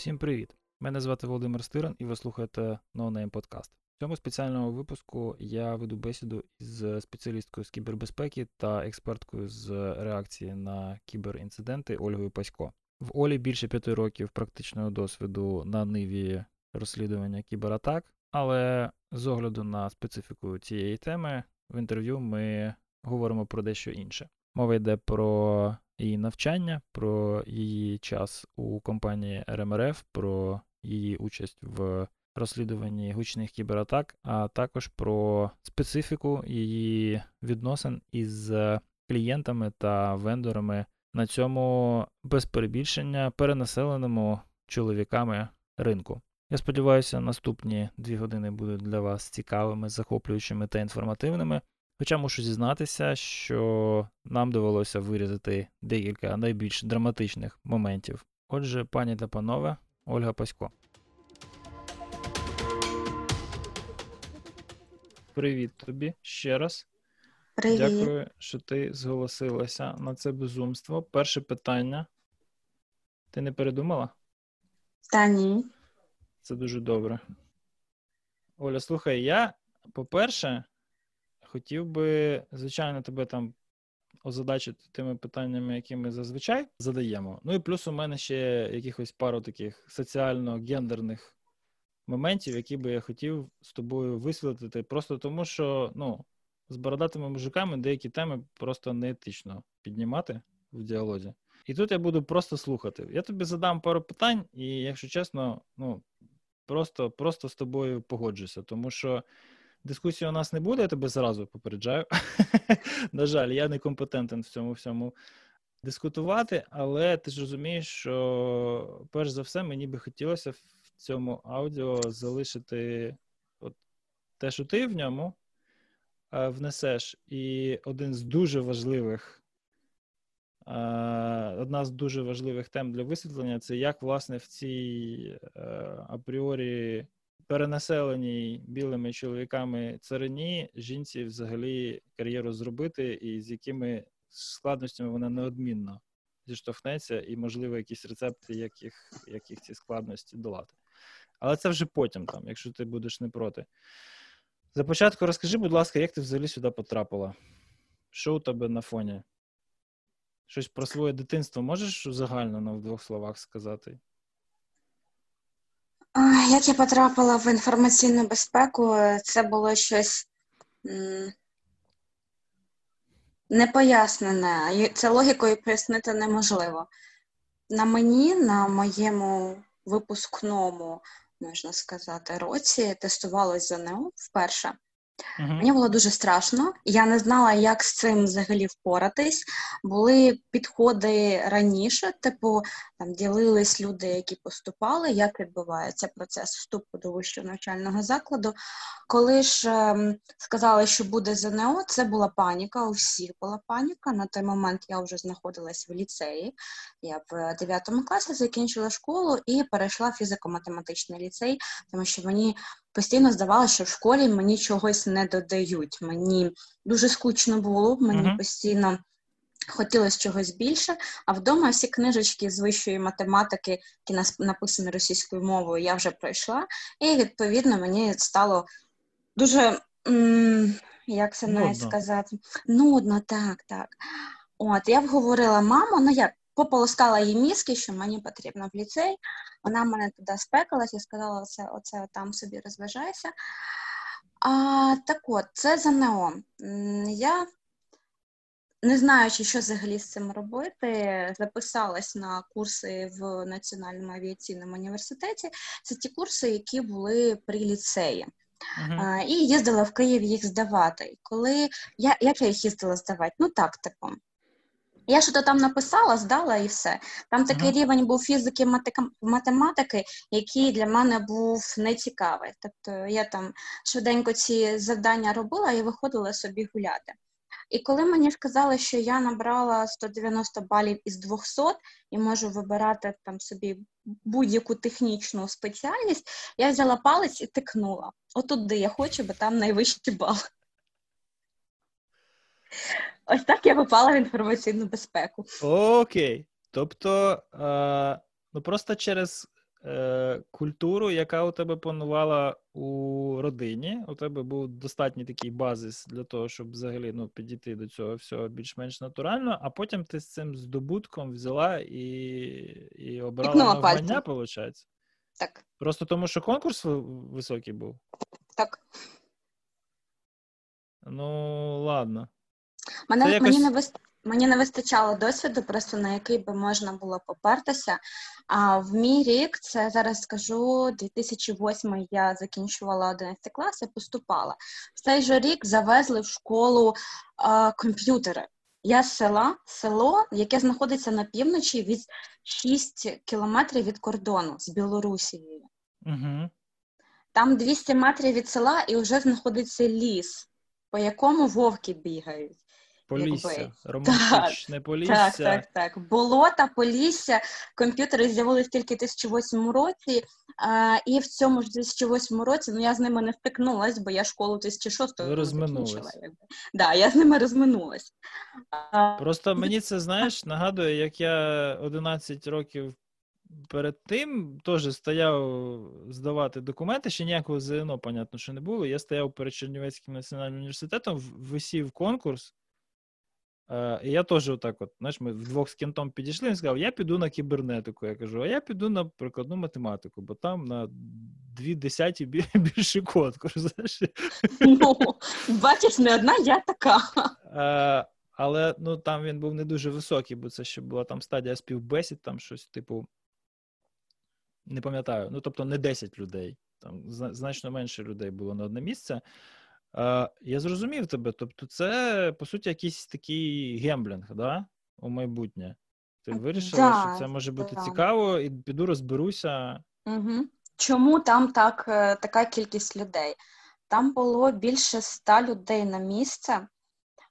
Всім привіт! Мене звати Володимир Стиран і ви слухаєте No Name Podcast. В цьому спеціальному випуску я веду бесіду з спеціалісткою з кібербезпеки та експерткою з реакції на кіберінциденти Ольгою Пасько. В Олі більше п'яти років практичного досвіду на ниві розслідування кібератак, але з огляду на специфіку цієї теми в інтерв'ю ми говоримо про дещо інше. Мова йде про її навчання, про її час у компанії РМРФ, про її участь в розслідуванні гучних кібератак, а також про специфіку її відносин із клієнтами та вендорами на цьому без перебільшення перенаселеному чоловіками ринку. Я сподіваюся, наступні дві години будуть для вас цікавими, захоплюючими та інформативними. Хоча мушу зізнатися, що нам довелося вирізати декілька найбільш драматичних моментів. Отже, пані та панове, Ольга Пасько. Привіт тобі ще раз. Привіт. Дякую, що ти зголосилася на це безумство. Перше питання. Ти не передумала? Та ні. Це дуже добре. Оля, слухай, я, по-перше, хотів би, звичайно, тебе там озадачити тими питаннями, які ми зазвичай задаємо. Ну і плюс у мене ще якихось пару таких соціально-гендерних моментів, які би я хотів з тобою висвітлити. Просто тому, що ну, з бородатими мужиками деякі теми просто неетично піднімати в діалозі. І тут я буду просто слухати. Я тобі задам пару питань, і, якщо чесно, ну просто, просто з тобою погоджуся, тому що. Дискусії у нас не буде, я тебе зразу попереджаю. На жаль, я не компетентен в цьому всьому дискутувати, але ти ж розумієш, що перш за все мені би хотілося в цьому аудіо залишити от те, що ти в ньому е, внесеш, і один з дуже важливих, е, одна з дуже важливих тем для висвітлення це як, власне, в цій е, апріорі перенаселеній білими чоловіками царині жінці взагалі кар'єру зробити, і з якими складностями вона неодмінно зіштовхнеться, і, можливо, якісь рецепти, як їх, як їх ці складності долати. Але це вже потім, там, якщо ти будеш не проти. За початку розкажи, будь ласка, як ти взагалі сюди потрапила? Що у тебе на фоні? Щось про своє дитинство можеш загально на в двох словах сказати? Як я потрапила в інформаційну безпеку, це було щось непояснене. Це логікою пояснити неможливо. На мені, на моєму випускному, можна сказати, році тестувалось ЗНО вперше. Uh-huh. Мені було дуже страшно. Я не знала, як з цим взагалі впоратись. Були підходи раніше, типу там ділились люди, які поступали, як відбувається процес вступу до вищого навчального закладу. Коли ж ем, сказали, що буде ЗНО, це була паніка. У всіх була паніка. На той момент я вже знаходилась в ліцеї. Я в 9 класі закінчила школу і перейшла в фізико-математичний ліцей, тому що мені постійно здавалося, що в школі мені чогось не додають. Мені дуже скучно було, мені uh-huh. постійно хотілося чогось більше. А вдома всі книжечки з вищої математики, які написані російською мовою, я вже пройшла, і відповідно мені стало дуже. М- як це навіть сказати? Нудно, так, так. От, я вговорила маму, ну як пополоскала їй мізки, що мені потрібно в ліцей. Вона мене туди спекалась і сказала, оце, оце там собі розважайся. А, Так от, це ЗНО. Я, не знаючи, що взагалі з цим робити, записалась на курси в Національному авіаційному університеті. Це ті курси, які були при ліцеї. Uh-huh. І їздила в Київ їх здавати. Коли я як я їх їздила здавати? Ну так, типу. Я що то там написала, здала і все. Там такий Ага. рівень був фізики, математики, який для мене був нецікавий. Тобто я там швиденько ці завдання робила і виходила собі гуляти. І коли мені сказали, що я набрала 190 балів із 200 і можу вибирати там собі будь-яку технічну спеціальність, я взяла палець і тикнула. Отут, де я хочу, бо там найвищий бал. Ось так я попала в інформаційну безпеку. Окей. Тобто, е, ну просто через е, культуру, яка у тебе панувала у родині, у тебе був достатній такий базис для того, щоб взагалі ну, підійти до цього всього більш-менш натурально, а потім ти з цим здобутком взяла і, і обрала навмання, виходить? Так, Просто тому, що конкурс високий був? так. Ну, ладно. Мене, якось- мені, не вис... мені не вистачало досвіду, просто на який би можна було попертися. А в мій рік, це зараз скажу, 2008 я закінчувала 11 клас і поступала. В цей же рік завезли в школу а, комп'ютери. Я з села, село, яке знаходиться на півночі від 6 кілометрів від кордону з Білорусією. Угу. Там 200 метрів від села і вже знаходиться ліс, по якому вовки бігають. Полісся. Романтичне полісся. Так, так, так. Болота, Полісся, комп'ютери з'явились тільки в 2008 році, а, і в цьому ж 2008 році ну я з ними не втикнулась, бо я школу 2006 Ви розминулись. Да, я з ними розминулась. Просто мені це, знаєш, нагадує, як я 11 років перед тим теж стояв здавати документи, ще ніякого ЗНО, понятно, що не було. Я стояв перед Чернівецьким національним університетом, висів конкурс. Е, і я теж отак, от, знаєш, ми вдвох з кентом підійшли, він сказав, я піду на кібернетику. Я кажу, а я піду на прикладну математику, бо там на дві десяті бі- більший конкурс. Знаєш? ну, бачиш, не одна, я така. Е, але ну, там він був не дуже високий, бо це ще була там стадія співбесід, там щось, типу, не пам'ятаю. Ну, тобто, не 10 людей, там значно менше людей було на одне місце. Е, я зрозумів тебе. Тобто, це, по суті, якийсь такий gambling, да? у майбутнє. Ти вирішила, Да, що це може бути да. цікаво, і піду розберуся. Угу. Чому там так, е, така кількість людей? Там було більше ста людей на місце,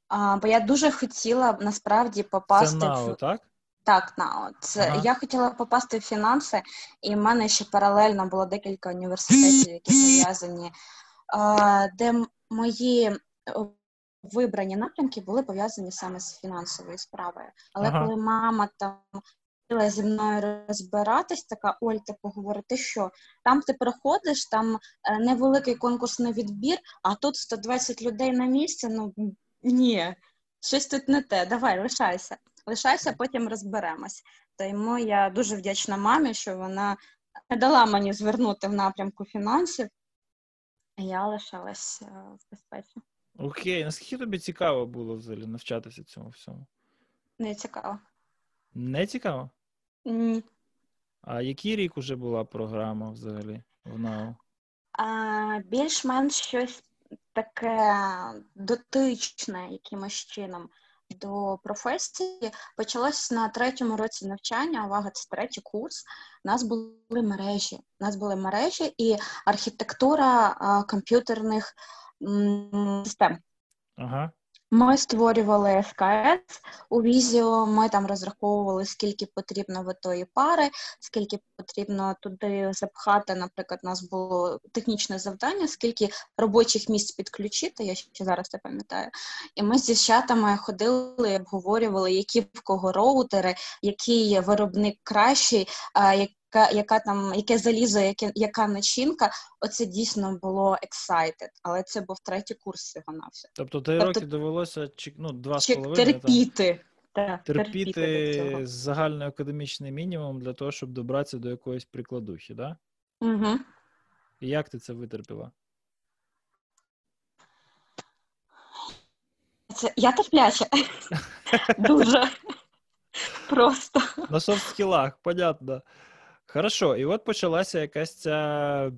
а, бо я дуже хотіла насправді Це попасти НАО, в так? так, на от Ага. я хотіла попасти в фінанси, і в мене ще паралельно було декілька університетів, які пов'язані, де мої е, вибрані напрямки були пов'язані саме з фінансовою справою. Але Ага. коли мама там хотіла зі мною розбиратись, така Оль, ти поговори, ти що? Там ти приходиш, там е, невеликий конкурсний відбір, а тут 120 людей на місці. Ну ні, щось тут не те. Давай, лишайся. Лишайся, потім розберемось. Тому я дуже вдячна мамі, що вона не дала мені звернути в напрямку фінансів. Я лишалась е, в безпеці. Окей, наскільки тобі цікаво було взагалі навчатися цьому всьому? Не цікаво. Не цікаво? Ні. А який рік уже була програма взагалі в НАУ? А, більш-менш щось таке дотичне якимось чином до професії почалось на третьому році навчання. Увага, це третій курс. У нас були мережі. У нас були мережі і архітектура комп'ютерних систем. Ага. Ми створювали СКС у Візіо, ми там розраховували, скільки потрібно в тої пари, скільки потрібно туди запхати. Наприклад, у нас було технічне завдання, скільки робочих місць підключити, я ще зараз це пам'ятаю. І ми з дівчатами ходили обговорювали, які в кого роутери, який виробник кращий, яка, яка там, яке залізо, яке, яка начинка. Оце дійсно було excited, але це був третій курс всього на все. Тобто три Тобто- роки довелося ну, два з половиною там, терпіти. Так, терпіти терпіти цього. загальний академічний мінімум для того, щоб добратися до якоїсь прикладухи, да? Угу. І як ти це витерпіла? Це, я терпляча. Дуже. Просто. На софт-скілах, понятно. Хорошо, і от почалася якась ця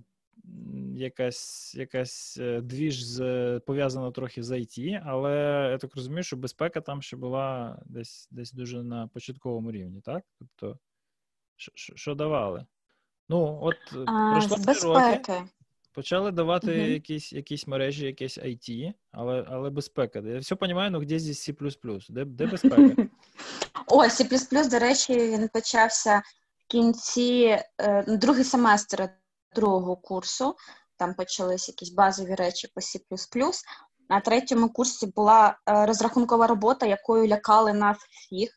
якась якась е, двіж з пов'язана трохи з IT, але я так розумію, що безпека там ще була десь десь дуже на початковому рівні, так? Тобто, що давали? Ну, от а, пройшло три роки. Почали давати uh якісь якісь мережі, якесь IT, але але безпека. Я все розумію, ну де здесь C++? Де де безпека? О, C++, до речі, він почався кінці е, другий семестр другого курсу. Там почались якісь базові речі по C++. На третьому курсі була е, розрахункова робота, якою лякали нас всіх,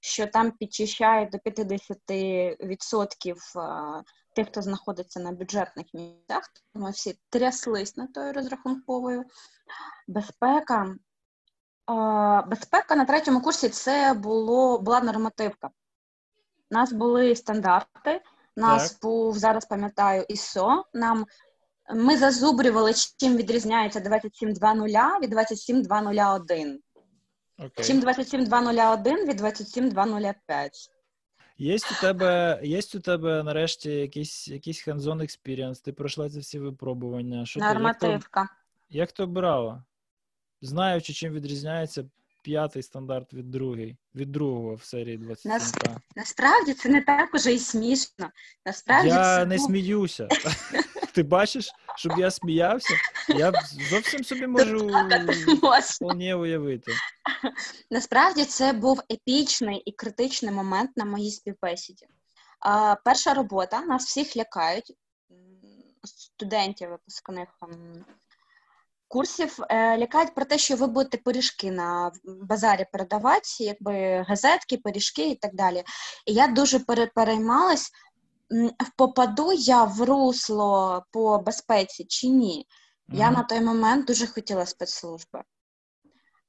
що там підчищають до 50% тих, хто знаходиться на бюджетних місцях, ми всі тряслись над тою розрахунковою. Безпека. Безпека на третьому курсі це було, була нормативка. У нас були стандарти, нас так. був, зараз пам'ятаю, ISO. Нам Ми зазубрювали, чим відрізняється 27.2.0 від 27.2.0.1. Okay. Чим 27.2.0.1 від 27.2.0.5. Є у тебе є у тебе нарешті якийсь якийсь hands-on experience, ти пройшла ці всі випробування. Що Нормативка. Ти, як, то, як ти обирала? Знаючи, чим відрізняється п'ятий стандарт від другий, від другого в серії 27. Нас, насправді це не так уже і смішно. Насправді Я це не сміюся. Ти бачиш, щоб я сміявся? Я зовсім собі можу вполне уявити. Насправді це був епічний і критичний момент на моїй співбесіді. А, Перша робота нас всіх лякають, студентів випускних курсів е, лякають про те, що ви будете пиріжки на базарі передавати, якби газетки, пиріжки і так далі. І я дуже переймалась, попаду я в русло по безпеці чи ні. Mm-hmm. Я на той момент дуже хотіла спецслужби.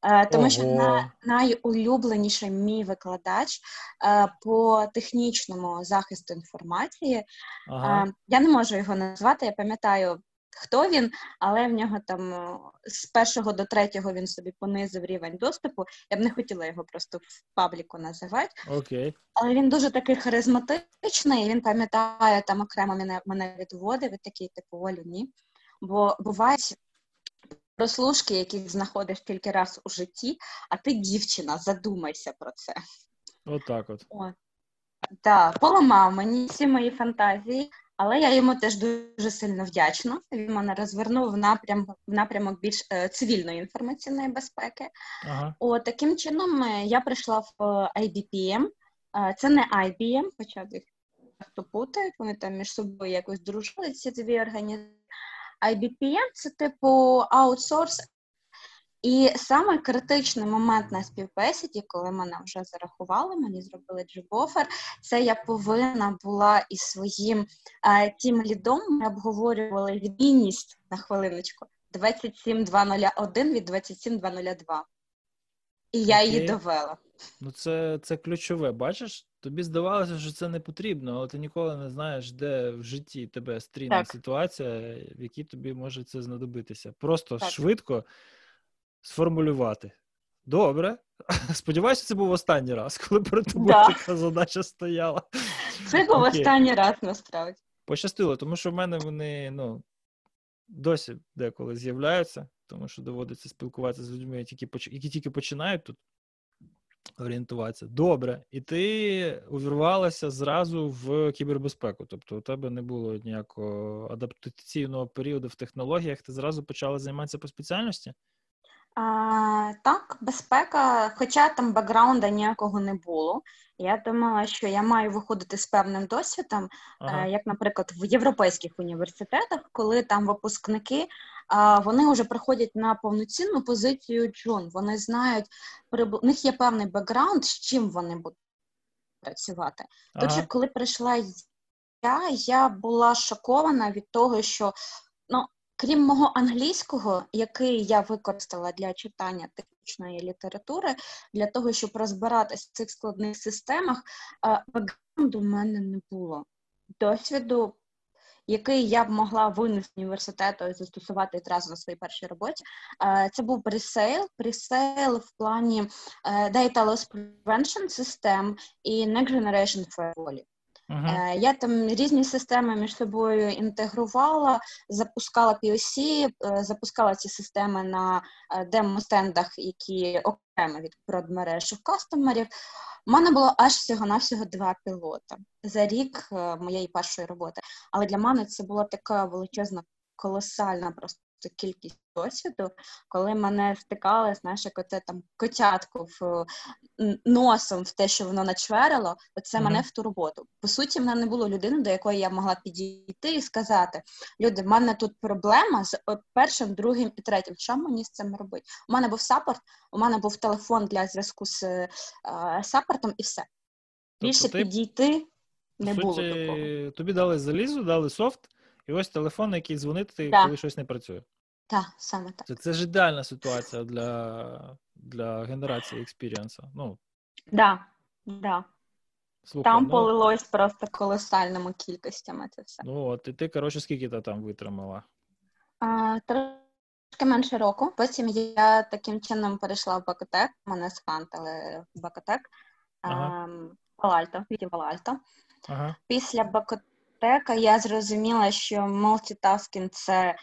Е, тому Ого. що на, найулюбленіший мій викладач е, по технічному захисту інформації. Ага. Я не можу його назвати, я пам'ятаю хто він, але в нього там з першого до третього він собі понизив рівень доступу. Я б не хотіла його просто в пабліку називати. Окей. Але він дуже такий харизматичний, він пам'ятає там окремо мене мене відводив, і такий типу волю ні. Бо бувають прослушки, яких знаходиш тільки раз у житті, а ти дівчина, задумайся про це. Отак от. от. Так, поламав мені всі мої фантазії, але я йому теж дуже сильно вдячна. Він мене розвернув в напрямок в напрямок більш е, цивільної інформаційної безпеки. Ага. О, таким чином е, я прийшла в е, IBPM. Це не IBM, хоча їх путають, вони там між собою якось дружили, ці дві організації. IBPM – це типу аутсорс і саме критичний момент на співбесіді, коли мене вже зарахували, мені зробили джибофер, це я повинна була із своїм е, тім лідом. Ми обговорювали відмінність на хвилиночку 27201 від 27202. І я її довела. Ну, це це ключове. Бачиш, тобі здавалося, що це не потрібно, але ти ніколи не знаєш, де в житті тебе стріне ситуація, в якій тобі може це знадобитися. Просто так. швидко сформулювати. Добре. Сподіваюся, це був останній раз, коли перед тобою да. така задача стояла. Це був Окей. останній раз насправді. Пощастило, тому що в мене вони ну, досі деколи з'являються, тому що доводиться спілкуватися з людьми, які які тільки починають тут орієнтуватися. Добре. І ти увірвалася зразу в кібербезпеку. Тобто у тебе не було ніякого адаптаційного періоду в технологіях, ти зразу почала займатися по спеціальності? А, Так, безпека, хоча там бекграунда ніякого не було. Я думала, що я маю виходити з певним досвідом, ага. як, наприклад, в європейських університетах, коли там випускники вони вже приходять на повноцінну позицію Джун. Вони знають, у них є певний бекграунд, з чим вони будуть працювати. Ага. Тож, коли прийшла я, я була шокована від того, що Крім мого англійського, який я використала для читання технічної літератури, для того, щоб розбиратися в цих складних системах, бекграунду в мене не було. Досвіду, який я б могла винести університету і застосувати одразу на своїй першій роботі, це був presale. Presale в плані Data Loss Prevention System і Next Generation Firewall. Uh-huh. Я там різні системи між собою інтегрувала, запускала POC, е, запускала ці системи на демо-стендах, які окремо від продмереж в кастомерів. У мене було аж всього-навсього два пілоти за рік моєї першої роботи. Але для мене це була така величезна, колосальна просто кількість досвіду, коли мене стикали, знаєш, як оце там котятку в носом в те, що воно начверило, оце mm-hmm. мене в ту роботу. По суті, в мене не було людини, до якої я могла підійти і сказати: люди, в мене тут проблема з першим, другим і третім. Що мені з цим робити? У мене був саппорт, у мене був телефон для зв'язку з е, саппортом, і все. Тобто Більше ти, підійти не суті, було такого. Тобі дали залізу, дали софт. І ось телефон, на який дзвонити, да. коли щось не працює. Так, саме так. Це, це ж ідеальна ситуація для для генерації experience у. Ну. Да, да. Слухай, Там ну, полилось просто колосальними кількостями це все. Ну, от і ти, коротше, скільки ти там витримала? А, Трошки менше року. Потім я таким чином перейшла в Бакотек, мене схантили в Бакотек, ага. ем, Palo Alto, відділ Palo Alto. Ага. Після Бакотек бібліотека, я зрозуміла, що multitasking це,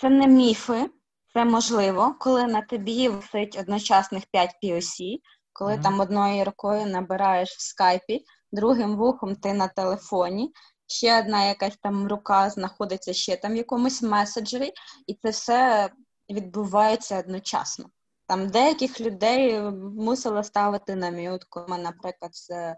це не міфи, це можливо, коли на тобі висить одночасних 5 POC, коли mm-hmm. там одною рукою набираєш в скайпі, другим вухом ти на телефоні. Ще одна якась там рука знаходиться ще там в якомусь меседжері, і це все відбувається одночасно. Там деяких людей мусили ставити на м'ют, коли, наприклад, з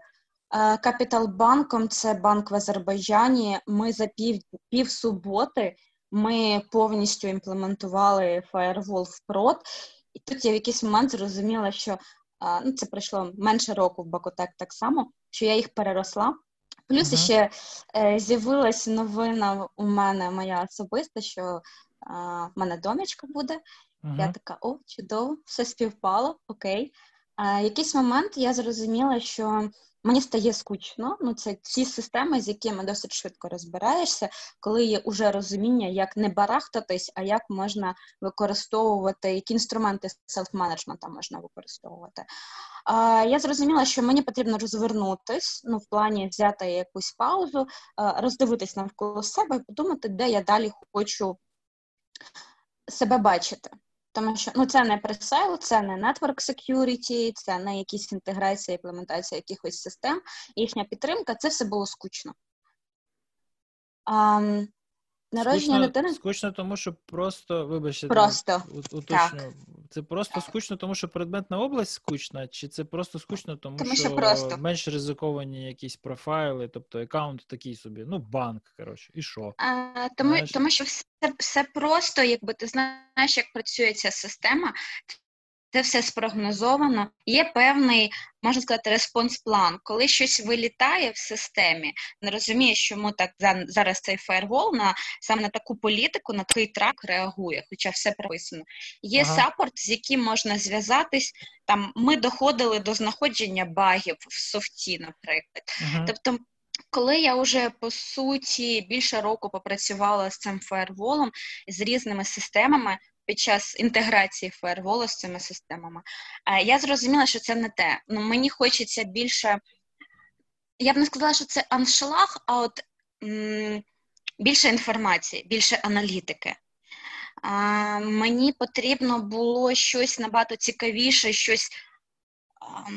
Капіталбанком це банк в Азербайджані. Ми за пів пів суботи ми повністю імплементували Firewall в прод. І тут я в якийсь момент зрозуміла, що ну, це пройшло менше року в Бакотек так само, що я їх переросла. Плюс uh-huh. ще е, з'явилася новина у мене моя особиста, що е, в мене донечка буде. Uh-huh. Я така, о, чудово, все співпало, окей. Е, якийсь момент я зрозуміла, що Мені стає скучно. Ну, це ці системи, з якими досить швидко розбираєшся, коли є уже розуміння, як не барахтатись, а як можна використовувати, які інструменти self-management а можна використовувати. А, Я зрозуміла, що мені потрібно розвернутись, ну, в плані взяти якусь паузу, роздивитись навколо себе і подумати, де я далі хочу себе бачити. Тому що ну, це не presale, це не network security, це не якісь інтеграція, імплементація якихось систем, їхня підтримка, це все було скучно. А, Народження скучно, дитини. Скучно, тому що просто, вибачте, просто. уточню. Це просто скучно, тому що предметна область скучна, чи це просто скучно, тому, тому що, що просто. менш ризиковані якісь профайли, тобто аккаунт такий собі, ну, банк, коротше, і що? А, Тому тому що все, все просто, якби ти знаєш, як працює ця система, це все спрогнозовано. Є певний, можна сказати, респонс-план. Коли щось вилітає в системі, не розумієш, чому так зараз цей фаєрвол на саме на таку політику, на такий трак реагує, хоча все прописано. Є ага. саппорт, з яким можна зв'язатись. Там ми доходили до знаходження багів в софті, наприклад. Ага. Тобто. Коли я вже по суті більше року попрацювала з цим фаєрволом з різними системами, під час інтеграції фаєрволу з цими системами. Я зрозуміла, що це не те. Ну, Мені хочеться більше. Я б не сказала, що це аншлаг, а от м- більше інформації, більше аналітики. А, Мені потрібно було щось набагато цікавіше, щось. А,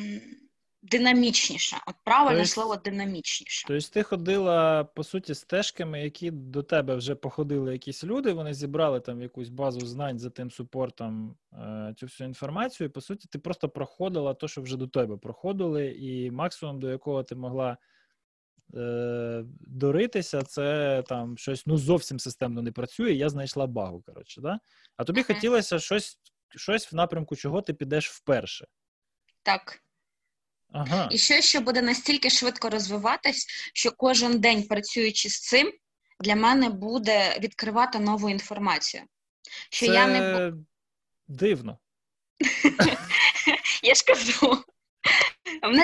динамічніша. От правильне тобто, слово динамічніше. Тобто ти ходила, по суті, стежками, які до тебе вже походили якісь люди, вони зібрали там якусь базу знань за тим супортом е, цю всю інформацію. і, По суті, ти просто проходила те, що вже до тебе проходили, і максимум, до якого ти могла. Е, доритися, це там щось ну зовсім системно не працює. Я знайшла багу. Коротше, да? А тобі uh-huh. хотілося щось щось в напрямку, чого ти підеш вперше. Так. Ага. І що ще буде настільки швидко розвиватись, що кожен день працюючи з цим, для мене буде відкривати нову інформацію. Що Це я не дивно. Я ж кажу.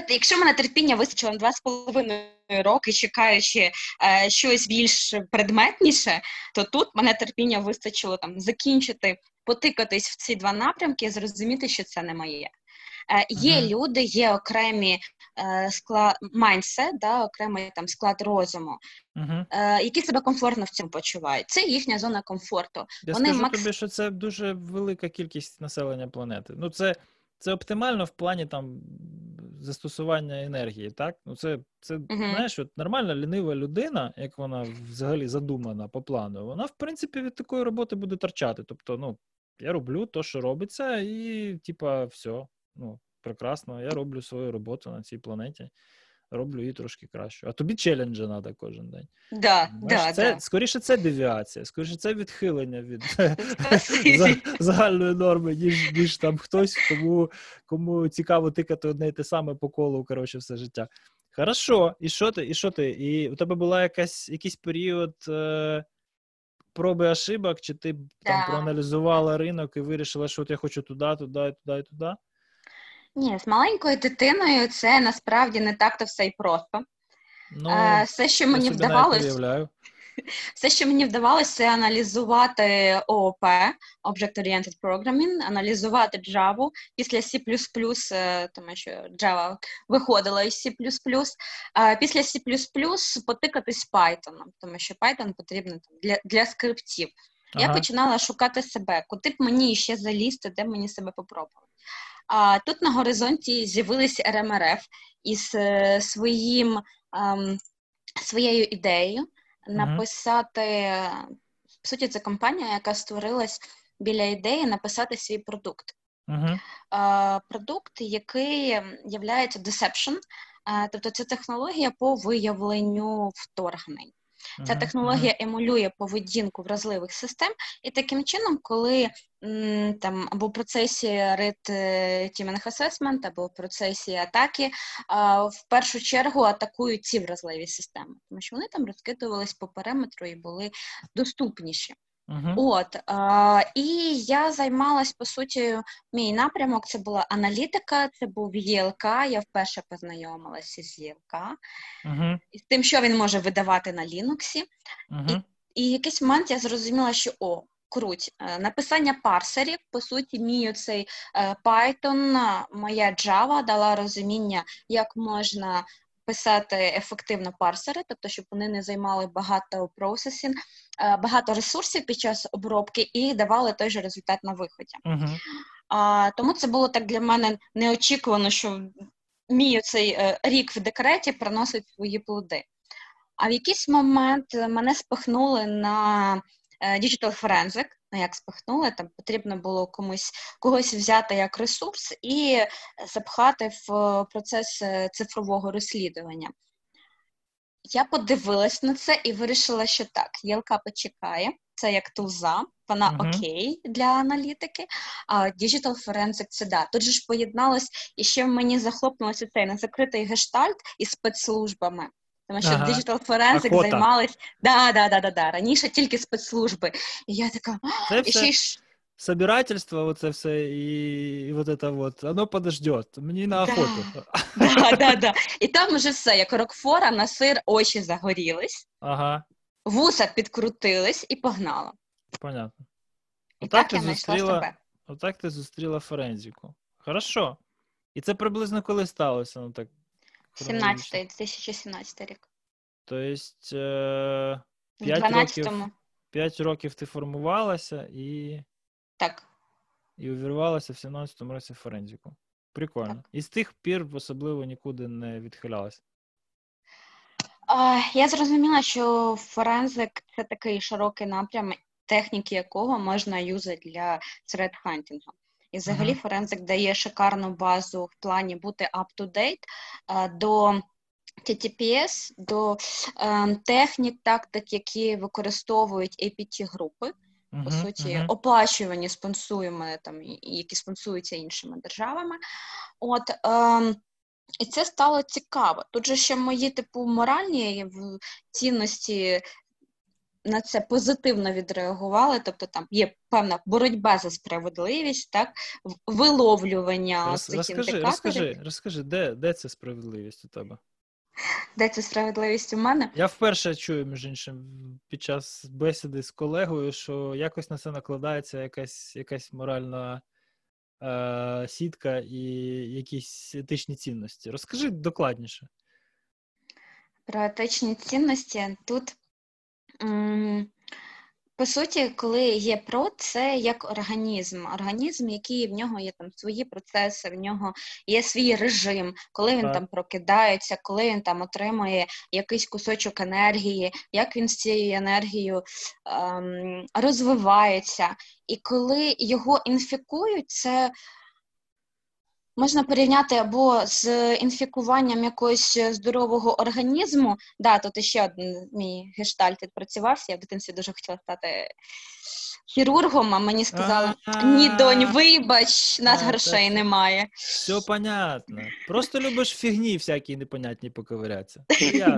Якщо мене терпіння вистачило на два з половиною роки, чекаючи е, щось більш предметніше, то тут мене терпіння вистачило там закінчити, потикатись в ці два напрямки і зрозуміти, що це не моє. Е, є люди, є окремі е, склад майндсет, да, окремий там склад розуму, е, які себе комфортно в цьому почувають. Це їхня зона комфорту. Я Вони скажу макс- тобі, що це дуже велика кількість населення планети. Ну, це, це оптимально в плані там застосування енергії, так? Ну, це, це знаєш, от нормальна лінива людина, як вона взагалі задумана по плану, вона, в принципі, від такої роботи буде торчати. Тобто, ну, я роблю те, що робиться, і, типа, все. Ну, прекрасно, я роблю свою роботу на цій планеті. Роблю її трошки краще. А тобі челенджа треба кожен день. Да, Знаєш, да, це, да. Скоріше, це девіація, скоріше, це відхилення від загальної норми, ніж, ніж там хтось, кому, кому цікаво тикати одне і те саме по колу, коротше, все життя. Хорошо, і що ти? І що ти? І у тебе була якась, якийсь період е, проби ошибок, чи ти там проаналізувала ринок і вирішила, що от я хочу туди, туди, туди, туди? Ні, з маленькою дитиною це насправді не так-то все і просто. Ну, Е, все, що мені уявляю. все, що мені вдавалося, це аналізувати ООП, Object Oriented Programming, аналізувати Java після C++, е, тому що Java виходила із C++, а після C++ потикатись Python, тому що Python потрібен для, для скриптів. Я починала шукати себе, куди б мені ще залізти, де мені себе попробувати. А тут на горизонті з'явились РМРФ із е, своїм, ем, своєю ідеєю написати. По суті, це компанія, яка створилась біля ідеї написати свій продукт. Е, Продукт, який є deception, е, тобто це технологія по виявленню вторгнень. Ця технологія емулює поведінку вразливих систем, і таким чином, коли там або в процесі Red Teaming Assessment, або в процесі атаки, в першу чергу атакують ці вразливі системи, тому що вони там розкидувались по периметру і були доступніші. Угу. От а, і я займалась по суті, мій напрямок це була аналітика, це був ЄЛК. Я вперше познайомилася з ЄЛК Угу. і з тим, що він може видавати на Linux. Угу. І в якийсь момент я зрозуміла, що о, круть, е, написання парсерів, по суті, мій цей Python, е, моя Java дала розуміння, як можна писати ефективно парсери, тобто, щоб вони не займали багато процесінг, е, багато ресурсів під час обробки і давали той же результат на виході. Угу. А, тому це було так для мене неочікувано, що мій цей е, рік в декреті приносить свої плоди. А в якийсь момент мене спихнули на е, Digital Forensic, ну як спихнули, там потрібно було комусь когось взяти як ресурс і запхати в е, процес е, цифрового розслідування. Я подивилась на це і вирішила, що так, ЄЛК почекає, це як туза, вона Мгм. окей для аналітики, а Digital Forensic це да. Тут же ж поєдналось, і ще в мені захлопнулося цей незакритий гештальт із спецслужбами. Тому що Ага. Digital Forensic займались да, да, да, да, да. раніше тільки спецслужби. І я така, Це і ще й собирательство, оце все, і, і вот это вот, оно подождет. Мені на охоту. да, да, да. І там уже все, як рокфора, на сир очі загорілись, Ага, вуса підкрутились і погнала. понятно. І так я знайшла зустріла, себе. отак ти зустріла форензику. Хорошо. І це приблизно коли сталося? Ну, так, 17 2017 рік. Тобто, е, В 5 12-му. років, 5 років ти формувалася і, Так. і увірвалася в 17-му році в форензику. Прикольно. І з тих пір особливо нікуди не відхилялася. Я зрозуміла, що форензик це такий широкий напрям, техніки якого можна юзати для threat-хантингу. І взагалі Мгм. форензик дає шикарну базу в плані бути up-to-date до TTPS, до ем, технік, тактик, які використовують APT-групи, по суті, оплачувані, спонсуємо там, які спонсуються іншими державами. От, ем, і це стало цікаво. Тут же ще мої, типу, моральні цінності на це позитивно відреагували. Тобто там є певна боротьба за справедливість, так, виловлювання Роз, цих розкажи, індикаторів. розкажи, розкажи, де, де це справедливість у тебе? Де ця справедливість у мене? Я вперше чую, між іншим, під час бесіди з колегою, що якось на це накладається якась, якась моральна е, сітка і якісь етичні цінності? Розкажи докладніше. Про етичні цінності тут. М- по суті, коли є про, це як організм. Організм, який в нього є там свої процеси, в нього є свій режим, коли він так. там прокидається, коли він там отримує якийсь кусочок енергії, як він з цією енергією ем, розвивається. І коли його інфікують, це Можна порівняти або з інфікуванням якогось здорового організму. Да, тут ще один мій гештальт відпрацювався. Я в дитинстві дуже хотіла стати хірургом, а мені сказали: ні, донь, вибач, нас грошей немає. Все понятно. Просто любиш фігні всякі непонятні поковирятися.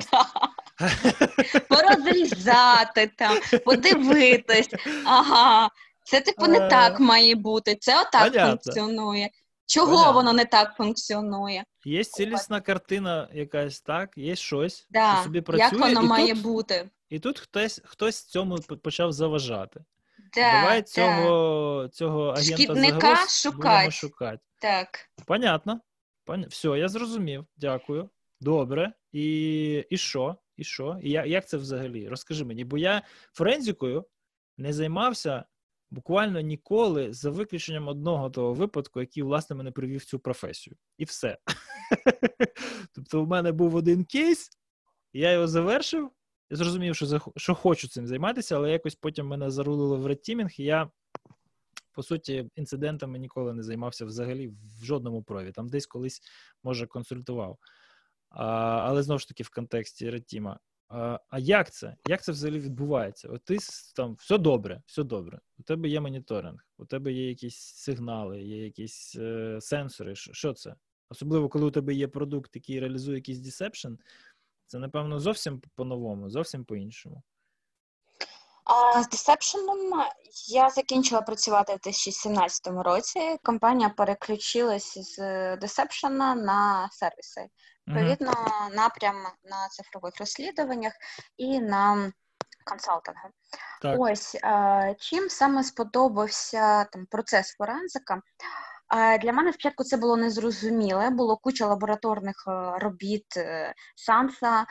Порозрізати там, подивитись. Ага, це типу не так має бути. Це отак функціонує. Чого Понятно. воно не так функціонує? Є цілісна картина якась, так, є щось, да. що собі працює. Як воно і має тут, бути? І тут хтось хтось цьому почав заважати. Да, Давай цього да. цього агента Шкідника шукати. шукати. Так. Понятно. Пон... Все, я зрозумів. Дякую. Добре. І і що? І що? І як, як це взагалі? Розкажи мені, бо я форензикою не займався буквально ніколи, за виключенням одного того випадку, який, власне, мене привів в цю професію. І все. Тобто, у мене був один кейс, я його завершив. Я зрозумів, що що хочу цим займатися, але якось потім мене зарулило в редтімінг, і я, по суті, інцидентами ніколи не займався взагалі в жодному прові. Там десь колись, може, консультував. А, Але знову ж таки в контексті red team а. А як це? Як це взагалі відбувається? От ти там все добре, все добре. У тебе є моніторинг, у тебе є якісь сигнали, є якісь е, сенсори. Що це? Особливо, коли у тебе є продукт, який реалізує якийсь deception, це, напевно, зовсім по-новому, зовсім по-іншому. А З deception ом я закінчила працювати в 2017 році. Компанія переключилась з deception а на сервіси. Відповідно, напрям на цифрових розслідуваннях і на консалтингу. Так. Ось чим саме сподобався там процес forensic а. Для мене спочатку це було незрозуміле, було куча лабораторних е, робіт е, SANS а,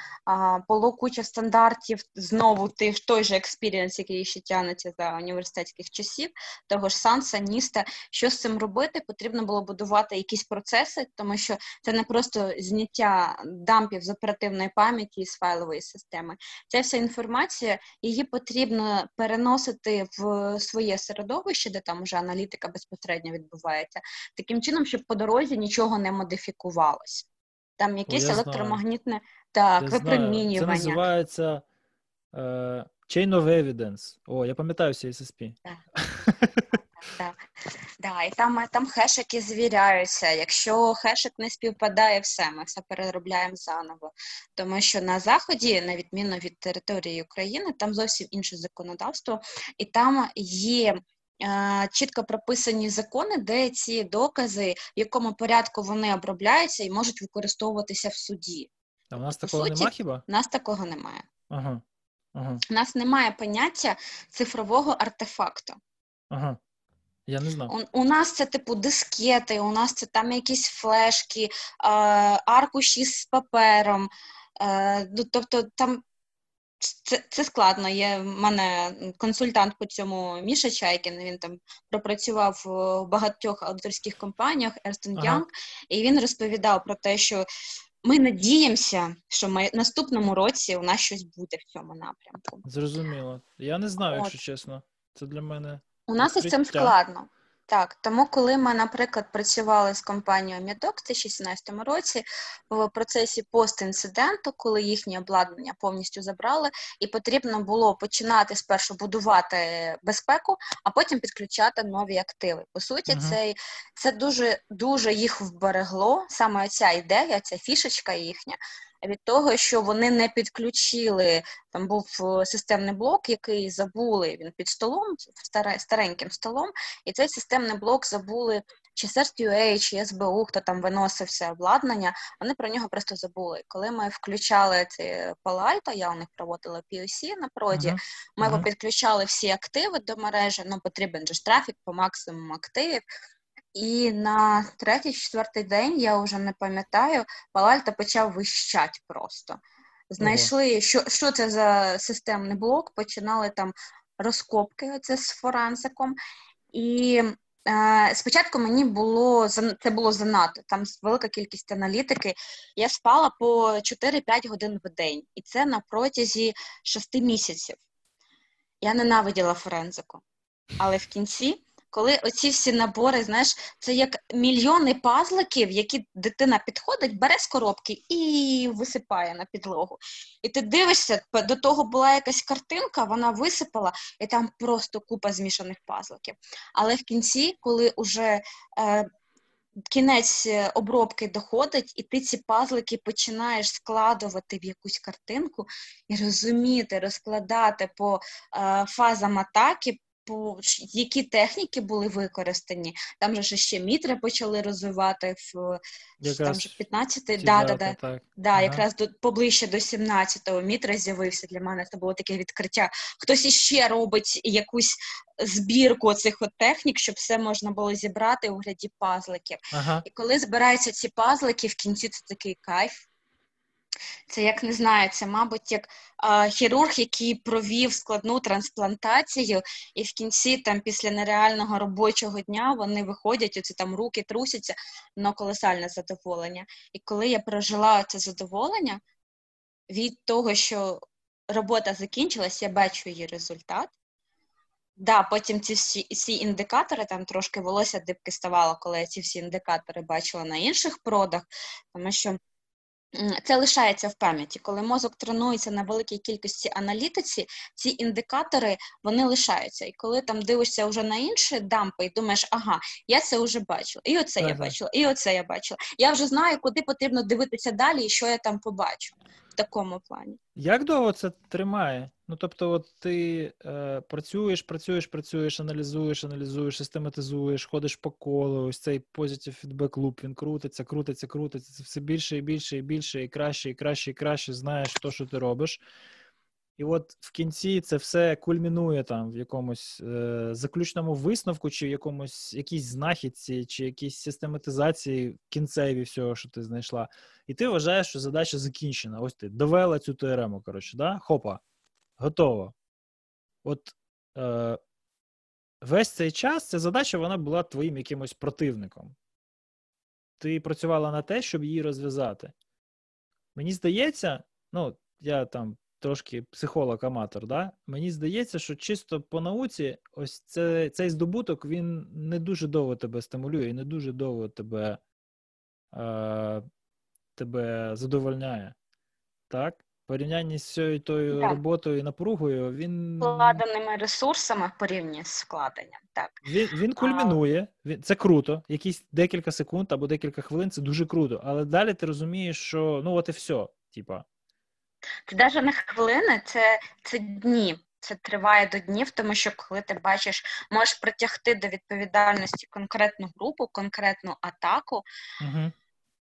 було куча стандартів, знову той же experience, який ще тягнеться за університетських часів, того ж Санса, Ніста. Що з цим робити? Потрібно було будувати якісь процеси, тому що це не просто зняття дампів з оперативної пам'яті з файлової системи. Ця вся інформація, її потрібно переносити в своє середовище, де там вже аналітика безпосередньо відбувається таким чином, щоб по дорозі нічого не модифікувалось. Там якесь електромагнітне так, я випромінювання. Це називається е, Chain of Evidence. О, я пам'ятаю CSSP. Так. Так, да, і там там хешики звіряються. Якщо хешик не співпадає, все, ми все переробляємо заново. Тому що на Заході, на відміну від території України, там зовсім інше законодавство, і там є чітко прописані закони, де ці докази, в якому порядку вони обробляються і можуть використовуватися в суді. А в нас По такого немає хіба? У нас такого немає. Ага. Ага. У нас немає поняття цифрового артефакту. Ага. Я не знав. У, у нас це типу дискети, у нас це там якісь флешки, е, аркуші з папером. Е, ну, тобто там це це складно. Є в мене консультант по цьому Міша Чайкін. Він там пропрацював в багатьох аудиторських компаніях Young, ага. і він розповідав про те, що ми надіємося, що в наступному році у нас щось буде в цьому напрямку. Зрозуміло. Я не знаю, От. якщо чесно. Це для мене у нас із цим складно. Так, тому коли ми, наприклад, працювали з компанією Медок в 2017 році в процесі постінциденту, коли їхнє обладнання повністю забрали, і потрібно було починати спершу будувати безпеку, а потім підключати нові активи. По суті, uh це це дуже дуже їх вберегло. Саме ця ідея, ця фішечка їхня від того, що вони не підключили. Там був е, системний блок, який забули він під столом, стареньким столом, і цей системний блок забули. Чи CERT.UA, чи СБУ, хто там виносив все обладнання, вони про нього просто забули. Коли ми включали ці Palo я у них проводила POC на проді, uh-huh. ми uh-huh. підключали всі активи до мережі, ну потрібен же ж трафік по максимуму активів. І на третій-четвертий день, я вже не пам'ятаю, Палальто почав вищати просто. Знайшли, що що це за системний блок, починали там розкопки оце з форензиком. І е, спочатку мені було це було занадто, там велика кількість аналітики. Я спала по 4-5 годин в день, і це на протязі 6 місяців. Я ненавиділа форензику. Але в кінці коли оці всі набори, знаєш, це як мільйони пазликів, які дитина підходить, бере з коробки і висипає на підлогу. І ти дивишся, до того була якась картинка, вона висипала, і там просто купа змішаних пазликів. Але в кінці, коли вже е, кінець е, обробки доходить, і ти ці пазлики починаєш складувати в якусь картинку і розуміти, розкладати по е, фазам атаки, по які техніки були використані. Там же ще мітри почали розвивати в якраз там же 15 да, да, да, так. да, ага. якраз до поближче до 17-го мітра з'явився для мене. Це було таке відкриття. Хтось іще робить якусь збірку цих от технік, щоб все можна було зібрати у гляді пазликів. Ага. І коли збираються ці пазлики, в кінці це такий кайф. Це як не знаю, це, мабуть, як а, хірург, який провів складну трансплантацію, і в кінці, там, після нереального робочого дня, вони виходять, оці там руки трусяться, але колосальне задоволення. І коли я прожила це задоволення від того, що робота закінчилась, я бачу її результат. Да, потім ці всі всі індикатори, там трошки волосся дибки ставало, коли я ці всі індикатори бачила на інших продах, тому що це лишається в пам'яті. Коли мозок тренується на великій кількості аналітиці, ці індикатори вони лишаються. І коли там дивишся вже на інші дампи, і думаєш, ага, я це вже бачила, і оце ага. я бачила, і оце я бачила. Я вже знаю, куди потрібно дивитися далі, і що я там побачу такому плані. Як довго це тримає? Ну тобто, от ти е, працюєш, працюєш, працюєш, аналізуєш, аналізуєш, систематизуєш, ходиш по колу. Ось цей позитив фідбек луп він крутиться, крутиться, крутиться. Це все більше і більше і більше, і краще, і краще, і краще знаєш, то, що ти робиш. І от в кінці це все кульмінує там в якомусь е, заключному висновку, чи в якомусь якійсь знахідці, чи якійсь систематизації кінцеві всього, що ти знайшла. І ти вважаєш, що задача закінчена. Ось ти довела цю теорему, коротше, да? хопа, готово. От е, весь цей час ця задача вона була твоїм якимось противником. Ти працювала на те, щоб її розв'язати. Мені здається, ну, я там трошки психолог-аматор, да? мені здається, що чисто по науці, ось це, цей здобуток він не дуже довго тебе стимулює і не дуже довго тебе е, тебе задовольняє. Так? В порівнянні з цією тою так. роботою і напругою, він. Вкладеними ресурсами в порівнянні з вкладенням. так. Він він кульмінує, він, це круто. Якісь декілька секунд або декілька хвилин це дуже круто. Але далі ти розумієш, що ну от і все. Типа, це навіть не хвилини, це, це дні. Це триває до днів, тому що коли ти бачиш, можеш притягти до відповідальності конкретну групу, конкретну атаку. Угу.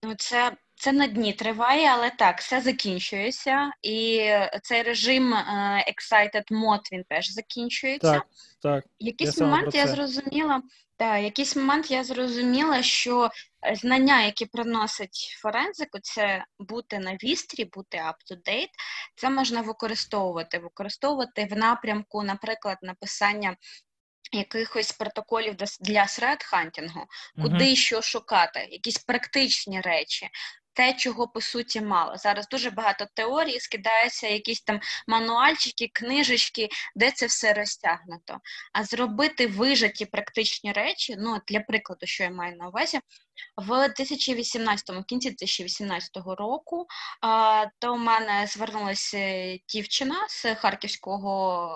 Ну, це це на дні триває, але так, все закінчується. І цей режим uh, Excited Mode, він теж закінчується. Так, так. Якийсь я момент я зрозуміла, так, якийсь момент я зрозуміла, що е, знання, які приносить форензику, це бути на вістрі, бути up-to-date, це можна використовувати, використовувати в напрямку, наприклад, написання. Якихось протоколів для средхантінгу, куди uh-huh. що шукати, якісь практичні речі, те, чого по суті мало. Зараз дуже багато теорій, скидаються якісь там мануальчики, книжечки, де це все розтягнуто. А зробити вижаті практичні речі, ну для прикладу, що я маю на увазі, в 2018 му кінці 2018 року, в мене звернулася дівчина з Харківського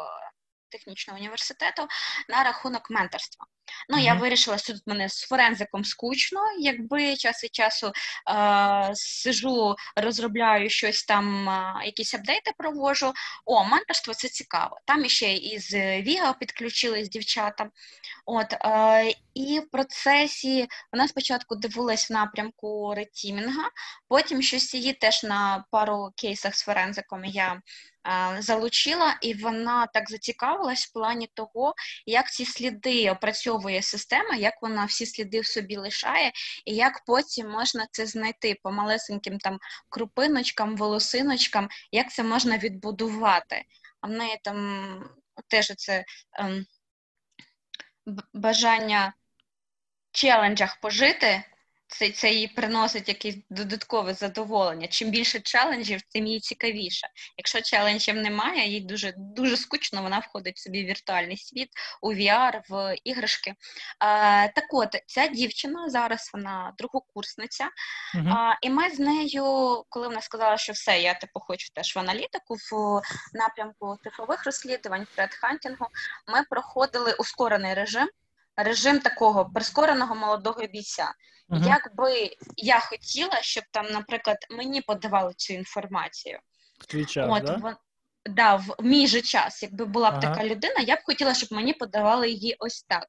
технічного університету на рахунок менторства. Ну, mm-hmm. я вирішила, що тут мене з форензиком скучно, якби час від часу е, сижу, розробляю щось там, е, якісь апдейти провожу. О, менторство це цікаво. Там іще із Віга підключились дівчата. От, е, І в процесі вона спочатку дивилась в напрямку ретімінга, потім щось її теж на пару кейсах з форензиком я залучила, і вона так зацікавилась в плані того, як ці сліди опрацьовувати розбудовує система, як вона всі сліди в собі лишає, і як потім можна це знайти по малесеньким там крупиночкам, волосиночкам, як це можна відбудувати. А в неї там теж це ем, бажання в челенджах пожити це це їй приносить якесь додаткове задоволення. Чим більше челенджів, тим їй цікавіше. Якщо челенджів немає, їй дуже дуже скучно, вона входить собі в віртуальний світ, у VR, в іграшки. А, Так от, ця дівчина зараз вона другокурсниця, uh-huh. а, і ми з нею, коли вона сказала, що все, я типу хочу теж в аналітику в напрямку цифрових розслідувань, фредхантінгу, ми проходили ускорений режим режим такого прискореного молодого бійця. Uh-huh. Якби я хотіла, щоб там, наприклад, мені подавали цю інформацію. Час, От, да? В, да, в мій же час, якби була б ага. така людина, я б хотіла, щоб мені подавали її ось так.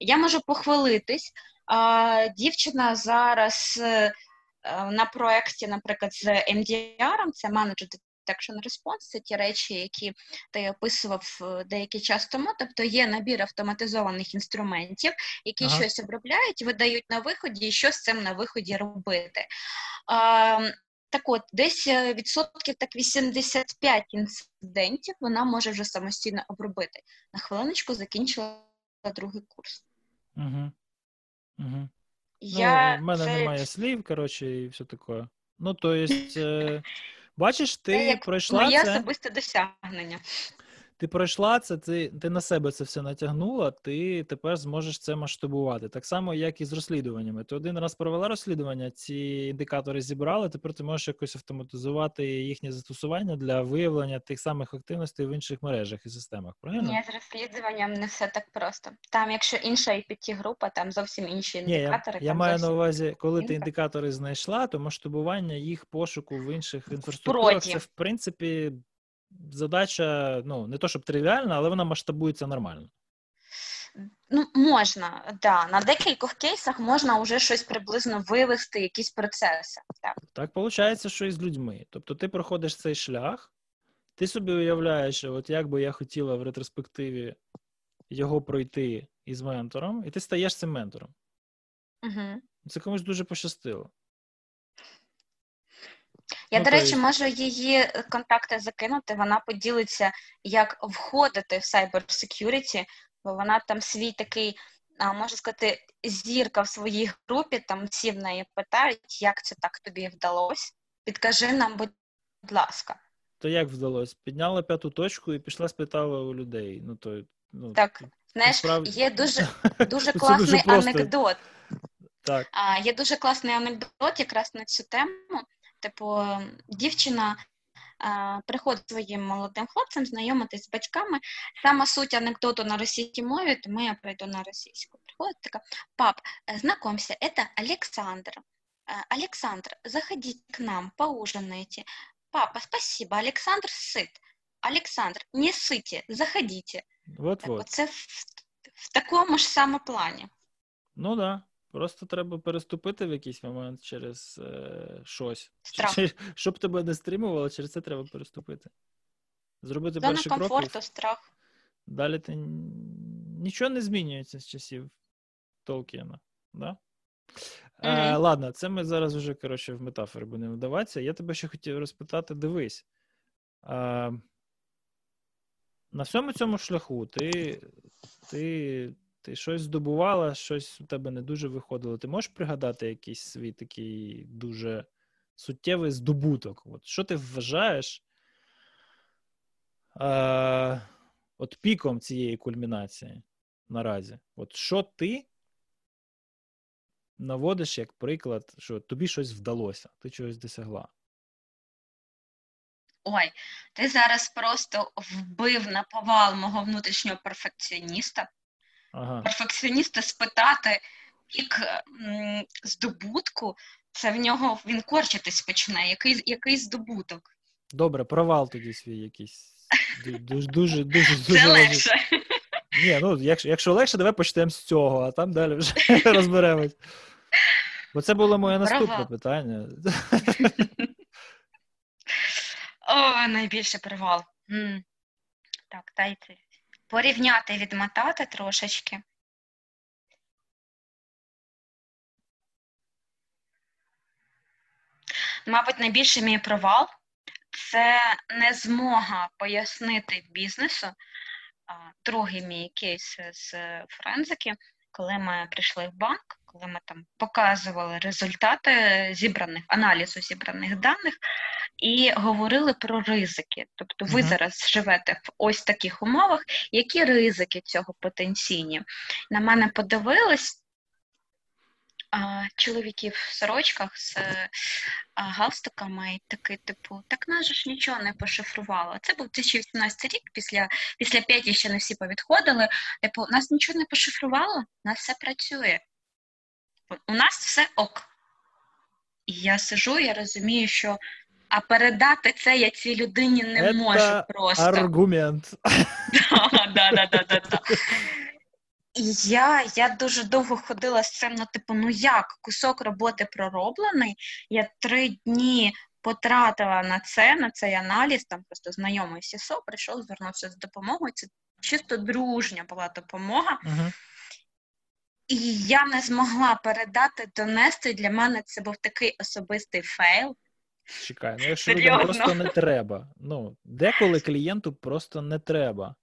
Я можу похвалитись. А, Дівчина зараз е, на проєкті, наприклад, з MDR, це менеджер Detection Response, це ті речі, які ти описував е, деякий час тому. Тобто є набір автоматизованих інструментів, які ага. щось обробляють, видають на виході, і що з цим на виході робити. А, так от, десь е, відсотків так 85 інцидентів вона може вже самостійно обробити. На хвилиночку закінчила другий курс. Угу. Угу. Я ну, В мене це... немає слів, коротше, і все таке. Ну, то есть, Бачиш, ти це як пройшла моє це... особисте досягнення. Ти пройшла це, ти ти на себе це все натягнула, ти тепер зможеш це масштабувати. Так само, як і з розслідуваннями. Ти один раз провела розслідування, ці індикатори зібрали, тепер ти можеш якось автоматизувати їхнє застосування для виявлення тих самих активностей в інших мережах і системах. Правильно? Ні, з розслідуванням не все так просто. Там, якщо інша ipt група, там зовсім інші індикатори. Ні, Я, я маю на увазі, коли ти індикатори знайшла, то масштабування їх пошуку в інших інфраструктурах це в принципі задача, ну, не то щоб тривіальна, але вона масштабується нормально. Ну, можна, да. На декількох кейсах можна вже щось приблизно вивести, якісь процеси. Так, Так виходить, що і з людьми. Тобто ти проходиш цей шлях, ти собі уявляєш, от як би я хотіла в ретроспективі його пройти із ментором, і ти стаєш цим ментором. Угу. Це комусь дуже пощастило. Я, ну, до речі, можу її е, контакти закинути. Вона поділиться, як входити в Cyber Security, бо вона там свій такий, можна сказати, зірка в своїй групі. Там всі в неї питають, як це так тобі вдалося. Підкажи нам, будь ласка. То як вдалося? Підняла п'яту точку і пішла, спитала у людей. Ну то ну так, знаєш, справді... є дуже дуже класний дуже анекдот. Так. А, Є дуже класний анекдот якраз на цю тему. Типу, дівчина а, приходить своїм молодим хлопцем, знайомитись з батьками. Сама суть анекдоту на російській мові, тому я пройду на російську. Приходить така, пап, э, знакомься, это Александр. Э, Александр, заходите к нам, поужинайте. Папа, спасибо, Александр сыт. Александр, не сыте, заходите. Вот-вот. Це в, в такому ж саме плані. Ну да. Просто треба переступити в якийсь момент через е, щось. Страх. Щоб тебе не стримувало, через це треба переступити. Зробити Зона перший комфорту, крок. страх. Далі ти нічого не змінюється з часів Толкіна. Да? Mm-hmm. Е, Ладно, це ми зараз вже коротше, в метафори будемо вдаватися. Я тебе ще хотів розпитати: дивись. Е, на всьому цьому шляху ти, ти ти щось здобувала, щось у тебе не дуже виходило. Ти можеш пригадати якийсь свій такий дуже суттєвий здобуток? От Що ти вважаєш е, от піком цієї кульмінації наразі? От Що ти наводиш як приклад, що тобі щось вдалося, ти чогось досягла? Ой, ти зараз просто вбив на повал мого внутрішнього перфекціоніста ага. перфекціоніста спитати пік здобутку, це в нього він корчитись почне. Який який здобуток? Добре, провал тоді свій якийсь. Дуже дуже дуже дуже. Легше. Ні, ну якщо якщо легше, давай почнемо з цього, а там далі вже розберемось. Бо це було моє наступне провал. питання. О, найбільше провал. Так, дайте порівняти, відмотати трошечки. Мабуть, найбільший мій провал це не змога пояснити бізнесу. Другий мій кейс з форензики коли ми прийшли в банк, коли ми там показували результати зібраних аналізу зібраних даних і говорили про ризики. Тобто, ви uh-huh. зараз живете в ось таких умовах, які ризики цього потенційні? На мене подивились чоловіків в сорочках з галстуками, і такий, типу, так нас ж нічого не пошифрувало. Це був 2018 рік, після після п'яті ще не всі повідходили. Типу, нас нічого не пошифрувало, у нас все працює. У нас все ок. І я сижу, я розумію, що а передати це я цій людині не Это можу просто. Аргумент. Да, да, да, да, да. І я я дуже довго ходила з цим, ну, типу, ну як кусок роботи пророблений, я три дні потратила на це, на цей аналіз, там просто знайомий CISO прийшов, звернувся з допомогою. Це чисто дружня була допомога. Uh-huh. І я не змогла передати, донести. Для мене це був такий особистий fail. Чекай, ну якщо людям просто не треба. Ну, деколи клієнту просто не треба.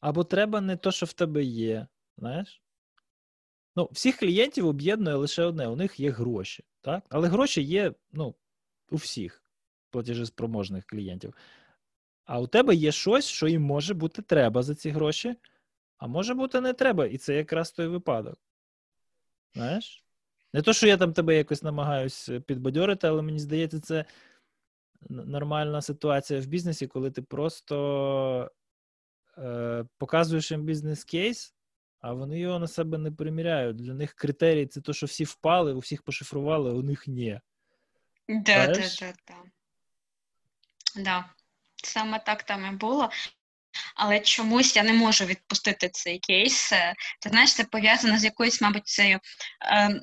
Або треба не то, що в тебе є. Знаєш? Ну, всіх клієнтів об'єднує лише одне: у них є гроші. так? Але гроші є ну, у всіх платежеспроможних клієнтів. А у тебе є щось, що їм може бути треба за ці гроші, а може бути не треба. І це якраз той випадок. Знаєш? Не то, що я там тебе якось намагаюсь підбадьорити, але мені здається, це нормальна ситуація в бізнесі, коли ти просто Е, показуєш їм бізнес-кейс, а вони його на себе не приміряють. Для них критерій це те, що всі впали, у всіх пошифрували, а у них ні. Да, да, да, да. Да. Саме так там і було. Але чомусь я не можу відпустити цей кейс. Ти знаєш, це пов'язано з якоюсь, мабуть, цією е,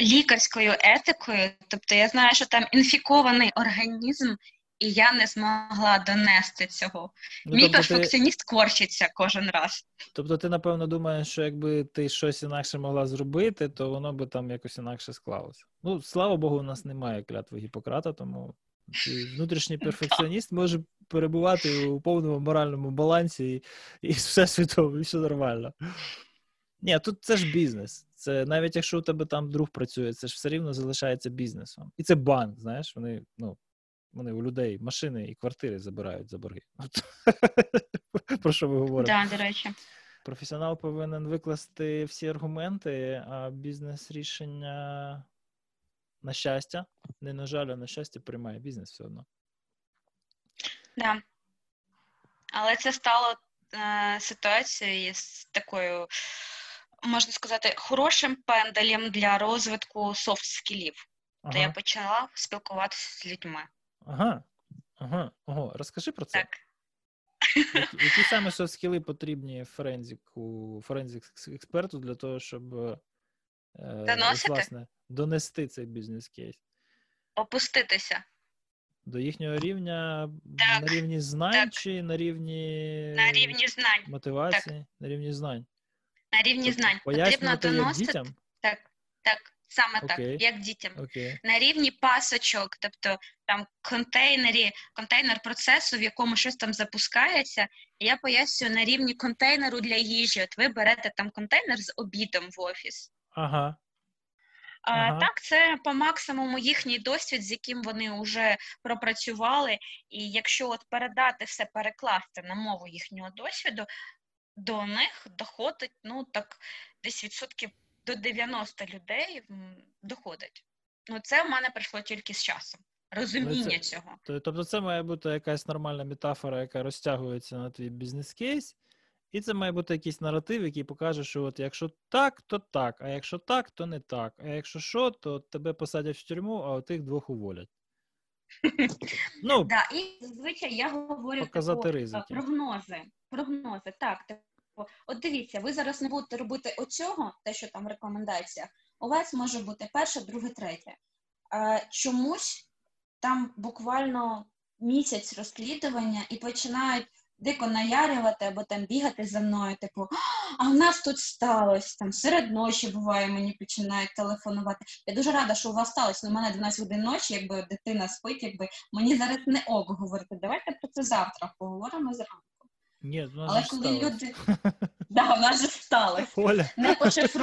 лікарською етикою. Тобто я знаю, що там інфікований організм, і я не змогла донести цього. Ну, Мій тобто перфекціоніст ти... корчиться кожен раз. Тобто, ти, напевно, думаєш, що якби ти щось інакше могла зробити, то воно би там якось інакше склалося. Ну, слава Богу, у нас немає клятви Гіппократа, тому внутрішній перфекціоніст може перебувати у повному моральному балансі і, і все світово, і все нормально. Ні, тут це ж бізнес. Це навіть якщо у тебе там друг працює, це ж все рівно залишається бізнесом. І це банк, знаєш, вони ну, вони у людей машини і квартири забирають за борги. Про що ви говорите? Так, до речі. Професіонал повинен викласти всі аргументи, а бізнес-рішення, на щастя, не на жаль, а на щастя, приймає бізнес все одно. Так. Да. Але це стало е, ситуацією з такою, можна сказати, хорошим пенделем для розвитку софт-скілів. Ага. Де я почала спілкуватися з людьми. Ага. Ага. Ого. Розкажи про це. Так. Які, саме софт-скіли потрібні форензику, форензик експерту для того, щоб е, власне, донести цей бізнес-кейс? Опуститися. До їхнього рівня так, на рівні знань так. чи на рівні на рівні знань. мотивації? Так. На рівні знань. На рівні тобто, знань. Потрібно доносити. дітям? Так, так. Саме okay. так, як дітям. Okay. На рівні пасочок, тобто там контейнері, контейнер процесу, в якому щось там запускається, я пояснюю на рівні контейнеру для їжі. От ви берете там контейнер з обідом в офіс. Ага. А, ага. Так, це по максимуму їхній досвід, з яким вони вже пропрацювали. І якщо от передати все, перекласти на мову їхнього досвіду, до них доходить ну так десь відсотків до 90 людей доходить. Ну, це в мене прийшло тільки з часом. Розуміння це, цього. Тобто, це має бути якась нормальна метафора, яка розтягується на твій бізнес-кейс, і це має бути якийсь наратив, який покаже, що от якщо так, то так, а якщо так, то не так. А якщо що, то тебе посадять в тюрму, а тих двох уволять. Ну, да, І зазвичай я говорю показати прогнози. Прогнози, так. От дивіться, ви зараз не будете робити оцього, те, що там в рекомендаціях, у вас може бути перше, друге, третє. Чомусь там буквально місяць розслідування і починають дико наярювати або там бігати за мною, типу, а в нас тут сталося, там серед ночі буває, мені починають телефонувати. Я дуже рада, що у вас сталося. У мене 12 годин ночі, якби дитина спить, якби мені зараз не ок говорити. Давайте про це завтра поговоримо зранку. Ні, у нас Але коли сталося. люди да, в нас же сталося. Оля, Не.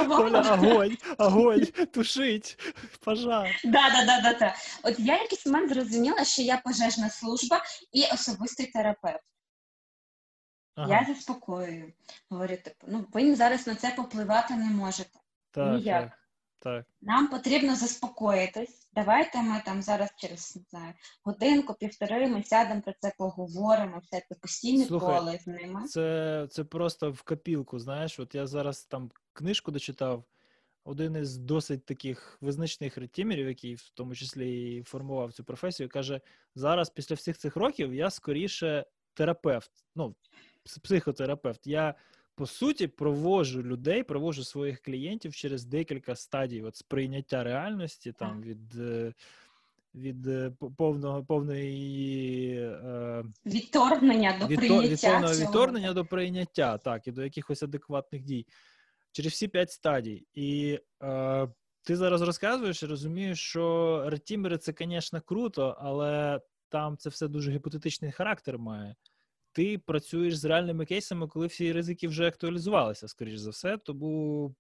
Оля, огонь, огонь, тушить, пожар. Да, да, да, да, да. От я в якийсь момент зрозуміла, що я пожежна служба і особистий терапевт. Ага, Я заспокоюю. Говорю, типу, ну ви зараз на це попливати не можете. так, ніяк. так, так. Нам потрібно заспокоїтись. Давайте ми там зараз через не знаю, годинку, півтори ми сядемо про це поговоримо. Все це постійне Слухай, коло з ними. Це, це просто в копілку, знаєш, от я зараз там книжку дочитав, один із досить таких визначних ретімерів, який в тому числі і формував цю професію, каже: зараз, після всіх цих років, я скоріше терапевт, ну, психотерапевт. Я по суті проводжу людей, проводжу своїх клієнтів через декілька стадій от сприйняття реальності, там від. е, Від е, повного повної е, Відторгнення до від, прийняття від повного цього. відторгнення до прийняття, так, і до якихось адекватних дій. Через всі п'ять стадій. І е, ти зараз розказуєш і розумієш, що ретімери це, звісно, круто, але там це все дуже гіпотетичний характер має. Ти працюєш з реальними кейсами, коли всі ризики вже актуалізувалися, скоріш за все, тому,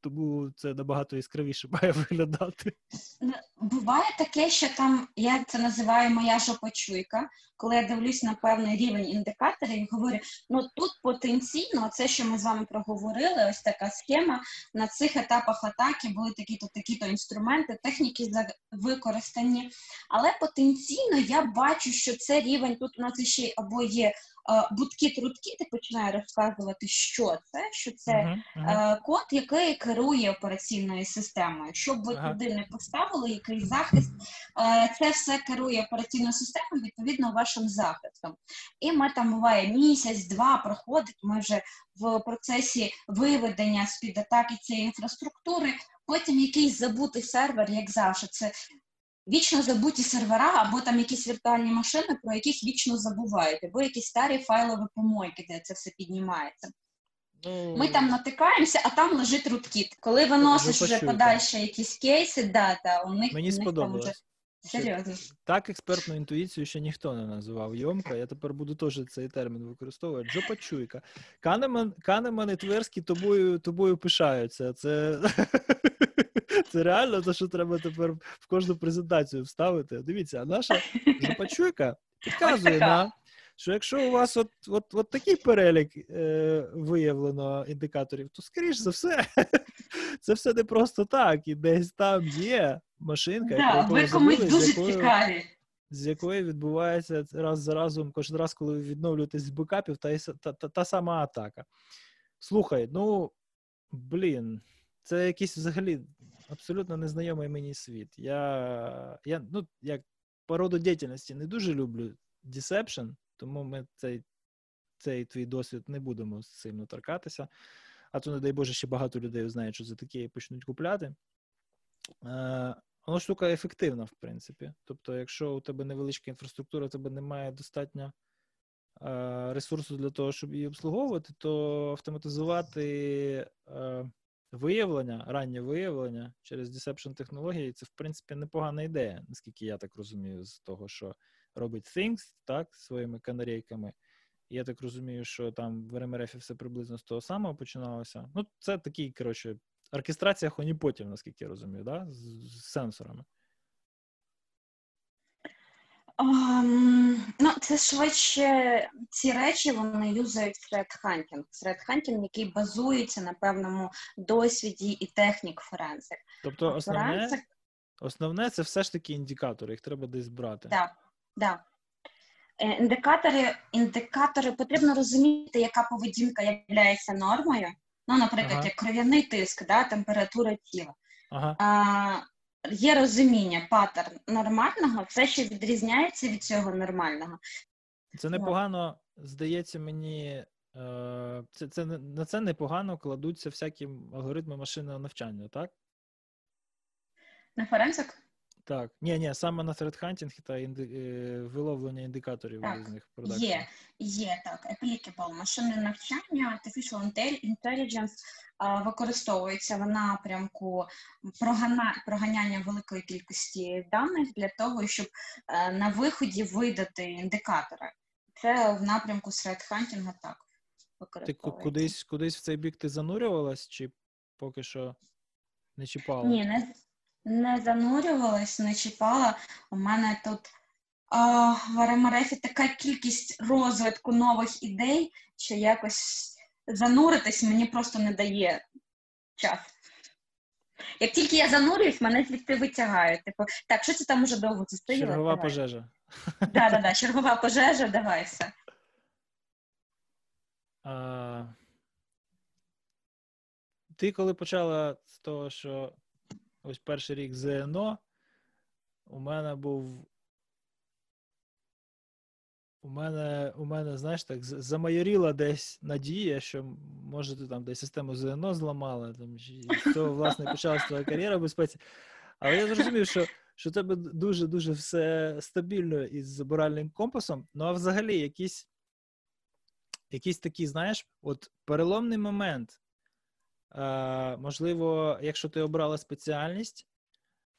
тому це набагато яскравіше має виглядати. Ну, Буває таке, що там я це називаю моя жопочуйка, коли я дивлюсь на певний рівень індикаторів і говорю: ну тут потенційно, це, що ми з вами проговорили, ось така схема. На цих етапах атаки були такі-то, такі-то інструменти, техніки за- використані. Але потенційно я бачу, що це рівень тут у нас ще або є е, будки-трутки, ти починає розказувати, що це, що це е, код, який керує операційною системою. Щоб ви Ага. туди не поставили, який захист, е, це все керує операційною системою відповідно вашим захистом. І ми там буває місяць-два проходить. Ми вже в процесі виведення з-під атаки цієї інфраструктури. Потім якийсь забутий сервер, як завжди, це. Вічно забуті сервера, або там якісь віртуальні машини, про яких вічно забувають, або якісь старі файлові помойки, де це все піднімається. Ну, Ми там натикаємося, а там лежить руткіт. Коли виносиш вже подальше якісь кейси, да, у них, Мені у них там вже серйозно. Так експертну інтуїцію ще ніхто не називав йомка. Я тепер буду теж цей термін використовувати. Джопачуйка. Канеман, Канеман і Тверський тобою, тобою пишаються. Це, це реально те, що треба тепер в кожну презентацію вставити. Дивіться, а наша Жопачуйка підказує нам, що якщо у вас от, от, от такий перелік е, виявлено індикаторів, то скоріш за все, це все не просто так. І десь там є машинка, Да, яку ви комусь дуже з якою, цікаві. з якої відбувається раз за разом, кожен раз, коли ви відновлюєтесь з бекапів, та, та, та, та сама атака. Слухай, ну блін, це якийсь взагалі абсолютно незнайомий мені світ. Я, я ну, як по роду діяльності не дуже люблю Deception, тому ми цей, цей твій досвід не будемо сильно торкатися. А то, не дай Боже, ще багато людей знають, що це таке і почнуть купляти. Е, Воно штука ефективна, в принципі. Тобто, якщо у тебе невеличка інфраструктура, у тебе немає достатньо е, ресурсу для того, щоб її обслуговувати, то автоматизувати е, виявлення, раннє виявлення через deception технології це, в принципі, непогана ідея, наскільки я так розумію, з того, що робить Things, так, своїми канарейками. Я так розумію, що там в РМРФ все приблизно з того самого починалося. Ну, це такий, коротше, оркестрація хоніпотів, наскільки я розумію, да? з, з сенсорами. Ам, ну, це швидше ці речі вони юзають threat-hunting. Threat-hunting, який базується на певному досвіді і технік форензик. Тобто, основне, Форензик, основне це все ж таки індикатори, їх треба десь брати. да, да. Е, Індикатори, індикатори потрібно розуміти, яка поведінка є нормою. Ну, наприклад, Ага. як кров'яний тиск, да, температура тіла. Ага. А, є розуміння, паттерн нормального, все, що відрізняється від цього нормального. Це непогано, здається мені, е, це, це, на це непогано кладуться всякі алгоритми машинного навчання, так? На форензик? Так, ні, ні, саме на threat-hunting та інди... Е, виловлення індикаторів так, різних продакшн. Є, є так, applicable. Машинне навчання, artificial intelligence а, використовується в напрямку прогана... проганяння великої кількості даних для того, щоб а, е, на виході видати індикатори. Це в напрямку threat-hunting так. Ти кудись кудись в цей бік ти занурювалась, чи поки що не чіпала? Ні, не не занурювалась, не чіпала. У мене тут а, в РМРФ така кількість розвитку нових ідей, що якось зануритись мені просто не дає час. Як тільки я занурююсь, мене звідти витягають. Типу, так, що це там уже довго застоїло? Чергова давай. пожежа. Так, так, так, чергова пожежа, давай все. А, Ти коли почала з того, що ось перший рік ЗНО, у мене був. У мене, у мене, знаєш, так, замайоріла десь надія, що може ти там десь систему ЗНО зламала, там, з цього, власне, почалася твоя кар'єра в безпеці. Але я зрозумів, що що тебе дуже-дуже все стабільно із моральним компасом. Ну, а взагалі, якийсь якийсь такий, знаєш, от переломний момент, Е, можливо, якщо ти обрала спеціальність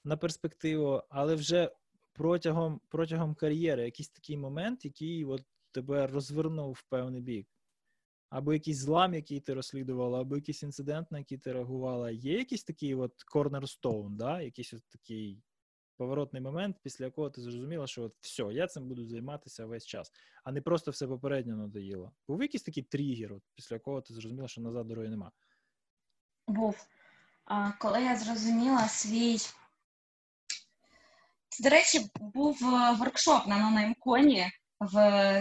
на перспективу, але вже протягом протягом кар'єри якийсь такий момент, який от тебе розвернув в певний бік. Або якийсь злам, який ти розслідувала, або якийсь інцидент, на який ти реагувала. Є якийсь такий от cornerstone, да? якийсь от такий поворотний момент, після якого ти зрозуміла, що от все, я цим буду займатися весь час, а не просто все попередньо надоїло. Був якийсь такий тригер, от, після якого ти зрозуміла, що назад дороги нема був, коли я зрозуміла свій. До речі, був е, воркшоп на нонеймконі в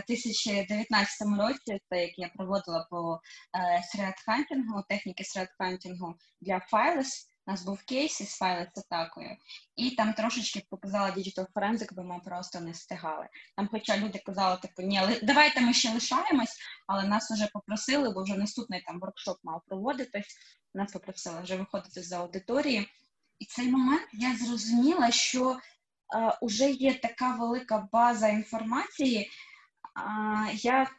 2019 році, це як я проводила по средхантінгу, техніки средхантінгу для Files. У нас був кейс із файли з атакою, і там трошечки показала Digital Forensic, бо ми просто не встигали. Там, хоча люди казали, типу, ні, давайте ми ще лишаємось, але нас вже попросили, бо вже наступний там воркшоп мав проводитись. Нас попросили вже виходити з аудиторії. І цей момент я зрозуміла, що е, вже є така велика база інформації. Е, я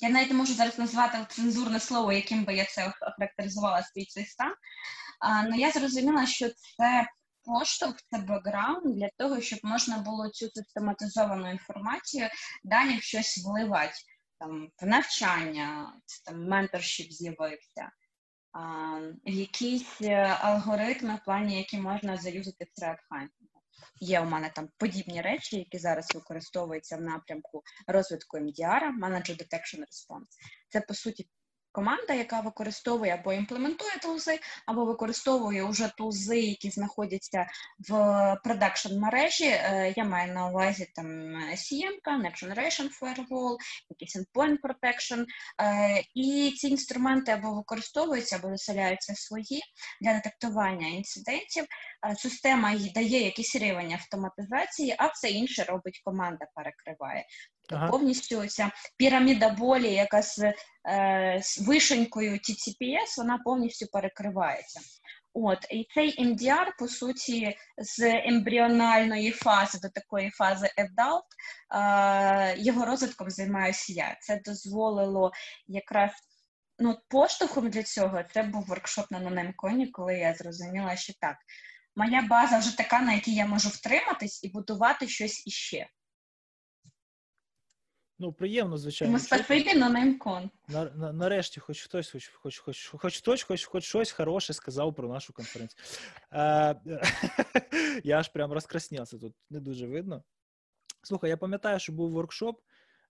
я навіть не можу зараз назвати цензурне слово, яким би я це охарактеризувала свій цей стан. Але я зрозуміла, що це поштовх, це бекграунд для того, щоб можна було цю систематизовану інформацію далі в щось вливати. Там в навчання, там менторшіп з'явився, в якісь е, алгоритми, в плані, які можна заюзати в трек-хантингу. Є у мене там подібні речі, які зараз використовуються в напрямку розвитку MDR, Manager Detection Response. Це по суті команда, яка використовує або імплементує тулзи, або використовує вже тулзи, які знаходяться в продакшн мережі. Е, я маю на увазі там CM, Next Generation Firewall, якийсь Endpoint Protection. Е, і ці інструменти або використовуються, або заселяються свої для детектування інцидентів. Е, система дає якийсь рівень автоматизації, а все інше робить команда, перекриває. Ага. Повністю ця піраміда болі, яка з, е, з вишенькою TCPS, вона повністю перекривається. От, І цей MDR, по суті, з ембріональної фази до такої фази adult, е, його розвитком займаюся я. Це дозволило якраз ну, поштовхом для цього. Це був воркшоп на Нанемконі, коли я зрозуміла, що так, моя база вже така, на якій я можу втриматись і будувати щось іще. Ну, приємно, звичайно. спасибі на на, нарешті, хоч хтось, хоч хоч, хоч, хоч хтось, хоч, хоч щось хороше сказав про нашу конференцію. Е, Я аж прям розкраснявся тут, не дуже видно. Слухай, я пам'ятаю, що був воркшоп.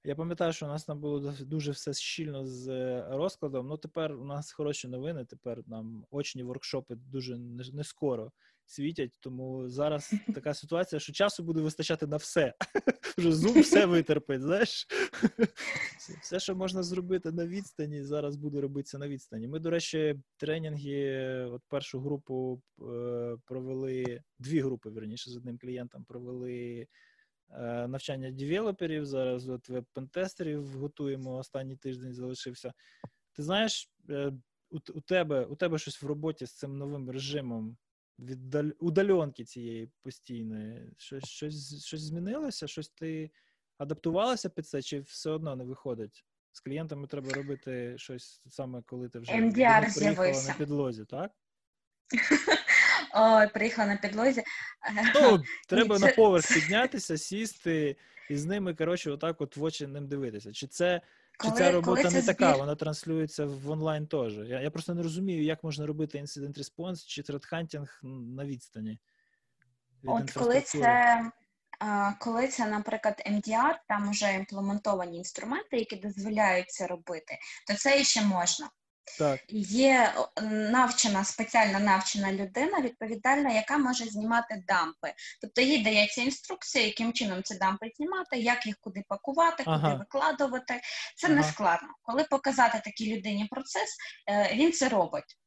Я пам'ятаю, що у нас там було дуже все щільно з е, розкладом. Ну тепер у нас хороші новини. Тепер нам очні воркшопи дуже не скоро світять. Тому зараз така ситуація, що часу буде вистачати на все. Вже Zoom все витерпить. Знаєш, все, що можна зробити на відстані, зараз буде робитися на відстані. Ми, до речі, тренінги, от першу групу е, провели дві групи, верніше з одним клієнтом провели. Е, навчання девелоперів, зараз от веб-пентестерів готуємо. Останній тиждень залишився. Ти знаєш, е, у, у тебе у тебе щось в роботі з цим новим режимом віддаль... удаленки цієї постійної? Щось, щось, щось змінилося? Щось ти адаптувалася під це, чи все одно не виходить? З клієнтами треба робити щось саме, коли ти вже приїхала на підлозі, так? Ой, приїхала на підлозі. Ну, треба на поверх піднятися, сісти і з ними, коротше, отак от в очі ним дивитися. Чи це коли, ця робота не така, збір... вона транслюється в онлайн теж. Я я просто не розумію, як можна робити incident response чи threat hunting на відстані. Від От коли це, коли це, наприклад, MDR, там вже імплементовані інструменти, які дозволяють це робити, то це ще можна. Так. Є навчена, спеціально навчена людина, відповідальна, яка може знімати дампи. Тобто їй дається інструкція, яким чином ці дампи знімати, як їх куди пакувати, ага. куди викладувати. Це ага. не складно. Коли показати такій людині процес, е, він це робить.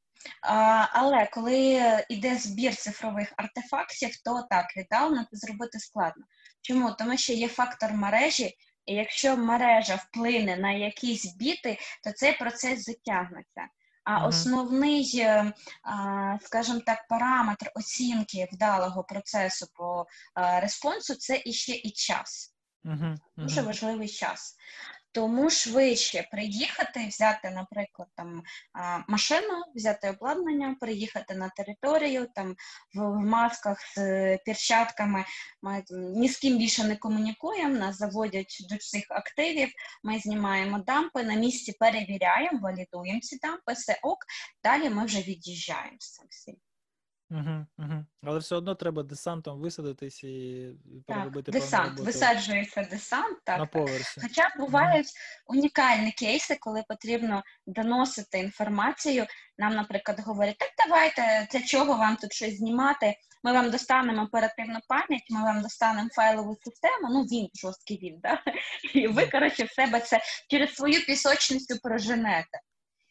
Але коли йде збір цифрових артефактів, то так віддалено це зробити складно. Чому? Тому що є фактор мережі, якщо мережа вплине на якісь біти, то цей процес затягнеться. А mm-hmm. основний, е, скажімо так, параметр оцінки вдалого процесу по е, респонсу це іще і час. Дуже важливий час. Тому швидше приїхати, взяти, наприклад, там машину, взяти обладнання, приїхати на територію, там в, масках з перчатками. Ми ні з ким більше не комунікуємо, нас заводять до всіх активів. Ми знімаємо дампи, на місці перевіряємо, валідуємо ці дампи, все ок. Далі ми вже від'їжджаємо з цим всім. Угу, угу. Але все одно треба десантом висадитись і переробити так, десант. Висаджується десант, так. На поверсі. Хоча бувають угу. унікальні кейси, коли потрібно доносити інформацію. Нам, наприклад, говорять, так давайте, для чого вам тут щось знімати? Ми вам достанемо оперативну пам'ять, ми вам достанемо файлову систему, ну він жорсткий він, да? і ви, коротше, в себе це через свою пісочницю проженете.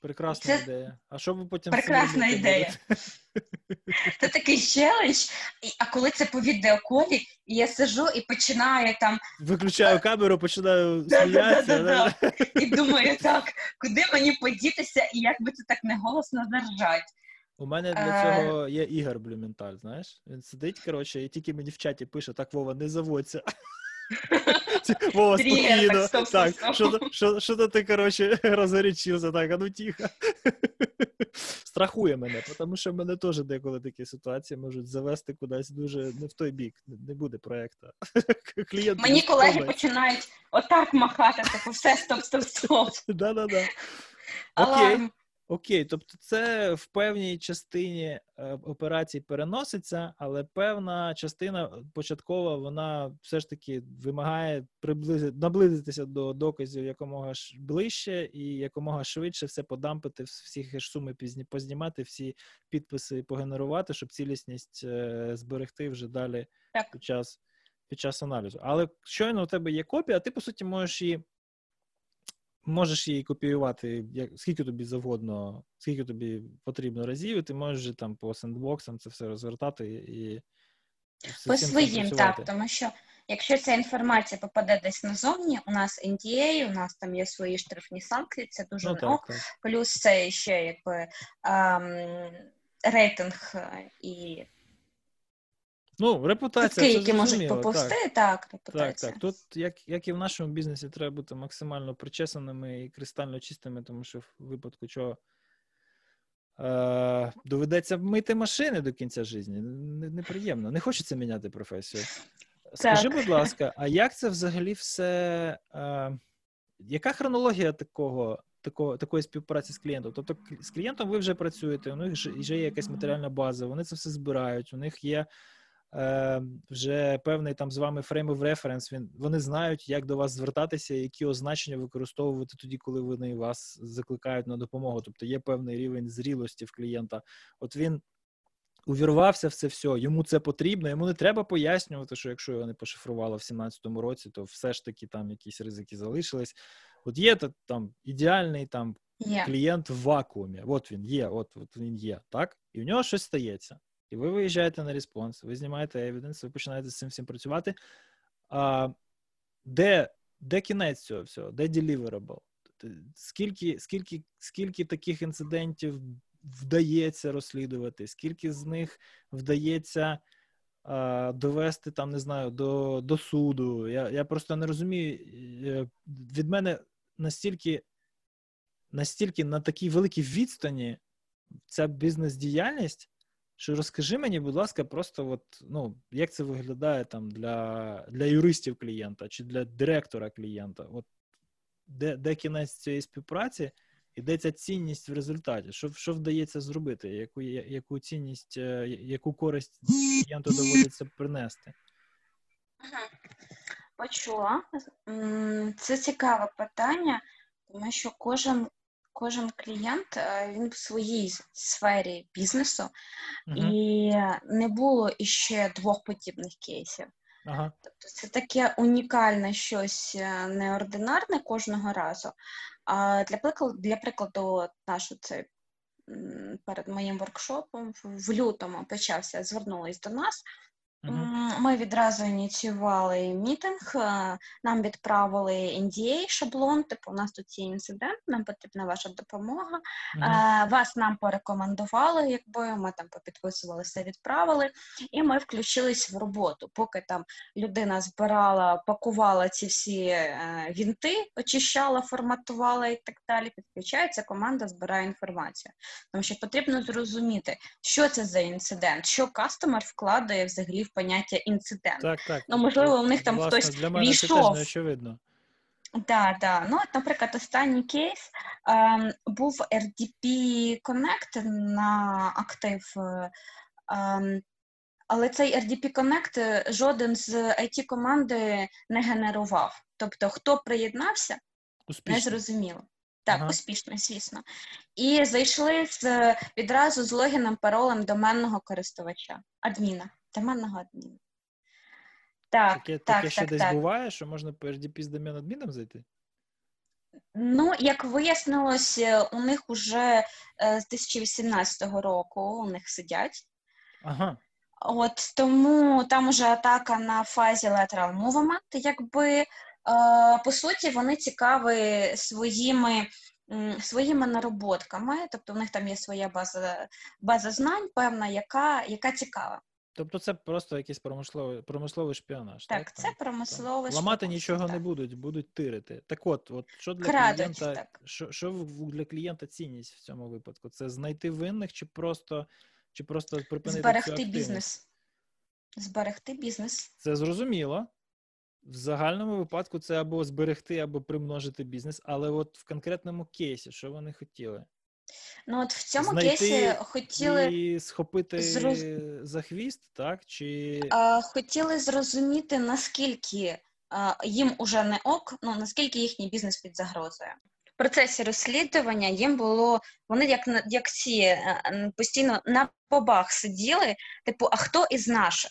Прекрасна це... ідея. А що ви потім прекрасна ідея? Це такий челендж, а коли це по відеоколі, і я сижу і починаю там. Виключаю камеру, починаю сміятися. І думаю, так, куди мені подітися, і як би це так не голосно заржать. У мене для е. цього є Ігор Блюменталь, знаєш? Він сидить, коротше, і тільки мені в чаті пише: так, Вова, не заводься. Вова, спокійно. Так, що-то ти, коротше, розгорячився, так, а ну тихо. Страхує мене, тому що в мене теж деколи такі ситуації можуть завести кудись дуже не в той бік, не буде проєкту. Мені колеги починають отак махати, типу, все, стоп, стоп, стоп. Да-да-да. Окей. Окей, тобто це в певній частині е, операцій переноситься, але певна частина початкова вона все ж таки вимагає приблизити наблизитися до доказів якомога ближче і якомога швидше все подампити, всі хеш-суми познімати, всі підписи погенерувати, щоб цілісність е, зберегти вже далі так. під час під час аналізу. Але щойно у тебе є копія, ти по суті можеш її. Можеш її копіювати як скільки тобі завгодно, скільки тобі потрібно разів, і ти можеш там по сендбоксам це все розвертати і по своїм, так, тому що якщо ця інформація попаде десь назовні, у нас NDA, у нас там є свої штрафні санкції, це дуже ну, так, так. плюс це ще якби ем, рейтинг е, і Ну, репутація. Які можуть поповсти, так, так, репутація. Так, так. Тут, як як і в нашому бізнесі, треба бути максимально причесаними і кристально чистими, тому що в випадку чого е, доведеться мити машини до кінця життя. Неприємно. Не хочеться міняти професію. Скажи, будь ласка, а як це взагалі все? Е, яка хронологія такого? Такого, такої співпраці з клієнтом. Тобто з клієнтом ви вже працюєте, у них вже є якась матеріальна база, вони це все збирають, у них є Е, вже певний там з вами frame of reference, Він вони знають, як до вас звертатися, які означення використовувати тоді, коли вони вас закликають на допомогу. Тобто є певний рівень зрілості в клієнта. От він увірвався в це все, йому це потрібно. Йому не треба пояснювати, що якщо його не пошифрувало в 17-му році, то все ж таки там якісь ризики залишились. От є там ідеальний там yeah. клієнт в вакуумі. От він є, от, от він є, так, і в нього щось стається. І ви виїжджаєте на респонс, ви знімаєте evidence, ви починаєте з цим всім працювати. А, Де де кінець цього всього? Де deliverable? Скільки скільки, скільки таких інцидентів вдається розслідувати, скільки з них вдається а, довести там, не знаю, до до суду. Я я просто не розумію. Е, від мене настільки настільки на такій великій відстані ця бізнес-діяльність, що розкажи мені, будь ласка, просто от, ну, як це виглядає там для для юристів клієнта чи для директора клієнта? От Де де кінець цієї співпраці і де ця цінність в результаті? Що що вдається зробити? Яку яку цінність, е, яку користь клієнту доводиться принести? Почула. Це цікаве питання, тому що кожен кожен клієнт е, він в своїй сфері бізнесу, угу. і не було іще двох подібних кейсів. Ага. Тобто це таке унікальне щось е, неординарне кожного разу. А Для прикладу, для прикладу, нашу це перед моїм воркшопом в лютому почався, звернулись до нас ми відразу ініціювали мітинг, е, нам відправили NDA шаблон, типу у нас тут є інцидент, нам потрібна ваша допомога. Uh-huh. Вас нам порекомендували, якби ми там попідписували все, відправили, і ми включились в роботу. Поки там людина збирала, пакувала ці всі е, вінти, очищала, форматувала і так далі. Підключається команда, збирає інформацію. Тому що потрібно зрозуміти, що це за інцидент, що кастомер вкладає взагалі в поняття інцидент. Так, так. Ну, можливо, у них там Власне, хтось для мене війшов. Це теж не очевидно. Так, так. Ну, от, наприклад, останній кейс ем, був RDP Connect на актив, ем, але цей RDP Connect е, жоден з it команди не генерував. Тобто, хто приєднався, Успішно. не зрозуміло. Так, ага. успішно, звісно. І зайшли з відразу з логіном, паролем доменного користувача, адміна доменного адміна. Так, таке так, таке ще так, десь так. буває, що можна по RDP з домен адміном зайти? Ну, як вияснилось, е, у них уже е, з 2018 року у них сидять. Ага. От тому там уже атака на фазі lateral movement, якби е, по суті вони цікаві своїми своїми нароботками, тобто в них там є своя база база знань, певна, яка яка цікава. Тобто це просто якийсь промисловий промисловий шпіонаж. Так, так? це промисловий шпіонаж. Ламати нічого так. не будуть, будуть тирити. Так от, от що для Крадуть, клієнта так. Що, що для клієнта цінність в цьому випадку? Це знайти винних чи просто чи просто припинити зберегти цю бізнес. Зберегти бізнес. Це зрозуміло. В загальному випадку це або зберегти, або примножити бізнес, але от в конкретному кейсі, що вони хотіли? Ну, от в цьому Знайти кейсі хотіли і схопити зроз... за хвіст, так? Чи а, хотіли зрозуміти, наскільки а, їм уже не ок, ну наскільки їхній бізнес під загрозою. В процесі розслідування їм було вони як як ці е, постійно на побах сиділи, типу, а хто із наших?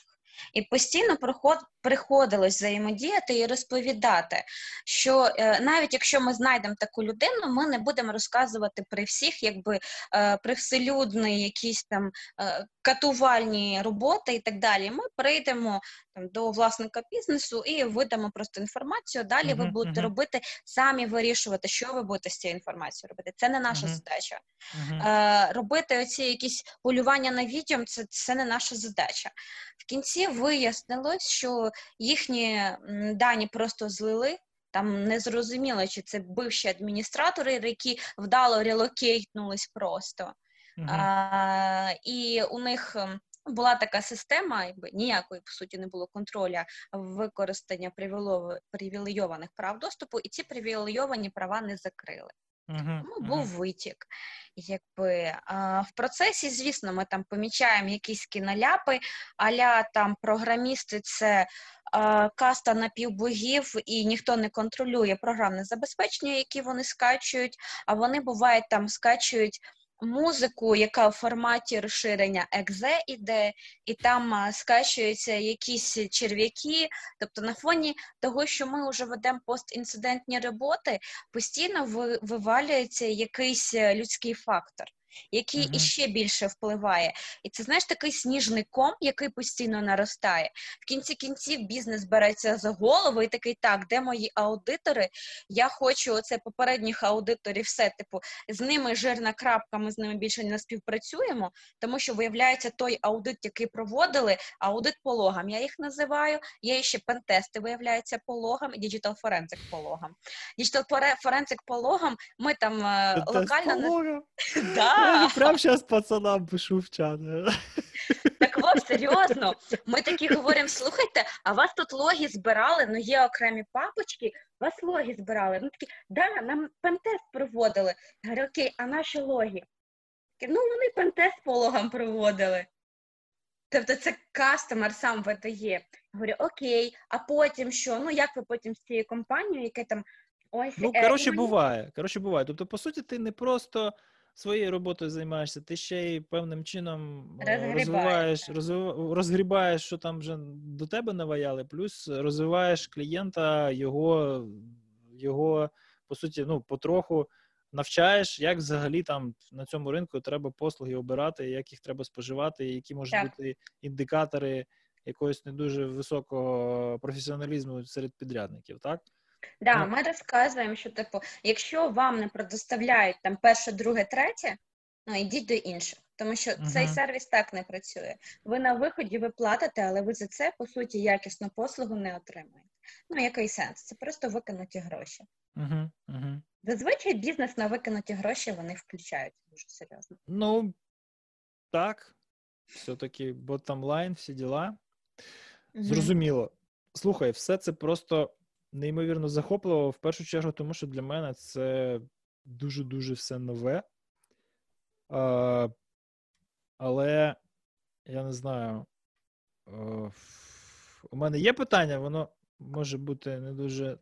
І постійно проход, приходилось взаємодіяти і розповідати, що е, навіть якщо ми знайдемо таку людину, ми не будемо розказувати при всіх, якби е, привселюдні якісь там е, катувальні роботи і так далі. Ми прийдемо там до власника бізнесу і видамо просто інформацію. Далі uh-huh, ви будете uh-huh. робити самі вирішувати, що ви будете з цією інформацією робити. Це не наша uh-huh. задача. Е, Робити оці якісь полювання на відео, це, це не наша задача. В кінці вияснилось, що їхні дані просто злили. Там не зрозуміло, чи це бивші адміністратори, які вдало релокейтнулись просто. Uh-huh. А, І у них була така система, якби ніякої по суті не було контроля використання привілейованих прав доступу, і ці привілейовані права не закрили. Uh-huh. Був витік. Якби а, В процесі, звісно, ми там помічаємо якісь кіноляпи, аля там програмісти це а, каста напівбогів, і ніхто не контролює програмне забезпечення, які вони скачують, а вони бувають там скачують музику, яка в форматі розширення екзе іде, і там скачуються якісь черв'яки. Тобто, на фоні того, що ми вже ведемо постінцидентні роботи, постійно вивалюється якийсь е, людський фактор. Який uh-huh. іще більше впливає. І це знаєш такий сніжний ком, який постійно наростає. В кінці кінців бізнес береться за голову і такий так, де мої аудитори? Я хочу оце попередніх аудиторів, все типу з ними жирна крапка, ми з ними більше не співпрацюємо, тому що виявляється той аудит, який проводили, аудит по логам. Я їх називаю. Є ще пентести, виявляється, по логам і digital forensic по логам. Digital forensic по логам. Ми там е, локально да. прямо зараз пацанам пишу в чат. Так от, серйозно, ми такі говоримо: слухайте, а вас тут логи збирали, ну є окремі папочки, вас логи збирали. Ну такі, да, нам пентест проводили. Я говорю, окей, а наші логи? Ну, вони пентест по логам проводили. Тобто це кастомер сам видає. Я говорю, окей, а потім що? Ну, як ви потім з цією компанією, яке там ось. Ну, е, коротше, буває. Коротше, буває. Тобто, по суті, ти не просто своєю роботою займаєшся, ти ще й певним чином е, розвиваєш, розгрібаєш, що там вже до тебе наваяли, плюс розвиваєш клієнта, його, його по суті, ну, потроху навчаєш, як взагалі там на цьому ринку треба послуги обирати, як їх треба споживати, які можуть так. бути індикатори якогось не дуже високого професіоналізму серед підрядників, так? Да, ми розказуємо, що типу, якщо вам не предоставляють там перше, друге, третє, ну йдіть до інших. Тому що uh-huh. цей сервіс так не працює. Ви на виході ви платите, але ви за це по суті якісну послугу не отримуєте. Ну який сенс? Це просто викинуті гроші. Uh-huh. Uh-huh. Зазвичай бізнес на викинуті гроші вони включають дуже серйозно. Ну так, все-таки ботом-лайн, всі діла. Зрозуміло. Слухай, все це просто неймовірно захопливо, в першу чергу, тому що для мене це дуже-дуже все нове. А, Але я не знаю. У мене є питання, воно може бути не дуже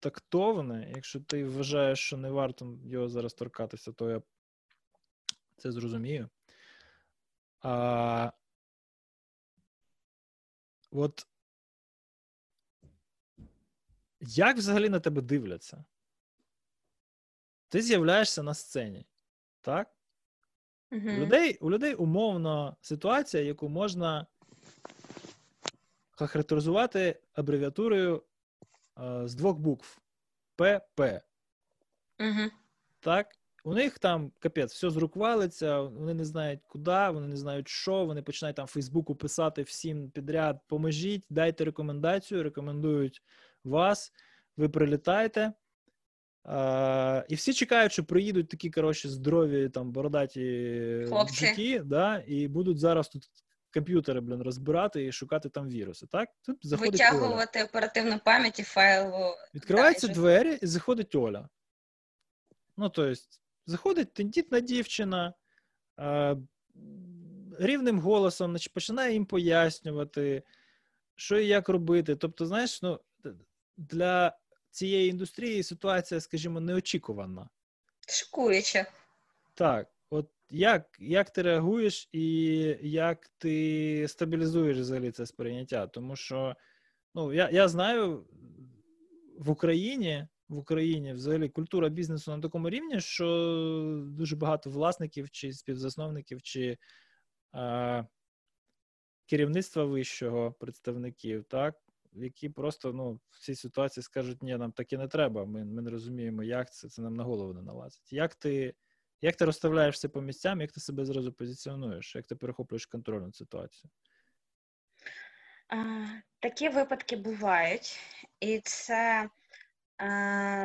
тактовне. Якщо ти вважаєш, що не варто його зараз торкатися, то я це зрозумію. А, От як взагалі на тебе дивляться? Ти з'являєшся на сцені, так? Угу. У людей у людей умовно ситуація, яку можна характеризувати абревіатурою е, з двох букв ПП. Угу. Так? У них там капець, все з рук валиться, вони не знають куди, вони не знають що, вони починають там в Фейсбуку писати всім підряд, поможіть, дайте рекомендацію, рекомендують вас, ви прилітаєте. А, І всі чекають, що приїдуть такі коротше, здорові там бородаті житті, да, і будуть зараз тут комп'ютери блін, розбирати і шукати там віруси. Так? Тут заходить Витягувати Оля. оперативну пам'ять і файлову. Відкриваються двері і заходить Оля. Ну, тобто, заходить тендітна дівчина. А, Рівним голосом починає їм пояснювати, що і як робити. Тобто, знаєш, ну для цієї індустрії ситуація, скажімо, неочікувана. Шокуюче. Так, от як як ти реагуєш і як ти стабілізуєш взагалі це сприйняття? Тому що ну, я я знаю в Україні в Україні взагалі культура бізнесу на такому рівні, що дуже багато власників чи співзасновників, чи а, керівництва вищого представників, так, які просто ну, в цій ситуації скажуть, ні, нам таке не треба, ми ми не розуміємо, як це, це нам на голову не налазить. Як ти як ти розставляєшся по місцям, як ти себе зразу позиціонуєш, як ти перехоплюєш контроль над ситуацією? Такі випадки бувають, і це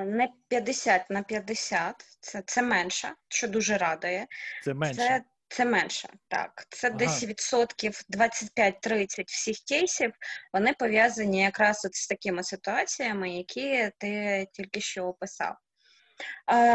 не 50 на 50, це це менше, що дуже радує. Це менше. Це це менше, так. Це ага. десь відсотків 25-30 всіх кейсів, вони пов'язані якраз от з такими ситуаціями, які ти тільки що описав.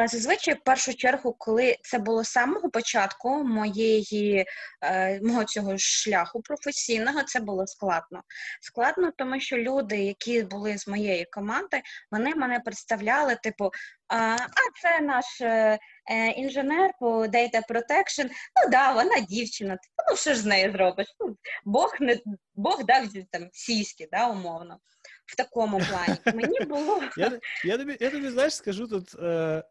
Зазвичай, в першу чергу, коли це було з самого початку моєї е, мого цього шляху професійного, це було складно. Складно, тому що люди, які були з моєї команди, вони мене представляли, типу, а це наш е, е, інженер по Data Protection. Ну да, вона дівчина. Типу, ну що ж з нею зробиш? Ну, Бог не Бог дав там сіськи, да, умовно в такому плані. Мені було. Я я, тобі, я тобі знаєш, скажу тут. Е...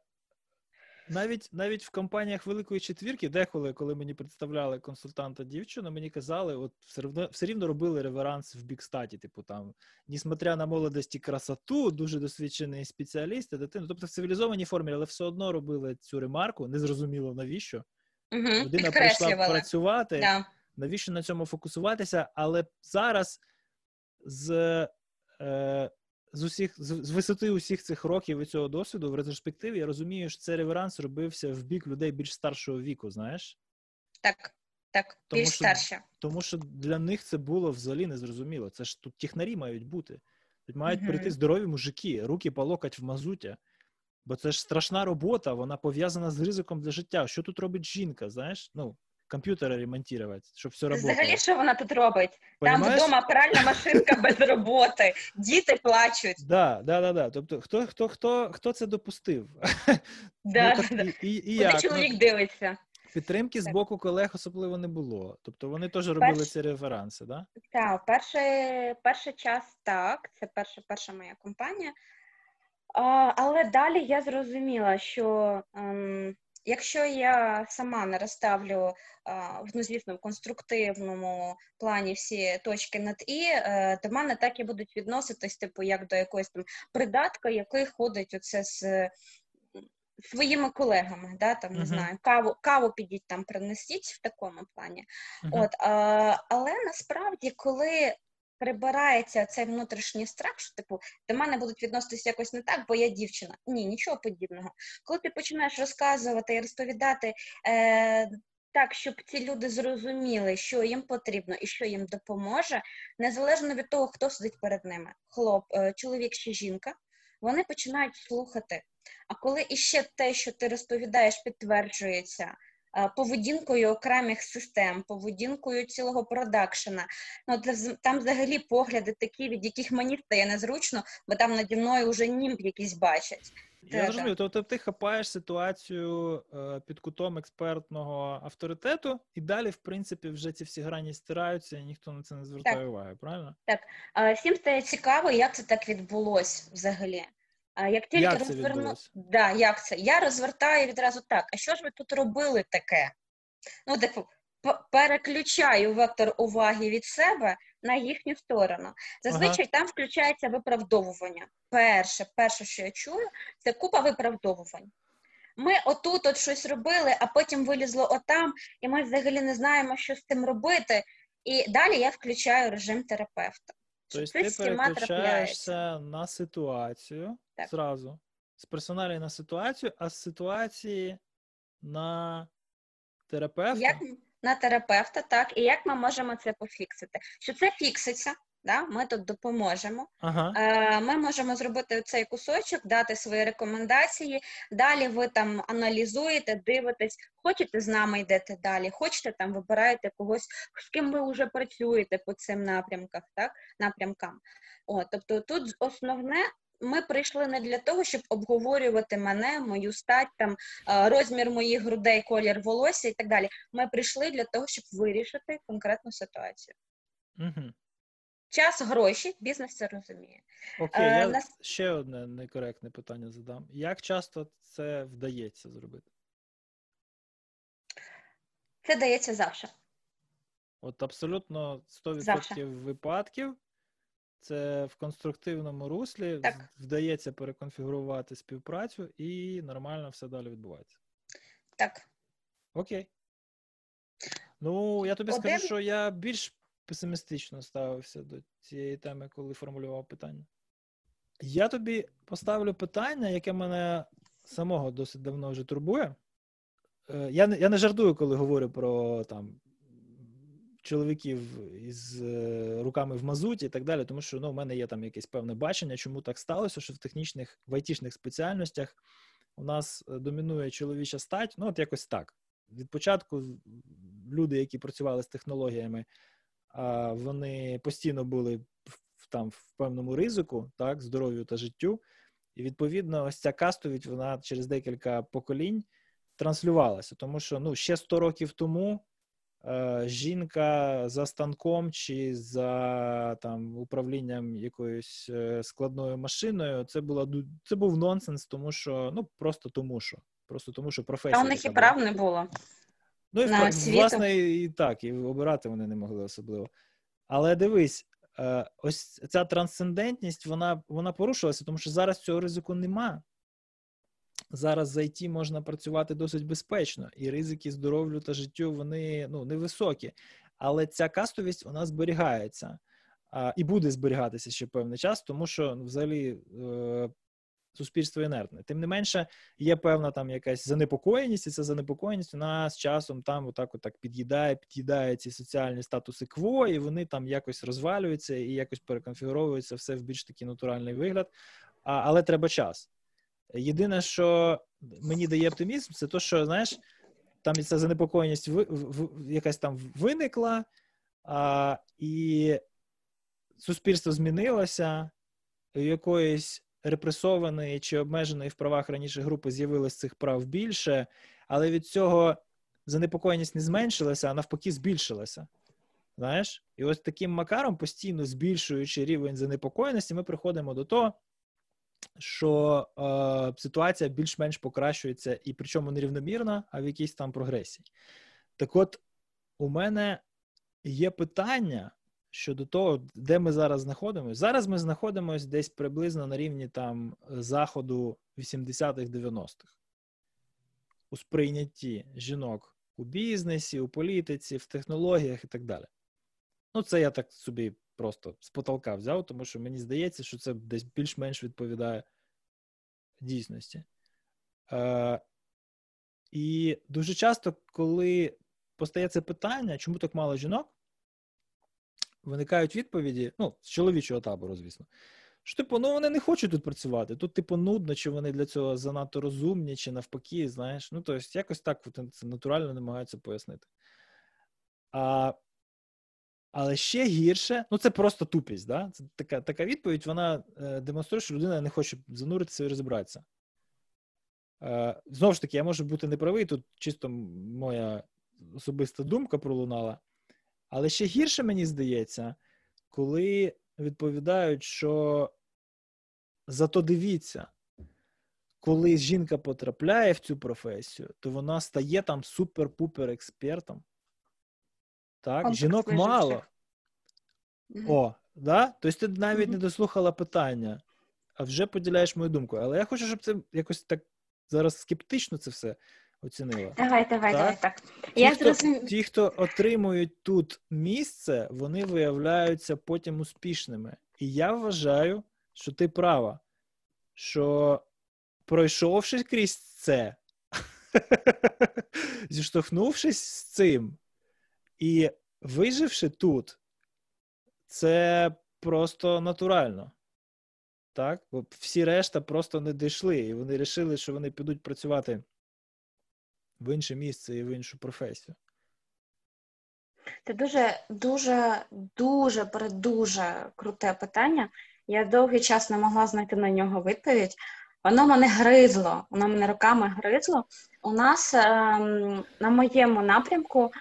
навіть навіть в компаніях Великої четвірки, деколи, коли мені представляли консультанта дівчину, мені казали, от все рівно все рівно робили реверанс в бікстаті. Типу там, несмотря на молодість і красоту, дуже досвідчений спеціаліст, дитину. Тобто в цивілізованій формі, але все одно робили цю ремарку, незрозуміло навіщо. Угу, Людина прийшла працювати. Да. Навіщо на цьому фокусуватися? Але зараз з е, з усіх з висоти усіх цих років і цього досвіду в ретроспективі я розумію, що цей реверанс робився в бік людей більш старшого віку, знаєш? Так, так, тому більш що, старше. Тому що для них це було взагалі незрозуміло. Це ж тут технарі мають бути. Тут мають угу. прийти здорові мужики, руки по локоть в мазуті. Бо це ж страшна робота, вона пов'язана з ризиком для життя. Що тут робить жінка? Знаєш? Ну, комп'ютери ремонтувати, щоб все робило. Взагалі, що вона тут робить? Понимаєш? Там вдома пральна машинка без роботи, діти плачуть. Да, да, да, да. Тобто, хто хто, хто, хто це допустив? Да, ну, так, да. І, і, як? чоловік ну, дивиться. Підтримки з боку колег особливо не було. Тобто вони теж робили Перш... ці реферанси, да? Так, перший, перший час так. Це перша перша моя компанія. А, Але далі я зрозуміла, що ем, Якщо я сама не розставлю ну, звісно, в конструктивному плані всі точки над і, е, до мене так і будуть відноситись, типу, як до якоїсь там придатка, який ходить оце з своїми колегами, да, там, не uh-huh. знаю, каву каву підіть там принесіть в такому плані. Uh-huh. От, а, Але насправді, коли прибирається цей внутрішній страх, що типу до мене будуть відноситися якось не так, бо я дівчина. Ні, нічого подібного. Коли ти починаєш розказувати і розповідати. Е, так, щоб ці люди зрозуміли, що їм потрібно і що їм допоможе, незалежно від того, хто сидить перед ними, хлоп, е, чоловік чи жінка, вони починають слухати. А коли іще те, що ти розповідаєш, підтверджується поведінкою окремих систем, поведінкою цілого продакшена. Ну, Там взагалі погляди такі, від яких мені стає незручно, бо там наді мною вже німб якийсь бачать. Я розумію, тобто ти хапаєш ситуацію е, під кутом експертного авторитету, і далі, в принципі, вже ці всі грані стираються, і ніхто на це не звертає так. уваги, правильно? Так. Е, всім стає цікаво, як це так відбулось взагалі. Як тільки як розверну... да, як це? Я розвертаю відразу так. А що ж ви тут робили таке? Ну, типу, переключаю вектор уваги від себе на їхню сторону. Зазвичай ага. там включається виправдовування. Перше, перше, що я чую, це купа виправдовувань. Ми отут от щось робили, а потім вилізло отам, і ми взагалі не знаємо, що з цим робити. І далі я включаю режим терапевта. Тобто ти переключаєшся на ситуацію так. зразу. З персоналі на ситуацію, а з ситуації на терапевта. Як на терапевта, так. І як ми можемо це пофіксити? Що це фікситься, да? ми тут допоможемо. Ага. Е, Ми можемо зробити цей кусочок, дати свої рекомендації. Далі ви там аналізуєте, дивитесь, хочете з нами йдете далі, хочете там вибираєте когось, з ким ви вже працюєте по цим напрямках, так? напрямкам. О, тобто тут основне. Ми прийшли не для того, щоб обговорювати мене, мою стать, там розмір моїх грудей, колір волосся і так далі. Ми прийшли для того, щоб вирішити конкретну ситуацію. Угу. Час, гроші, бізнес це розуміє. Окей, е, я нас... ще одне некоректне питання задам. Як часто це вдається зробити? Це дається завжди. От абсолютно 100% завжди. випадків. Це в конструктивному руслі так. вдається переконфігурувати співпрацю і нормально все далі відбувається. Так. Окей. Ну, я тобі Один... скажу, що я більш песимістично ставився до цієї теми, коли формулював питання. Я тобі поставлю питання, яке мене самого досить давно вже турбує. Е, я не я не жартую, коли говорю про там чоловіків із е, руками в мазуті і так далі, тому що ну, в мене є там якесь певне бачення, чому так сталося, що в технічних в айтішних спеціальностях у нас е, домінує чоловіча стать. Ну, от якось так. Від початку люди, які працювали з технологіями, вони постійно були в там в певному ризику, так, здоров'ю та життю. І відповідно, ось ця кастовість, вона через декілька поколінь транслювалася, тому що ну ще 100 років тому жінка за станком чи за там управлінням якоюсь е, складною машиною, це була це був нонсенс, тому що ну просто тому що Просто тому, що професія. А у них і прав не було. Ну, і на власне, і так, і обирати вони не могли особливо. Але дивись, е, ось ця трансцендентність, вона вона порушилася, тому що зараз цього ризику нема. Зараз за ІТ можна працювати досить безпечно, і ризики здоров'ю та життю вони ну, невисокі. Але ця кастовість вона зберігається а, і буде зберігатися ще певний час, тому що ну, взагалі е, суспільство інертне. Тим не менше, є певна там якась занепокоєність, і ця занепокоєність вона з часом там отак отак під'їдає, під'їдає ці соціальні статуси кво, і вони там якось розвалюються і якось переконфігуровуються все в більш такий натуральний вигляд. А, Але треба час. Єдине, що мені дає оптимізм, це то, що знаєш, там ця занепокоєність в, в, якась там виникла, а, і суспільство змінилося, у якоїсь репресованої чи обмеженої в правах раніше групи з'явилось цих прав більше, але від цього занепокоєність не зменшилася, а навпаки, збільшилася. Знаєш? І ось таким макаром, постійно збільшуючи рівень занепокоєності, ми приходимо до того, що е, ситуація більш-менш покращується, і причому нерівномірна, а в якійсь там прогресії. Так от, у мене є питання щодо того, де ми зараз знаходимося. Зараз ми знаходимося десь приблизно на рівні там заходу 80-х, 90-х. У сприйнятті жінок у бізнесі, у політиці, в технологіях і так далі. Ну, це я так собі просто з потолка взяв, тому що мені здається, що це десь більш-менш відповідає дійсності. Е, І дуже часто, коли постає це питання, чому так мало жінок, виникають відповіді, ну, з чоловічого табору, звісно. Що, типу, ну вони не хочуть тут працювати. Тут, типу, нудно, чи вони для цього занадто розумні, чи навпаки, знаєш. Ну, тобто, якось так це натурально намагаються пояснити. А, Але ще гірше, ну це просто тупість. да? Це така така відповідь, вона е, демонструє, що людина не хоче зануритися і розібратися. Е, Знову ж таки, я можу бути неправий, тут чисто моя особиста думка пролунала. Але ще гірше мені здається, коли відповідають, що зато дивіться, коли жінка потрапляє в цю професію, то вона стає там супер-пупер експертом. Так, жінок мало. О, да? Тобто ти навіть не дослухала питання, а вже поділяєш мою думку. Але я хочу, щоб це якось так зараз скептично це все оцінила. Давай, давай, так? давай так. Ті, Я хто, зрозум... ті, хто отримують тут місце, вони виявляються потім успішними. І я вважаю, що ти права, що пройшовши крізь це, зіштовхнувшись з цим і виживши тут, це просто натурально. Так? Бо всі решта просто не дійшли, і вони вирішили, що вони підуть працювати в інше місце і в іншу професію? Це дуже, дуже, дуже дуже круте питання. Я довгий час не могла знайти на нього відповідь. Воно мене гризло, воно мене руками гризло. У нас ем, на моєму напрямку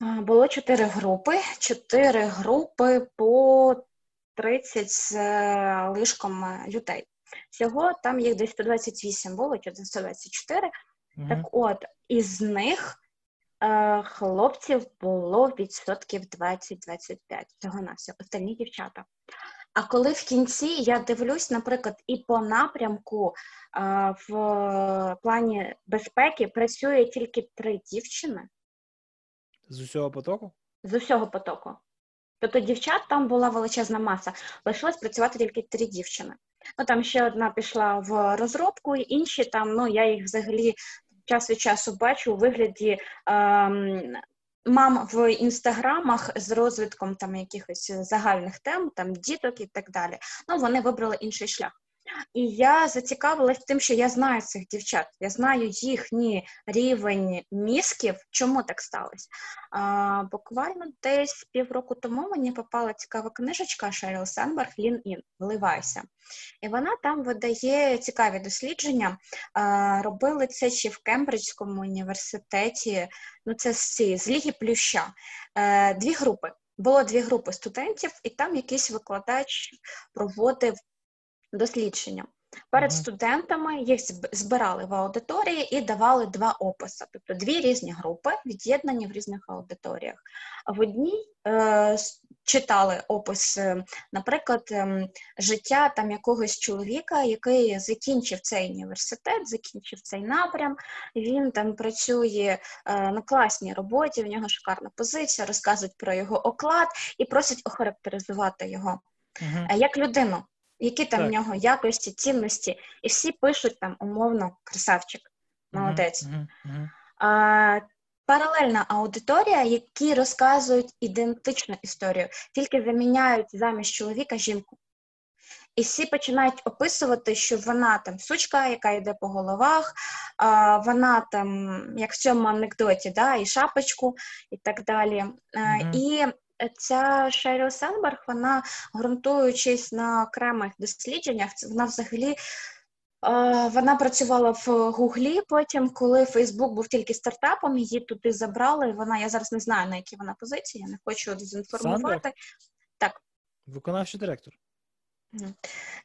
було чотири групи, чотири групи по 30 з е, лишком людей. Всього там їх десь 128 було, чи 124. Так от, із них е, хлопців було відсотків 20-25 цього на все, остальні дівчата. А коли в кінці я дивлюсь, наприклад, і по напрямку е, в плані безпеки працює тільки три дівчини. З усього потоку? З усього потоку. Тобто дівчат там була величезна маса. Лишилось працювати тільки три дівчини. Ну там ще одна пішла в розробку, інші там, ну я їх взагалі час від часу бачу у вигляді. Ем, Мам в інстаграмах з розвитком там якихось загальних тем, там діток і так далі. Ну вони вибрали інший шлях. І я зацікавилась тим, що я знаю цих дівчат, я знаю їхній рівень мізків, чому так сталося. А, Буквально десь півроку тому мені попала цікава книжечка Шеріл Сенберг «Lean In» «Вливайся». І вона там видає цікаві дослідження. А, Робили це ще в Кембриджському університеті, ну це з цієї, з Ліги Плюща. Е, Дві групи. Було дві групи студентів, і там якийсь викладач проводив дослідження. Перед студентами їх збирали в аудиторії і давали два описи, тобто дві різні групи, від'єднані в різних аудиторіях. В одній е, читали опис, е, наприклад, ем, життя там якогось чоловіка, який закінчив цей університет, закінчив цей напрям. Він там працює е, на класній роботі, в нього шикарна позиція, розказують про його оклад і просять охарактеризувати його uh як людину які там так. в нього якості, цінності, і всі пишуть там умовно красавчик, молодець. Uh-huh, uh-huh. А, Паралельна аудиторія, які розказують ідентичну історію, тільки заміняють замість чоловіка жінку. І всі починають описувати, що вона там сучка, яка йде по головах, а, вона там, як в цьому анекдоті, да, і шапочку, і так далі. Mm-hmm. І ця Шеріл Сенберг, вона ґрунтуючись на окремих дослідженнях, вона взагалі. Вона працювала в Гуглі. Потім, коли Фейсбук був тільки стартапом, її туди забрали. Вона я зараз не знаю на якій вона позиції, я не хочу дезінформувати. Так, виконавчий директор.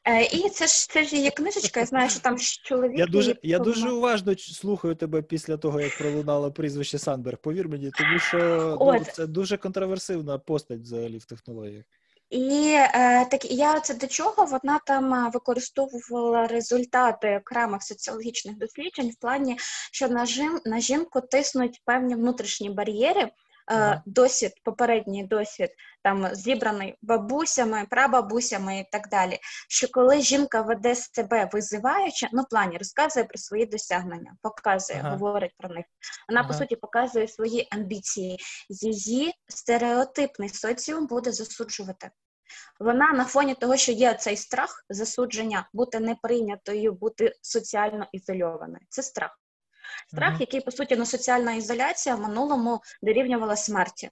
Е, і це ж це ж є книжечка, я знаю, що там чоловік. Я дуже я дуже уважно слухаю тебе після того, як пролунало прізвище Сандберг. Повір мені, тому що ну, це дуже контроверсивна постать взагалі в технологіях. І е, так я це до чого вона там е, використовувала результати окремих соціологічних досліджень в плані, що на жін, на жінку тиснуть певні внутрішні бар'єри. Ага. Досвід, попередній досвід, там зібраний бабусями, прабабусями і так далі. Що коли жінка веде себе визиваючи, ну плані розказує про свої досягнення, показує, ага. говорить про них. Вона ага. по суті показує свої амбіції. Її стереотипний соціум буде засуджувати. Вона на фоні того, що є цей страх засудження, бути неприйнятою, бути соціально ізольованою. Це страх. Страх, uh-huh. який по суті ну, соціальна ізоляція в минулому дорівнювала смерті.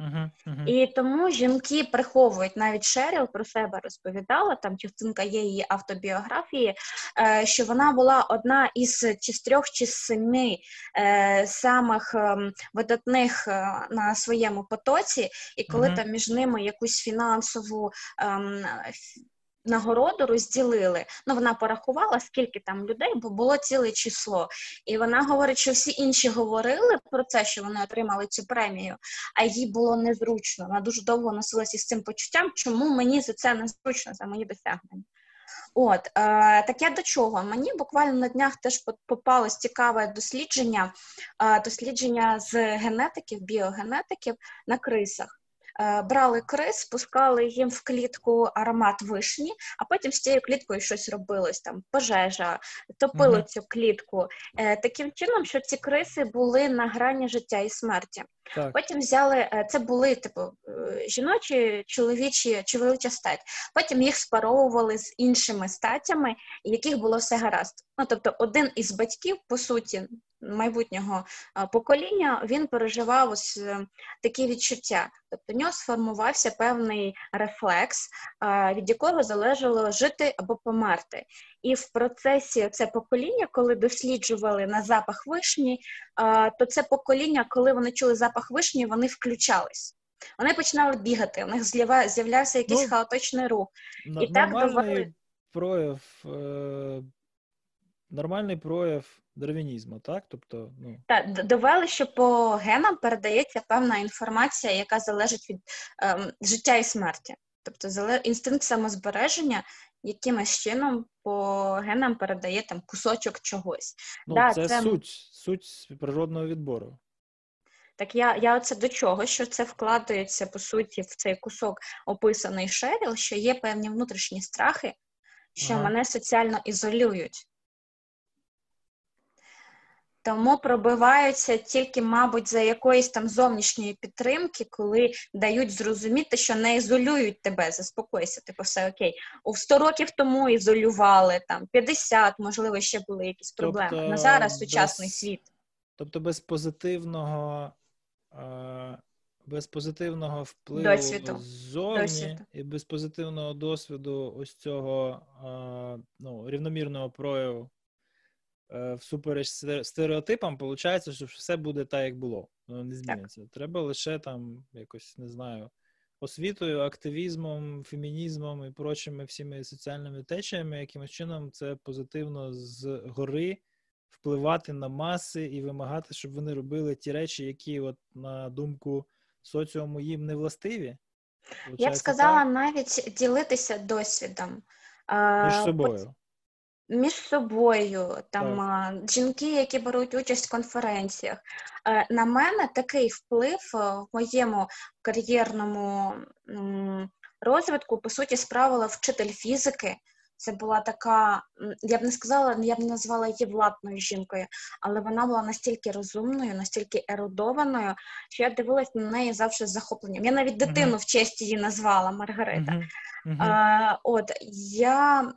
Uh-huh, uh-huh. І тому жінки приховують навіть Шеріл про себе розповідала, там частинка є її автобіографії, е, що вона була одна із чи з трьох чи з семи е, самих е, видатних на своєму потоці, і коли там між ними якусь фінансову ем, нагороду розділили. Ну, вона порахувала, скільки там людей, бо було ціле число. І вона говорить, що всі інші говорили про це, що вони отримали цю премію, а їй було незручно. Вона дуже довго носилася з цим почуттям, чому мені за це незручно, за мої досягнення. От, е, так я до чого? Мені буквально на днях теж попалось цікаве дослідження, е, дослідження з генетиків, біогенетиків на крисах. Е, брали крис, пускали їм в клітку аромат вишні, а потім з цією кліткою щось робилось там, пожежа, топило mm цю клітку. Е, таким чином, що ці криси були на грані життя і смерті. Так. Потім взяли е, це були типу жіночі, чоловічі, чоловіча стать. Потім їх спаровували з іншими статтями, яких було все гаразд. Ну тобто, один із батьків, по суті, майбутнього покоління він переживав ось е, такі відчуття. Тобто в нього сформувався певний рефлекс, від якого залежало жити або померти. І в процесі це покоління, коли досліджували на запах вишні, то це покоління, коли вони чули запах вишні, вони включались. Вони починали бігати, у них з'являвся якийсь ну, хаотичний рух. І так довели... прояв, е- нормальний прояв дарвінізму, так? Тобто, ну так, довели, що по генам передається певна інформація, яка залежить від ем, життя і смерті. Тобто інстинкт самозбереження якимось чином по генам передає там кусочок чогось. Ну, да, Це, це суть суть природного відбору. Так я я оце до чого, що це вкладається по суті в цей кусок описаний Шеріл, що є певні внутрішні страхи, що ага. мене соціально ізолюють. Тому пробиваються тільки, мабуть, за якоїсь там зовнішньої підтримки, коли дають зрозуміти, що не ізолюють тебе, заспокойся, типу, все окей. У 100 років тому ізолювали, там 50, можливо, ще були якісь проблеми. Тобто, На зараз сучасний без, світ. Тобто без позитивного без позитивного впливу Досвіду. ззовні Досвіду. і без позитивного досвіду ось цього ну, рівномірного прояву Е, всупереч стереотипам, виходить, що все буде так, як було. Воно не зміниться. Так. Треба лише там якось, не знаю, освітою, активізмом, фемінізмом і прочими всіми соціальними течіями, якимось чином це позитивно з гори впливати на маси і вимагати, щоб вони робили ті речі, які, от на думку соціуму, їм не властиві. Я б сказала так? навіть ділитися досвідом між собою між собою, там так. жінки, які беруть участь в конференціях. Е, на мене такий вплив е, в моєму кар'єрному розвитку, по суті, справила вчитель фізики. Це була така, я б не сказала, я б не назвала її владною жінкою, але вона була настільки розумною, настільки ерудованою, що я дивилась на неї завжди з захопленням. Я навіть дитину uh-huh. в честь її назвала Маргарита. Uh-huh. А, От я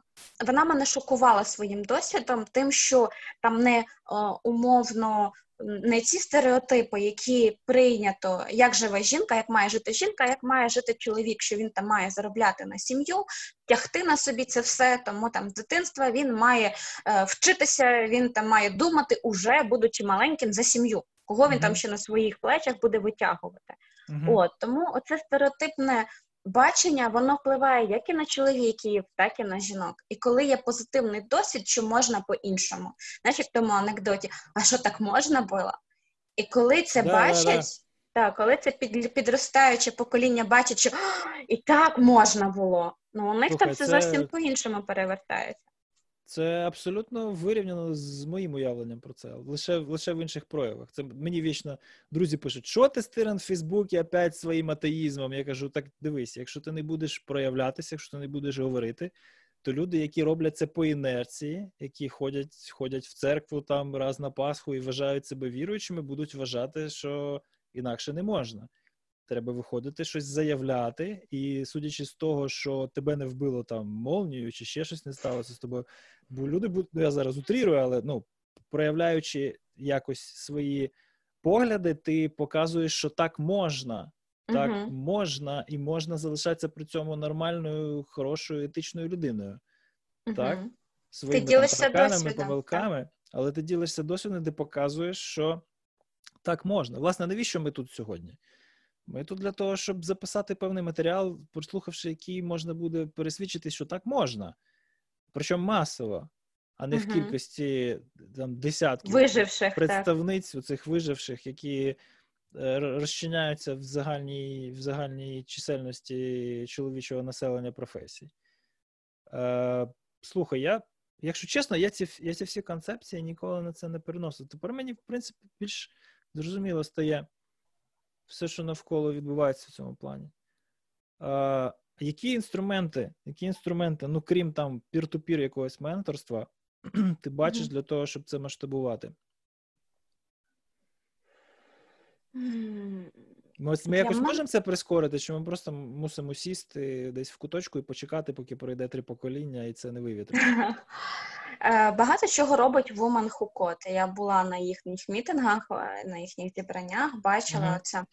вона мене шокувала своїм досвідом, тим, що там не о, умовно не ці стереотипи, які прийнято, як живе жінка, як має жити жінка, як має жити чоловік, що він там має заробляти на сім'ю, тягти на собі це все, тому там з дитинства він має е, вчитися, він там має думати, уже будучи маленьким за сім'ю. Кого він mm-hmm. там ще на своїх плечах буде витягувати? Mm-hmm. От тому оце стереотипне бачення воно впливає як і на чоловіків, так і на жінок. І коли є позитивний досвід, що можна по-іншому, Знаєш, як в тому анекдоті, а що так можна було? І коли це да, бачать, да, да. Так, коли це під, підростаюче покоління бачить, що і так можна було, ну у них Слухай, там це, це зовсім по-іншому перевертається. Це абсолютно вирівняно з моїм уявленням про це, лише лише в інших проявах. Це мені вічно друзі пишуть, що ти стиран в Фейсбуці опять своїм атеїзмом. Я кажу: так дивись, якщо ти не будеш проявлятися, якщо ти не будеш говорити, то люди, які роблять це по інерції, які ходять ходять в церкву там раз на Пасху і вважають себе віруючими, будуть вважати, що інакше не можна. Треба виходити, щось заявляти, і судячи з того, що тебе не вбило там молнію, чи ще щось не сталося з тобою. Бо люди ну я зараз утрірую, але ну проявляючи якось свої погляди, ти показуєш, що так можна, так uh-huh. можна, і можна залишатися при цьому нормальною, хорошою, етичною людиною. Uh-huh. Так, своїми ти там, помилками, так. але ти ділишся досвідом, де показуєш, що так можна. Власне, навіщо ми тут сьогодні? Ми тут для того, щоб записати певний матеріал, прослухавши, який можна буде пересвідчити, що так можна. Причому масово, а не угу. в кількості там десятків виживших, представниць так. цих виживших, які е, розчиняються в загальній в загальній чисельності чоловічого населення професій. Е, Слухай, я, якщо чесно, я ці я ці всі концепції ніколи на це не переносив. Тепер мені, в принципі, більш зрозуміло стає все, що навколо відбувається в цьому плані. А, Які інструменти, які інструменти, ну крім там пір-ту-пір якогось менторства, ти бачиш mm-hmm. для того, щоб це масштабувати? Ми, ми якось можемо це прискорити, чи ми просто мусимо сісти десь в куточку і почекати, поки пройде три покоління, і це не вивітриться? Е, багато чого робить Woman Who Code. Я була на їхніх мітингах, е, на їхніх зібраннях, бачила mm-hmm. це.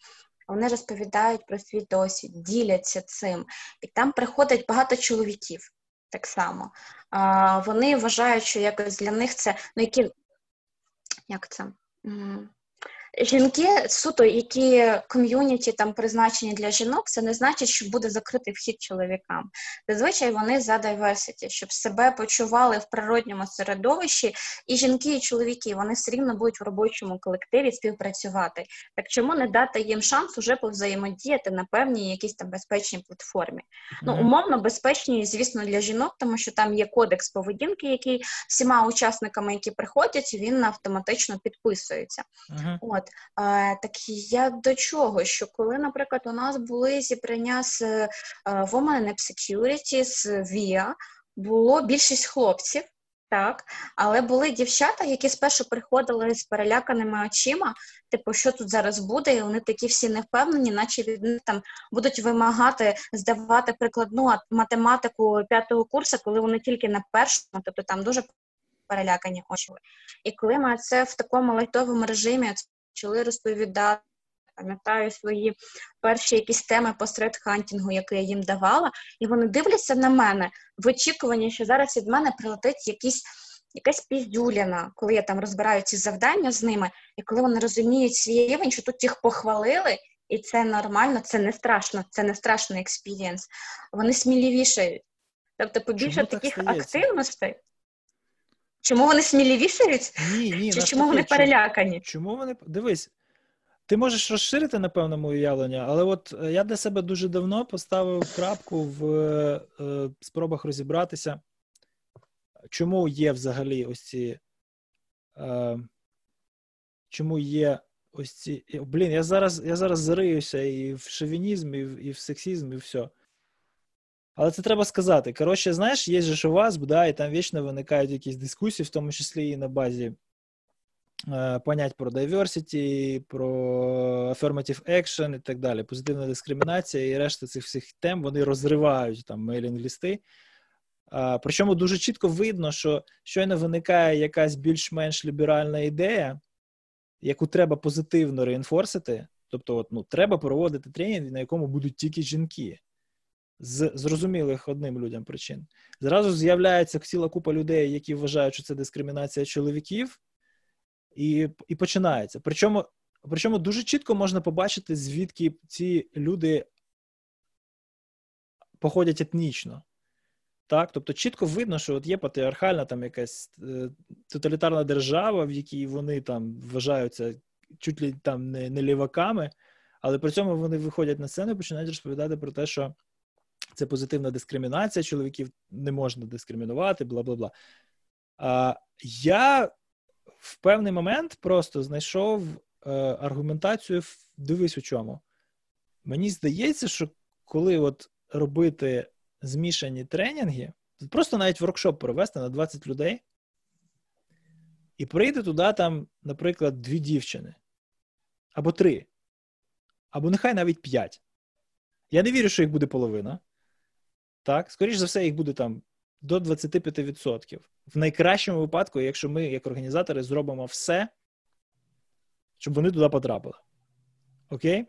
Вони розповідають про свій досвід, діляться цим. І там приходить багато чоловіків так само. Вони вважають, що якось для них це ну які як це? Жінки суто, які ком'юніті там призначені для жінок, це не значить, що буде закритий вхід чоловікам. Зазвичай вони за diversity, щоб себе почували в природньому середовищі, і жінки, і чоловіки вони все рівно будуть в робочому колективі співпрацювати. Так чому не дати їм шанс уже повзаємодіяти на певній якійсь там безпечній платформі? Ну умовно безпечні, звісно, для жінок, тому що там є кодекс поведінки, який всіма учасниками, які приходять, він автоматично підписується. Mm-hmm. От е, так я до чого? Що коли, наприклад, у нас були зібрання з е, Women in Security, з VIA, було більшість хлопців. Так, але були дівчата, які спершу приходили з переляканими очима, типу, що тут зараз буде, і вони такі всі невпевнені, наче від них там будуть вимагати здавати прикладну математику п'ятого курсу, коли вони тільки на першому, тобто там дуже перелякані очі. І коли ми це в такому лайтовому режимі почали розповідати. Пам'ятаю свої перші якісь теми по threat hunting у, які я їм давала, і вони дивляться на мене в очікуванні, що зараз від мене прилетить якісь, якась піздюляна, коли я там розбираю ці завдання з ними, і коли вони розуміють свій рівень, що тут їх похвалили, І це нормально, це не страшно, це не страшний experience. Вони сміливішають. Тобто, побільше таких так активностей. Чому вони сміливішають? Ні, ні, Чи чому вони перелякані? Чому вони дивись? Ти можеш розширити, напевно, моє уявлення, але от е, я для себе дуже давно поставив крапку в е, е, спробах розібратися, чому є взагалі ось ці. Е, чому є ось ці. Блін, я зараз я зараз зариюся і в шовінізм, і в, і в сексізм, і все. Але це треба сказати. Коротше, знаєш, є же ж у вас, да, і там вічно виникають якісь дискусії, в тому числі і на базі е, понять про diversity, про affirmative action і так далі. Позитивна дискримінація і решта цих всіх тем вони розривають там мейлінг-лісти. Е, причому дуже чітко видно, що щойно виникає якась більш-менш ліберальна ідея, яку треба позитивно реінфорсити. Тобто, от, ну, треба проводити тренінг, на якому будуть тільки жінки з зрозумілих одним людям причин. Зразу з'являється ціла купа людей, які вважають, що це дискримінація чоловіків, і і починається. Причому причому дуже чітко можна побачити, звідки ці люди походять етнічно. Так? Тобто чітко видно, що от є патріархальна там якась е, тоталітарна держава, в якій вони там вважаються чуть ли там не, не ліваками, але при цьому вони виходять на сцену і починають розповідати про те, що це позитивна дискримінація, чоловіків не можна дискримінувати, бла бла бла. Я в певний момент просто знайшов е, аргументацію, дивись у чому. Мені здається, що коли от робити змішані тренінги, просто навіть воркшоп провести на 20 людей, і прийде туди, там, наприклад, дві дівчини, або три, або нехай навіть п'ять. Я не вірю, що їх буде половина. Так, скоріш за все, їх буде там до 25%. В найкращому випадку, якщо ми, як організатори, зробимо все, щоб вони туди потрапили. Окей?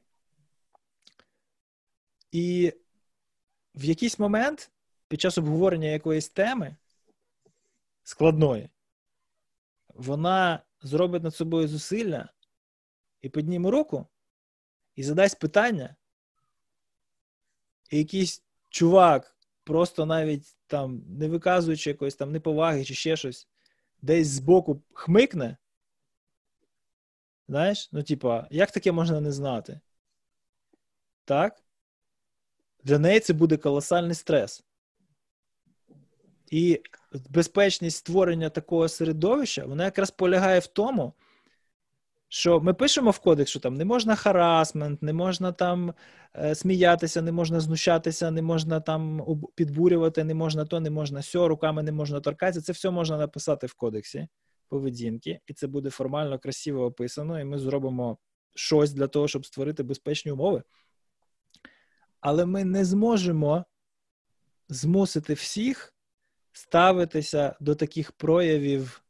І в якийсь момент під час обговорення якоїсь теми складної, вона зробить над собою зусилля і підніме руку і задасть питання, і якийсь чувак просто навіть там, не виказуючи якоїсь там неповаги чи ще щось, десь збоку хмикне. Знаєш, ну, типа, як таке можна не знати? Так? Для неї це буде колосальний стрес. І безпечність створення такого середовища, вона якраз полягає в тому, що ми пишемо в кодекс, що там не можна харасмент, не можна там е, сміятися, не можна знущатися, не можна там підбурювати, не можна то, не можна сьо, руками не можна торкатися. Це все можна написати в кодексі поведінки, і це буде формально красиво описано, і ми зробимо щось для того, щоб створити безпечні умови. Але ми не зможемо змусити всіх ставитися до таких проявів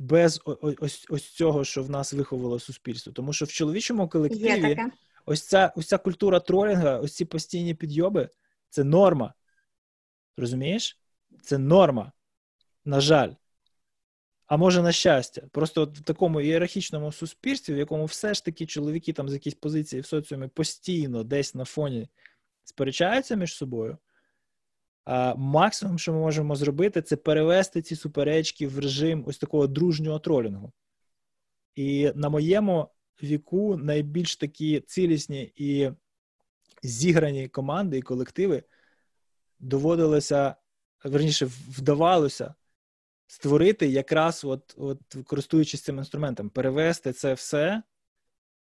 без ось ось цього, що в нас виховало суспільство. Тому що в чоловічому колективі ось ця ось ця культура тролінга, ось ці постійні підйоби це норма. Розумієш? Це норма. На жаль. А може, на щастя. Просто от в такому ієрархічному суспільстві, в якому все ж таки чоловіки там з якісь позиції в соціумі постійно десь на фоні сперечаються між собою. А максимум, що ми можемо зробити, це перевести ці суперечки в режим ось такого дружнього тролінгу. І на моєму віку найбільш такі цілісні і зіграні команди і колективи доводилося, верніше, вдавалося створити якраз, от, от користуючись цим інструментом, перевести це все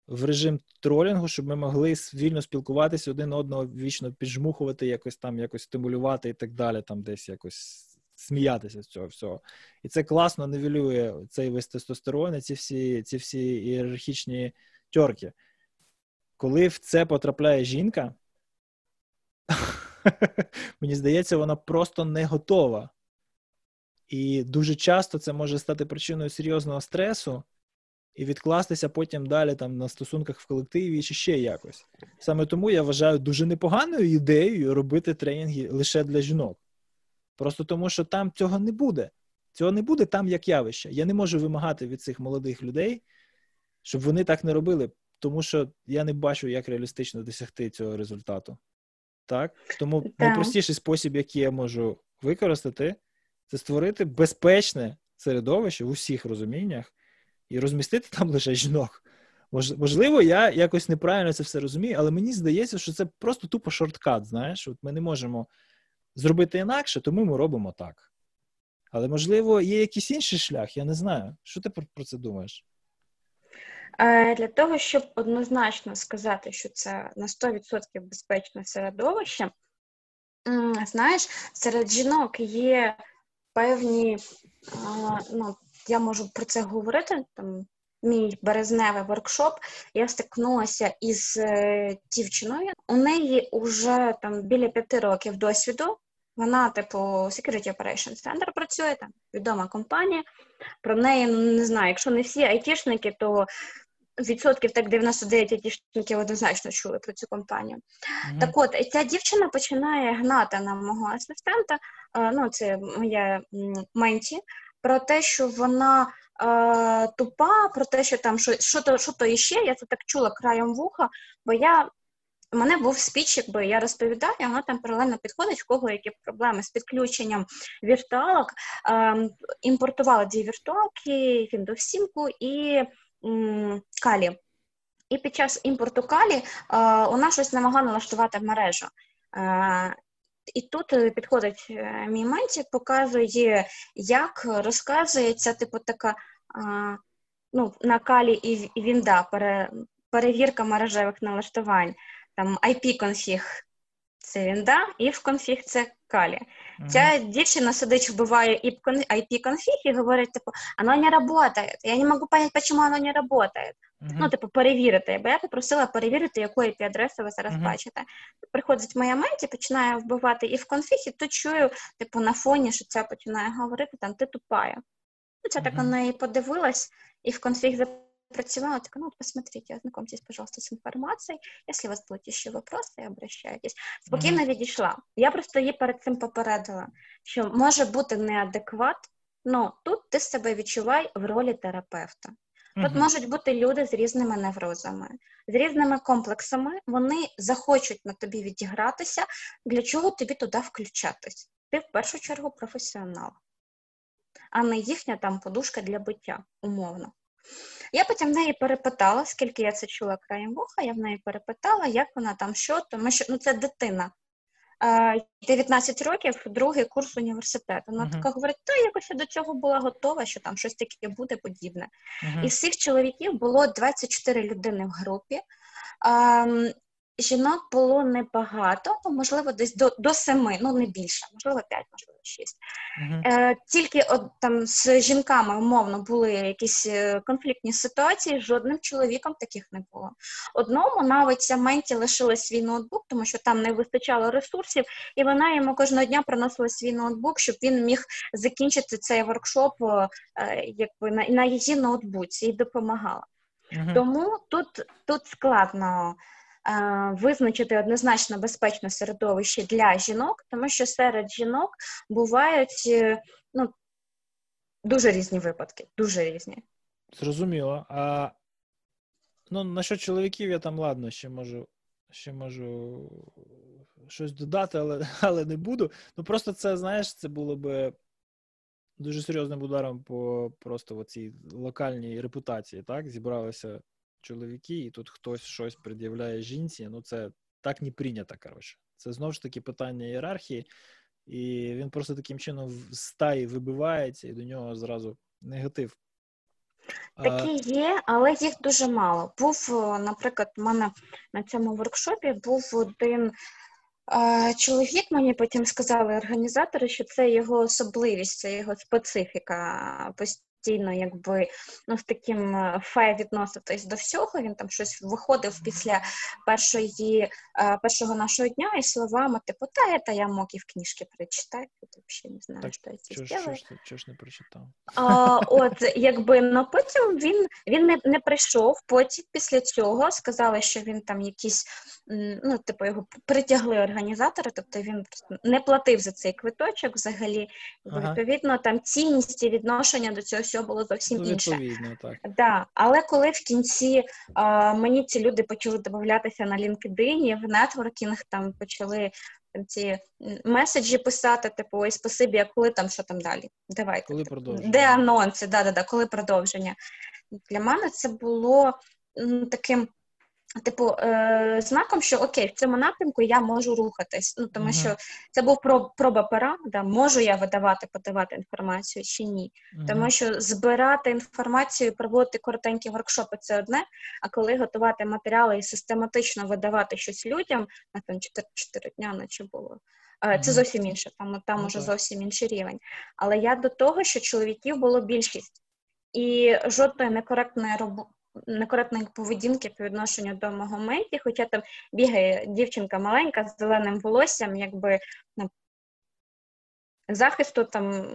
в режим тролінгу, щоб ми могли вільно спілкуватися один одного, вічно піджмухувати, якось там, якось стимулювати і так далі, там десь якось сміятися з цього всього. І це класно нивелює цей весь тестостерон, і ці всі ці всі ієрархічні тьорки. Коли в це потрапляє жінка, мені здається, вона просто не готова. І дуже часто це може стати причиною серйозного стресу і відкластися потім далі там на стосунках в колективі чи ще якось. Саме тому я вважаю дуже непоганою ідеєю робити тренінги лише для жінок. Просто тому, що там цього не буде. Цього не буде там як явище. Я не можу вимагати від цих молодих людей, щоб вони так не робили. тому що я не бачу, як реалістично досягти цього результату. Так? Тому так. найпростіший спосіб, який я можу використати, це створити безпечне середовище в усіх розуміннях і розмістити там лише жінок. Можливо, я якось неправильно це все розумію, але мені здається, що це просто тупо шорткат. Знаєш, От ми не можемо зробити інакше, тому ми робимо так. Але, можливо, є якийсь інший шлях, я не знаю. Що ти про це думаєш? Для того, щоб однозначно сказати, що це на 100% безпечне середовище, знаєш, серед жінок є певні, ну, я можу про це говорити. там, Мій березневий воркшоп, я стикнулася із е, дівчиною. У неї вже там біля п'яти років досвіду. Вона, типу, Security Operations Center працює, там відома компанія. Про неї ну, не знаю, якщо не всі айтішники, то відсотків так 99 айтішників однозначно чули про цю компанію. Mm-hmm. Так от, ця дівчина починає гнати на мого асистента, ну, це моя менті, про те, що вона е, тупа, про те, що там що, що то що то іще, я це так чула краєм вуха, бо я. У мене був спіч, якби я розповідаю, вона там паралельно підходить, в кого які проблеми з підключенням віртуалок. Ем, імпортувала дві віртуалки, Windows 7 і калі. І під час імпорту калі е, вона щось не могла налаштувати мережу. Е, і тут е, підходить мій мантік, показує, як розказується, типу, така ну, на калі і Вінда перевірка мережевих налаштувань, там IP-конфіг це Вінда, і в конфіг це калі. Mm-hmm. Ця дівчина сидить, вбиває IP-конфіг і говорить, типу, оно не працює. Я не можу зрозуміти, чому воно не працює. Mm-hmm. Ну, типу, перевірити. Бо я попросила перевірити, яку IP-адресу ви зараз mm-hmm. бачите. Приходить моя менті, починає вбивати і в конфіг, і тут чую, типу, на фоні, що ця починає говорити, там, ти тупая. Ну, Ця так на неї подивилась, і в конфіг працевала, так, ну, посмотрите, ознакомьтесь, пожалуйста, с информацией. Если у вас будуть ще вопросы, обращайтесь. Спокійно відійшла. Я просто її перед цим попередила, що може бути неадекват, але тут ти себе відчувай в ролі терапевта. Тут можуть бути люди з різними неврозами, з різними комплексами, вони захочуть на тобі відігратися, для чого тобі туди включатись. Ти в першу чергу професіонал, а не їхня там подушка для биття, умовно. Я потім в неї перепитала, скільки я це чула краєм вуха, я в неї перепитала, як вона там що, тому що ну, це дитина. 19 років, другий курс університету. Вона uh-huh. така говорить, та якось я до цього була готова, що там щось таке буде подібне. Uh-huh. І всіх чоловіків було 24 людини в групі. Жінок було небагато, можливо, десь до до семи, ну не більше, можливо, п'ять, можливо, шість. Uh-huh. Е, Тільки от, там з жінками умовно були якісь е, конфліктні ситуації, жодним чоловіком таких не було. Одному навіть ця менті лишила свій ноутбук, тому що там не вистачало ресурсів, і вона йому кожного дня приносила свій ноутбук, щоб він міг закінчити цей воркшоп е, якби на, на її ноутбуці і допомагала. Uh-huh. Тому тут, тут складно. Е, визначити однозначно безпечне середовище для жінок, тому що серед жінок бувають е, ну, дуже різні випадки, дуже різні. Зрозуміло. А ну, насчет чоловіків я там ладно, ще можу ще можу щось додати, але але не буду. Ну просто це, знаєш, це було би дуже серйозним ударом по просто цій локальній репутації. Так, зібралися чоловіки, і тут хтось щось пред'являє жінці. Ну, це так не прийнято, коротше. Це знову ж таки питання ієрархії, і він просто таким чином з стаї вибивається, і до нього зразу негатив. Такі є, але їх дуже мало. Був, наприклад, у мене на цьому воркшопі був один. Чоловік мені потім сказали організатори, що це його особливість, це його специфіка постійно, якби ну, з таким фе відноситись до всього. Він там щось виходив після першої, е, першого нашого дня і словами, типу, та це я мог і в книжці прочитати. Тут взагалі не знаю, так, що я це зробив. Чого ж не прочитав? А, От, якби, ну потім він він не не прийшов. Потім після цього сказали, що він там якісь, ну, типу, його притягли організатори, тобто він не платив за цей квиточок взагалі. Ага. Відповідно, там цінність і відношення до цього все було зовсім ну, інше. так. Да. Але коли в кінці а, мені ці люди почали додатися на LinkedIn, в нетворкінг там почали там ці меседжі писати, типу, ой, спасибі, а коли там що там далі? Давайте. Коли продовження? Де анонси? Да, да, да, коли продовження. Для мене це було таким типу, е, знаком, що окей, в цьому напрямку я можу рухатись. Ну тому uh-huh. що це був проб, проба пера, да, можу я видавати, подавати інформацію чи ні. Uh-huh. Тому що збирати інформацію, проводити коротенькі воркшопи це одне. А коли готувати матеріали і систематично видавати щось людям, на там 4, 4 дня наче було. Е, це зовсім інше, там там уже зовсім інший рівень. Але я до того, що чоловіків було більшість, і жодної некоректної роботи некоректної поведінки по відношенню до мого меті, хоча там бігає дівчинка маленька з зеленим волоссям, якби ну, захисту там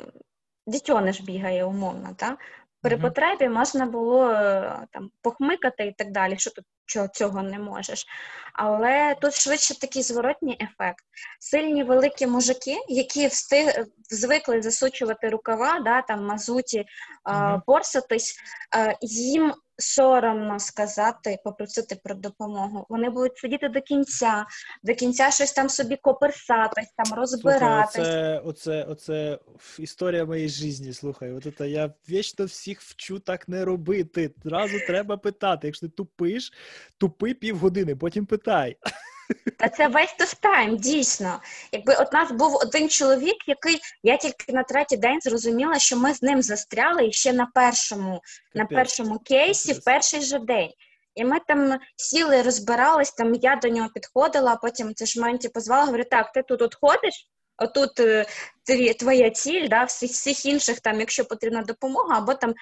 дітьониш бігає умовно. Та? При uh-huh. потребі можна було е, там похмикати і так далі, що тут цього не можеш. Але тут швидше такий зворотній ефект. Сильні великі мужики, які встиг, звикли засучувати рукава, да, там мазуті, uh-huh. порсатись, їм соромно сказати, попросити про допомогу. Вони будуть сидіти до кінця, до кінця щось там собі коперсатись, там розбиратись. Слухай, оце, оце, оце історія моєї житті. Слухай, от це я вічно всіх вчу так не робити. Зразу треба питати. Якщо ти тупиш, тупи півгодини, потім питай. Та це весь тос тайм, дійсно. Якби от нас був один чоловік, який я тільки на третій день зрозуміла, що ми з ним застряли ще на першому на першому кейсі в перший же день. І ми там сіли, розбирались, там я до нього підходила, а потім це ж менті позвала, говорю, так, ти тут от ходиш, отут е, твоя ціль, да, всіх, всіх інших, там, якщо потрібна допомога, або там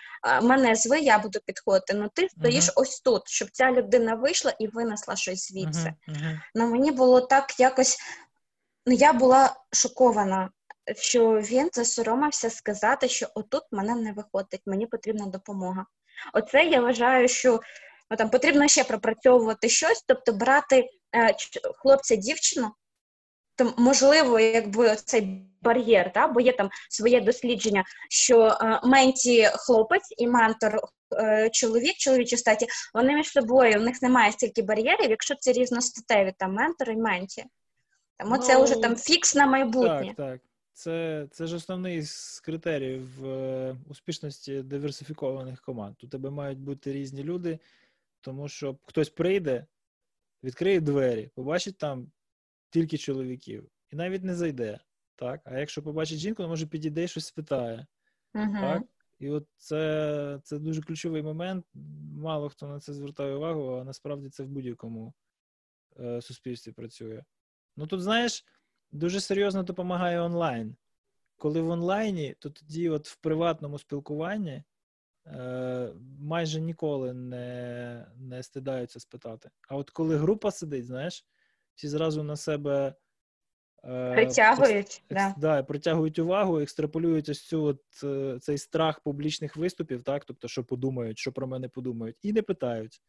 мене зви, я буду підходити. Ну ти стоїш uh-huh. ось тут, щоб ця людина вийшла і винесла щось звідси. Uh-huh. Uh-huh. Ну мені було так якось. Ну, я була шокована, що він засоромився сказати, що отут мене не виходить, мені потрібна допомога. Оце я вважаю, що ну, там потрібно ще пропрацьовувати щось, тобто брати е, хлопця, дівчину, то можливо, якби цей бар'єр, та бо є там своє дослідження, що е, менті хлопець і ментор е, чоловік, чоловічі статі, вони між собою у них немає стільки бар'єрів, якщо це різностатеві там ментор і менті. Тому ну, це вже там фікс на майбутнє. Так, так. Це це ж основний з критеріїв е, успішності диверсифікованих команд. У тебе мають бути різні люди, тому що хтось прийде, відкриє двері, побачить там тільки чоловіків. І навіть не зайде. так? А якщо побачить жінку, то може підійде і щось спитає. Uh-huh. так? І от це це дуже ключовий момент. Мало хто на це звертає увагу, а насправді це в будь-якому е, суспільстві працює. Ну тут, знаєш, дуже серйозно допомагає онлайн. Коли в онлайні, то тоді, от в приватному спілкуванні, е, майже ніколи не не стидаються спитати. А от коли група сидить, знаєш всі зразу на себе е, притягують екс, екс, да. притягують увагу, екстраполюють ось цю от, е, цей страх публічних виступів, так, тобто, що подумають, що про мене подумають, і не питають.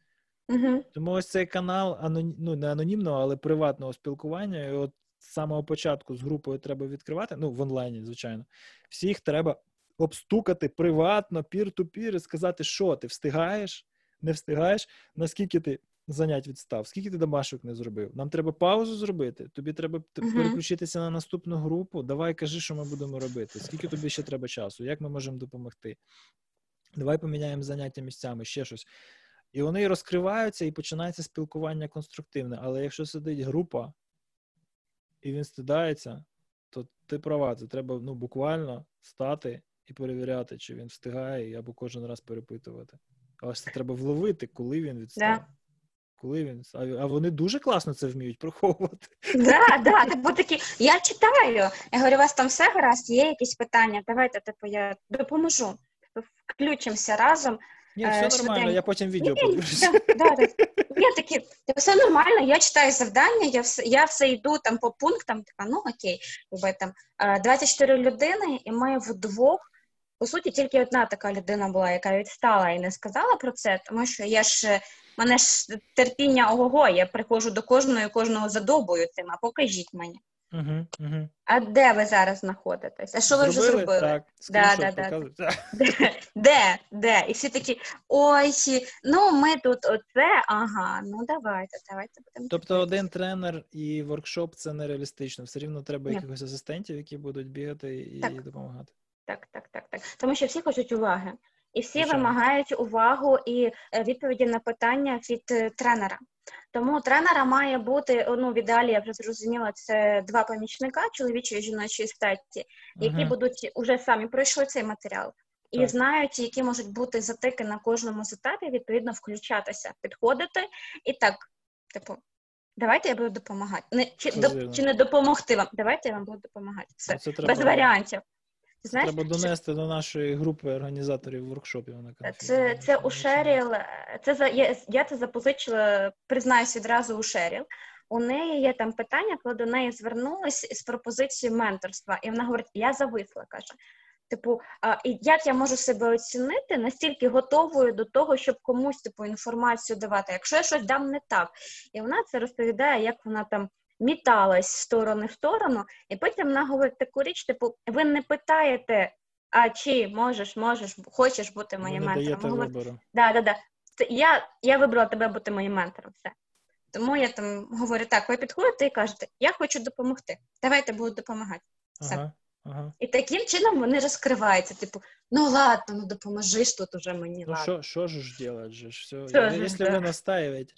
Угу. Тому ось цей канал анонім, ну, не анонімного, але приватного спілкування. І от з самого початку з групою треба відкривати, ну в онлайні, звичайно, всіх треба обстукати приватно, пір-ту-пір і сказати, що ти встигаєш, не встигаєш, наскільки ти занять відстав, скільки ти домашок не зробив? Нам треба паузу зробити. Тобі треба uh-huh. переключитися на наступну групу. Давай кажи, що ми будемо робити. Скільки тобі ще треба часу? Як ми можемо допомогти? Давай поміняємо заняття місцями, ще щось. І вони розкриваються і починається спілкування конструктивне. Але якщо сидить група і він стидається, то ти права, це треба ну, буквально стати і перевіряти, чи він встигає, або кожен раз перепитувати. Але це треба вловити, коли він відстав. Yeah. Коли він а вони дуже класно це вміють приховувати. Да, да, бо такі я читаю. Я говорю, у вас там все гаразд, є якісь питання. Давайте типу, я допоможу. Включимося разом. Ні, все е, нормально, я потім відео подивлюся. Да, да, Я такі, типу, все нормально, я читаю завдання, я все я все йду там по пунктам, така, ну окей, там 24 е, людини, і ми вдвох. По суті, тільки одна така людина була, яка відстала і не сказала про це, тому що я ж мене ж терпіння ого-го, я приходжу до кожного і кожного задобую цим, а покажіть мені. Угу, угу. А де ви зараз знаходитесь? А що ви вже зробили? Так, Да, да, да. Де, де, де? І всі такі, ой, ну ми тут оце, ага, ну давайте, давайте будемо. Тобто один тренер і воркшоп це нереалістично. Все рівно треба Ні. якихось асистентів, які будуть бігати і Так. допомагати. Так, так, так, так. Тому що всі хочуть уваги. І всі Звичайно. вимагають увагу і е, відповіді на питання від е, тренера. Тому тренера має бути, ну, в ідеалі, я вже зрозуміла, це два помічника чоловічої і жіночої статі, які Мгм. будуть уже самі пройшли цей матеріал. І Так. знають, які можуть бути затики на кожному з етапів, відповідно, включатися, підходити і так, типу, давайте я буду допомагати. Не, чи, Це доп- чи не допомогти вам? Давайте я вам буду допомагати. Все, без варіантів. Ти знаєш, треба донести до нашої групи організаторів воркшопів на конфі. Це, це у Шеріл, це за я, я це запозичила, признаюсь відразу у Шеріл. У неї є там питання, коли до неї звернулись з пропозицією менторства, і вона говорить: я зависла, каже. Типу, а, і як я можу себе оцінити настільки готовою до того, щоб комусь типу інформацію давати, якщо я щось дам не так, і вона це розповідає, як вона там міталась з сторони в сторону, і потім вона говорить таку річ: типу, ви не питаєте, а чи можеш, можеш, хочеш бути Ви моїм не ментором? Ви говорите, вибору. Да, да, да. Я, я вибрала тебе бути моїм ментором. Все. Тому я там говорю, так, ви підходите і кажете, я хочу допомогти. Давайте буду допомагати. Все. Ага, ага. І таким чином вони розкриваються. Типу, ну ладно, ну допоможи ж тут уже мені. Ну ладно. що, що ж делать же? Все. Що ж, Якщо да. ви настаиваете.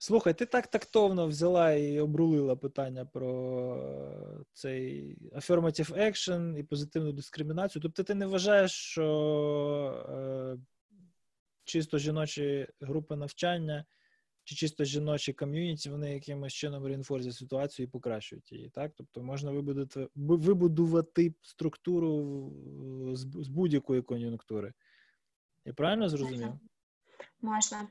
Слухай, ти так тактовно взяла і обрулила питання про е, цей affirmative action і позитивну дискримінацію. Тобто ти не вважаєш, що е, чисто жіночі групи навчання чи чисто жіночі ком'юніті, вони якимось чином реінфорсять ситуацію і покращують її, так? Тобто можна вибудувати, вибудувати структуру з, з будь-якої кон'юнктури. Я правильно зрозумів? Можна.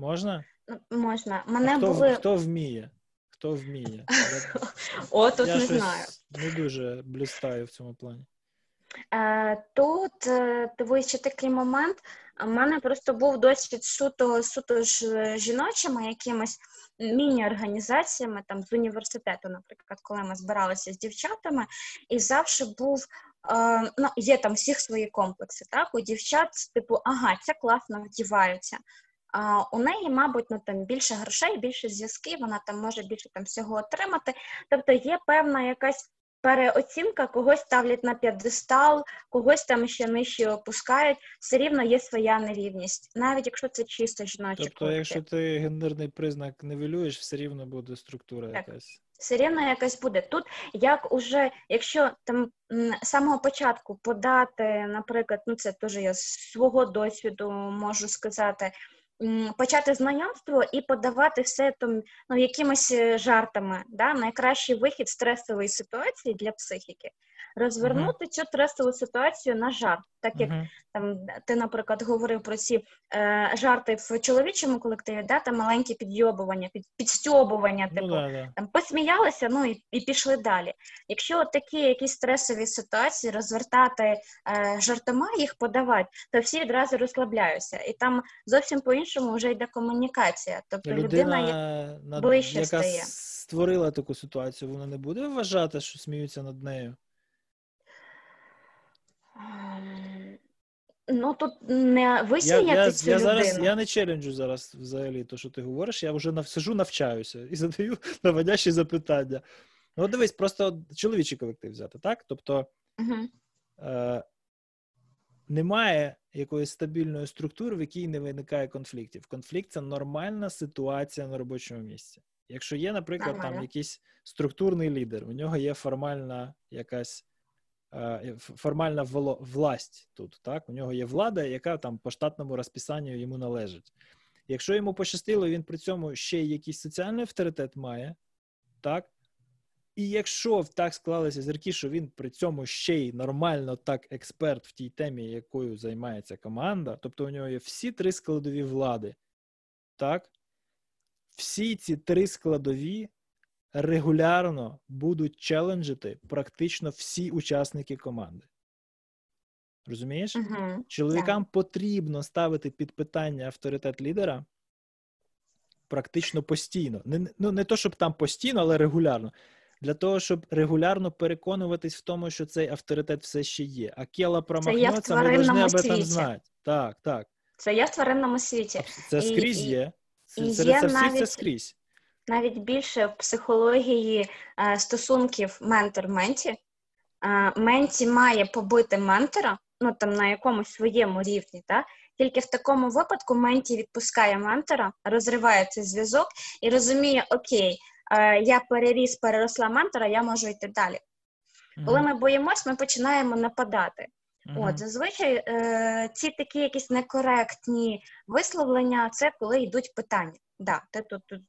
Можна? Можна. А хто, були. хто вміє? Хто вміє? О, тут я не щось знаю. не дуже блістаю в цьому плані. Е, Тут е, дивись, ще такий момент. У мене просто був досвід суто суто ж жіночими якимись міні-організаціями там з університету, наприклад, коли ми збиралися з дівчатами, і завжди був. е, Ну, є там всіх свої комплекси. Так, у дівчат, типу, ага, це класно вдіваються. А у неї, мабуть, ну там більше грошей, більше зв'язків, вона там може більше там всього отримати. Тобто є певна якась переоцінка, когось ставлять на п'єдестал, когось там ще нижче опускають. Все рівно є своя нерівність, навіть якщо це чисто жіночий Тобто, колектив. якщо ти гендерний признак нівелюєш, все рівно буде структура Так. якась. все рівно якась буде. Тут як уже, якщо там з самого початку подати, наприклад, ну це теж я з свого досвіду можу сказати. Почати знайомство і подавати все там ну, якимись е, жартами, да? найкращий вихід стресової ситуації для психіки. Розвернути цю стресову ситуацію на жарт, так як Мгм. там ти, наприклад, говорив про ці е, жарти в чоловічому колективі, да, там маленькі підйобування, під, підстьобування, типу, Ну, да, да. там посміялися, ну і, і пішли далі. Якщо от такі якісь стресові ситуації розвертати е, жартома, їх подавати, то всі відразу розслабляються, і там зовсім по-іншому вже йде комунікація. Тобто людина, Людина, над- ближче яка стає. створила таку ситуацію, вона не буде вважати, що сміються над нею. Ем, ну тут не Я, висміяти я, цю я людину. зараз я не челенджу зараз взагалі то, що ти говориш. Я вже сижу, навчаюся і задаю наводящі запитання. Ну, дивись, просто чоловічий колектив взяти, так? Тобто Мгм. е, немає якоїсь стабільної структури, в якій не виникає конфліктів. Конфлікт це нормальна ситуація на робочому місці. Якщо є, наприклад, там якийсь структурний лідер, у нього є формальна якась е, формальна власть тут, так? У нього є влада, яка там по штатному розписанню йому належить. Якщо йому пощастило, він при цьому ще якийсь соціальний авторитет має, так? І якщо так склалися зірки, що він при цьому ще й нормально так експерт в тій темі, якою займається команда, тобто у нього є всі три складові влади, так? Всі ці три складові регулярно будуть челенджити практично всі учасники команди. Розумієш? Мгм. Чоловікам потрібно ставити під питання авторитет лідера практично постійно. Не, ну, не то, щоб там постійно, але регулярно. Для того, щоб регулярно переконуватись в тому, що цей авторитет все ще є. А Кела промахнеться, ми повинні об этом знати. Так, так. Це є в тваринному світі. Це скрізь і, є. Це, серед є навіть, це скрізь. Навіть більше в психології е, стосунків ментор-менті. Е, менті має побити ментора, ну там на якомусь своєму рівні, так? Тільки в такому випадку менті відпускає ментора, розриває цей зв'язок і розуміє, окей, я переріс, переросла ментора, я можу йти далі. Mm-hmm. Коли ми боїмось, ми починаємо нападати. Mm-hmm. От зазвичай е, ці такі якісь некоректні висловлення, це коли йдуть питання. Да, ти тут, тут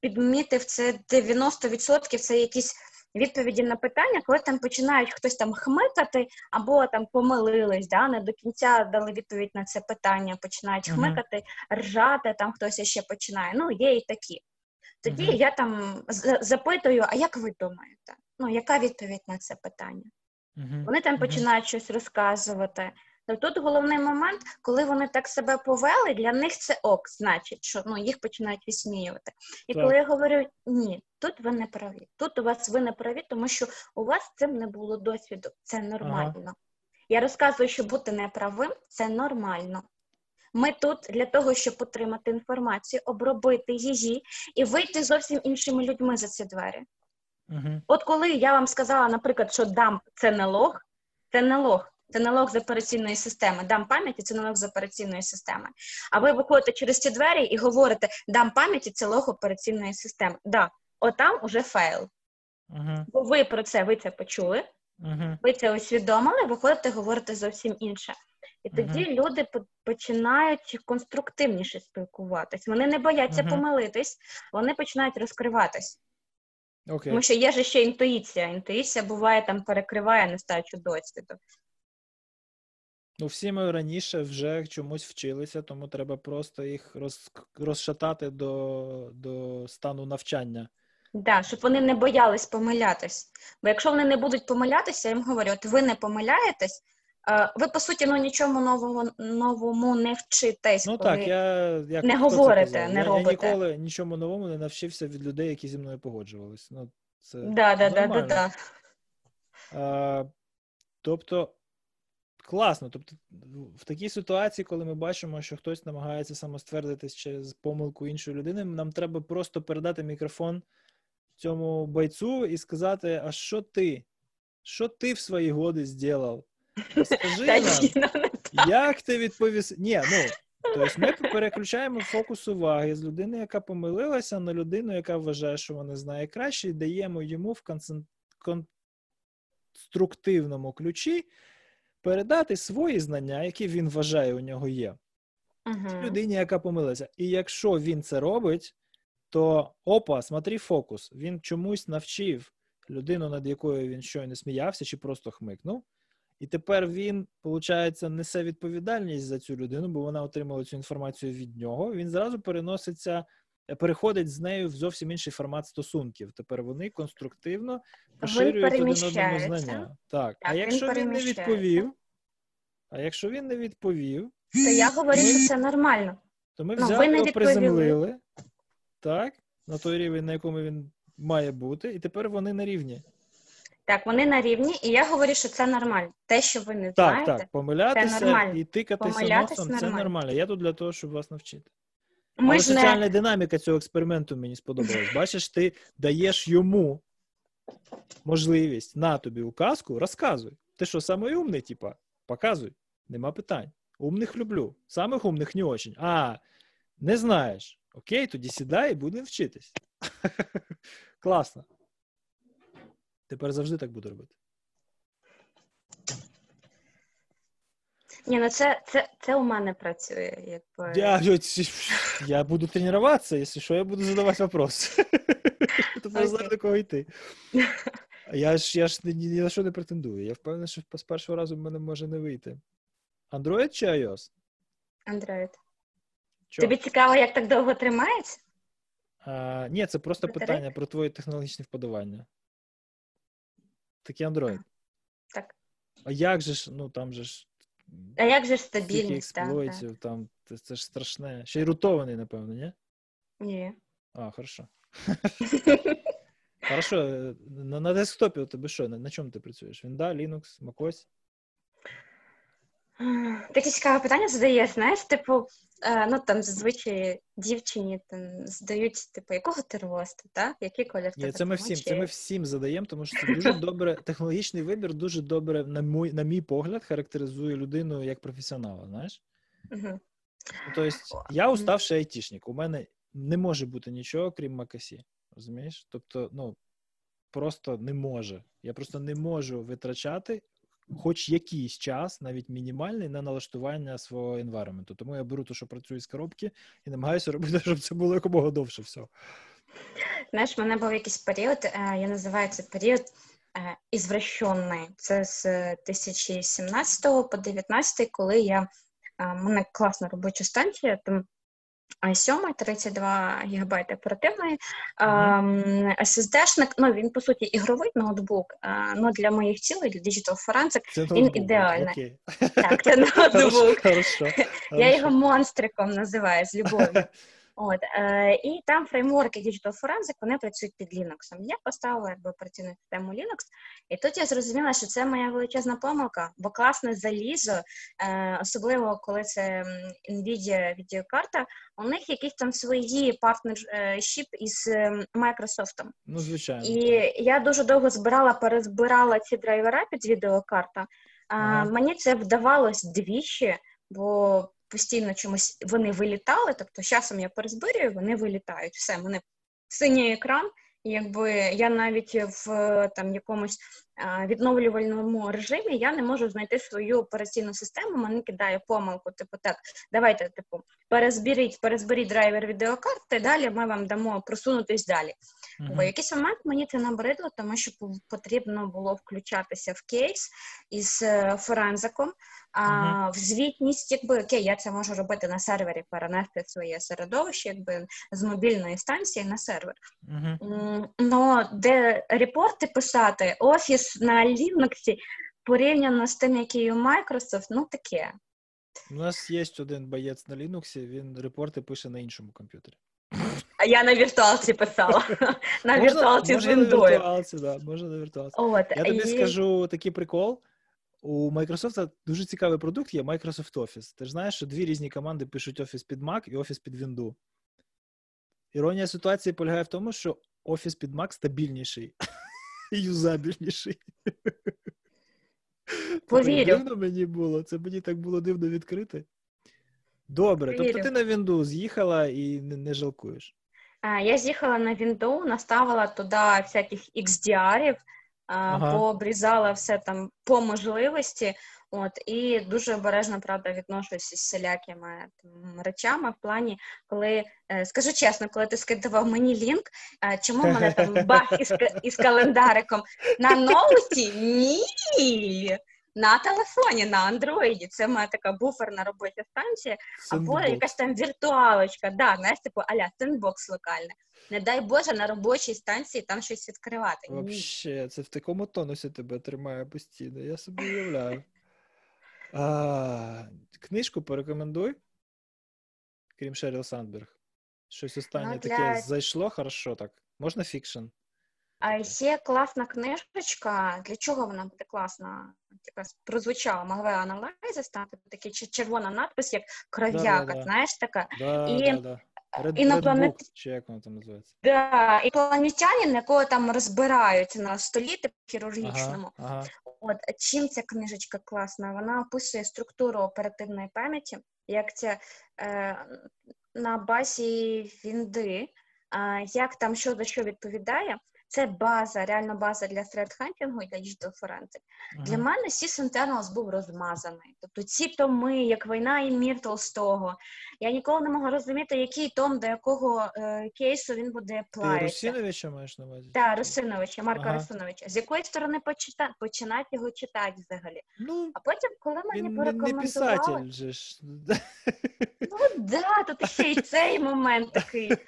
підмітив це 90% це якісь відповіді на питання, коли там починають хтось там хмикати, або там помилились, да, не до кінця дали відповідь на це питання, починають uh-huh. хмикати, ржати, там хтось ще починає. Ну, є і такі. Тоді uh-huh. я там запитую, а як ви думаєте? Ну, яка відповідь на це питання? Uh-huh. Вони там починають щось розказувати. То тут головний момент, коли вони так себе повели, для них це ок, значить, що ну їх починають висміювати. І так. коли я говорю ні, тут ви не праві. Тут у вас ви не праві, тому що у вас цим не було досвіду. Це нормально. Ага. Я розказую, що бути неправим це нормально. Ми тут для того, щоб отримати інформацію, обробити її і вийти зовсім іншими людьми за ці двері. uh От коли я вам сказала, наприклад, що дамп це не лог, це не лог. Це налог з операційної системи. Дам пам'яті це налог з операційної системи. А ви виходите через ці двері і говорите, дамп пам'яті це лог операційної системи. Да, отам уже fail. Uh-huh. Бо ви про це ви це почули, uh-huh. ви це усвідомили, виходите, говорите зовсім інше. І тоді uh-huh. люди починають конструктивніше спілкуватись. Вони не бояться помилитись, вони починають розкриватись. Okay. Тому що є ж ще інтуїція. Інтуїція буває там перекриває нестачу досвіду. Ну, всі ми раніше вже чомусь вчилися, тому треба просто їх роз, розшатати до до стану навчання. Так, да, щоб вони не боялись помилятись. Бо якщо вони не будуть помилятися, я їм говорю, от ви не помиляєтесь, ви по суті ну нічому нового новому не вчитесь. Ну так, я як не говорите, не я, робите. Я ніколи нічому новому не навчився від людей, які зі мною погоджувались. Ну, це да, да, да, да, да. А, Тобто класно. Тобто, в такій ситуації, коли ми бачимо, що хтось намагається самоствердитись через помилку іншої людини, нам треба просто передати мікрофон цьому бойцю і сказати: А що ти? Що ти в свої годи зробив? Скажи нам, як ти відповіс? Ні, ну. Тобто ми переключаємо фокус уваги з людини, яка помилилася, на людину, яка вважає, що вона знає краще, і даємо йому в конструктивному ключі передати свої знання, які він вважає, у нього є, uh-huh. людині, яка помилася. І якщо він це робить, то опа, смотри фокус, він чомусь навчив людину, над якою він щойно сміявся, чи просто хмикнув. І тепер він, виходить, несе відповідальність за цю людину, бо вона отримала цю інформацію від нього. Він зразу переноситься переходить з нею в зовсім інший формат стосунків. Тепер вони конструктивно поширюють один одному знання. Так, так а якщо він, він не відповів, а якщо він не відповів, то я говорю, ми, що це нормально. То ми ну, взяли його приземлили так, на той рівень, на якому він має бути, і тепер вони на рівні. Так, вони на рівні, і я говорю, що це нормально. Те, що ви не знаєте, так, так, помилятися і тикатися помилятися носом, нормально. це нормально. Я тут для того, щоб вас навчити. Ми Але соціальна не... динаміка цього експерименту мені сподобалась. Бачиш, ти даєш йому можливість на тобі указку, розказуй. Ти що, самий умний, типа, показуй, нема питань. Умних люблю. Самих умних не очень. А, не знаєш. Окей, тоді сідай і будемо вчитись. Класно. Тепер завжди так буду робити. Ні, ну це це, це у мене працює. Якби... Я я буду тренуватися, якщо що, я буду задавати вопрос. Тобто знаю, до кого йти. Я ж я ж ні, ні на що не претендую. Я впевнений, що з першого разу в мене може не вийти. Android чи iOS? Android. Чо? Тобі цікаво, як так довго тримається? А, Ні, це просто Батарейк? питання про твої технологічні вподобання. Такий Android. Так. А як же ж, ну там же ж а як же ж стабільність? експлойтів, там, це, це ж страшне. Ще й рутований, напевно, ні? Ні. А, хорошо. Хорошо, е, на, на десктопі у тебе що? На, на чому ти працюєш? Вінда, Linux, MacOS? Таке цікаве питання задаєш, знаєш, типу, е, ну там зазвичай дівчині там задають, типу, якого ти росту, так? Який колір Ні, це ми всім, це ми всім задаємо, тому що це дуже добре. Технологічний вибір дуже добре, на мій, на мій погляд, характеризує людину як професіонала, знаєш? Угу. Тобто, я уставший айтішник, у мене не може бути нічого, крім Макасі. Розумієш? Тобто, ну просто не може. Я просто не можу витрачати хоч якийсь час, навіть мінімальний, на налаштування свого енвайроменту. Тому я беру те, що працює з коробки, і намагаюся робити, щоб це було якомога довше все. Знаєш, в мене був якийсь період, е, я називаю це період е, ізвращенний. Це з 2017 по 2019, коли я е, мене класна робоча станція, там i7, 32 ГБ оперативної. Mm-hmm. SSD-шник, ну він по суті ігровий ноутбук, але для моїх цілей, для Digital Forensic, це він ноутбук, ідеальний. Okay. Так, це ноутбук. Хорошо, Я його монстриком називаю з любов'ю. От, е, І там фреймворки Digital Forensic, вони працюють під Linux. Я поставила якби операційну систему Linux, і тут я зрозуміла, що це моя величезна помилка, бо класне залізо, е, особливо коли це NVIDIA відеокарта, у них якісь там свої партнершіп із Microsoft. Ну, звичайно. І я дуже довго збирала, перезбирала ці драйвера під відеокарта. Ага. Мені це вдавалось двічі, бо постійно чомусь вони вилітали. Тобто, часом я перезбирюю, вони вилітають. Все, мене синій екран. Якби я навіть в там якомусь відновлювальному режимі я не можу знайти свою операційну систему, мене кидає помилку, типу, так, давайте, типу, перезберіть, перезберіть драйвер відеокарти, далі ми вам дамо просунутись далі. Uh-huh. Бо якийсь момент мені це набридло, тому що потрібно було включатися в кейс із е, форензиком, а uh-huh. в звітність, якби окей, я це можу робити на сервері, перенести своє середовище, якби з мобільної станції на сервер. Uh-huh. Но де репорти писати, офіс на Linux порівняно з тим, який у Microsoft, ну таке. У нас є один боєць на Linux, він репорти пише на іншому комп'ютері. А я на віртуалці писала. На віртуалці з віндою. Можна на віртуалці. Я тобі скажу такий прикол. У Microsoft дуже цікавий продукт є Microsoft Office. Ти ж знаєш, що дві різні команди пишуть Office під Mac і Office під Windows. Іронія ситуації полягає в тому, що Office під Mac стабільніший і юзабільніший. Повірю. Це дивно мені було. Це мені так було дивно відкрити. Добре, Повірю. тобто ти на вінду з'їхала і не, не жалкуєш. Я з'їхала на вінду, наставила туди всяких XDR-ів, ага. пообрізала все там по можливості. От і дуже обережно правда відношуся з всілякими там, речами в плані, коли е, скажу чесно, коли ти скидував мені лінк, е, чому мене там бах із, із календариком на ноуті? Ні на телефоні, на андроїді. Це моя така буферна робоча станція, або якась там віртуалочка, да, знаєш, типу аля сендбокс локальне. Не дай Боже, на робочій станції там щось відкривати. Вообще, це в такому тонусі тебе тримає постійно, я собі уявляю. А, Книжку порекомендуй, крім Шеріл Сандберг. Щось останнє ну, для... таке зайшло хорошо так. Можна fiction? А є класна книжечка. Для чого вона буде класна? Така прозвучала Malware Analysis, там такий червона надпис, як кров'яка, да, да, знаєш така. Да, і да, Red, інопланет... Red чи як воно там називається? Да, інопланетянин, якого там розбирають на столі типу, хірургічному. Ага, ага. От чим ця книжечка класна? Вона описує структуру оперативної пам'яті, як це е, на базі Вінди, е, як там що за що відповідає. Це база, реально база для threat-хантінгу і для digital forensic. Ага. Для мене Sys Internals був розмазаний. Тобто ці томи, як війна і мір Толстого. Я ніколи не могла розуміти, який том до якого е, кейсу він буде плавитися. Русиновича маєш на увазі? Так, Русиновича, Марка ага. Русиновича. З якої сторони почитати, починати його читати взагалі? Ну, а потім, коли мені він порекомендували... не писатель же ж. Ну так, да, тут ще й цей момент такий.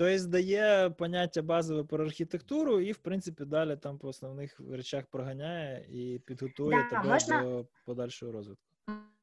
Тобто дає поняття базове про архітектуру, і, в принципі, далі там по основних речах проганяє і підготує да, тебе можна... до подальшого розвитку.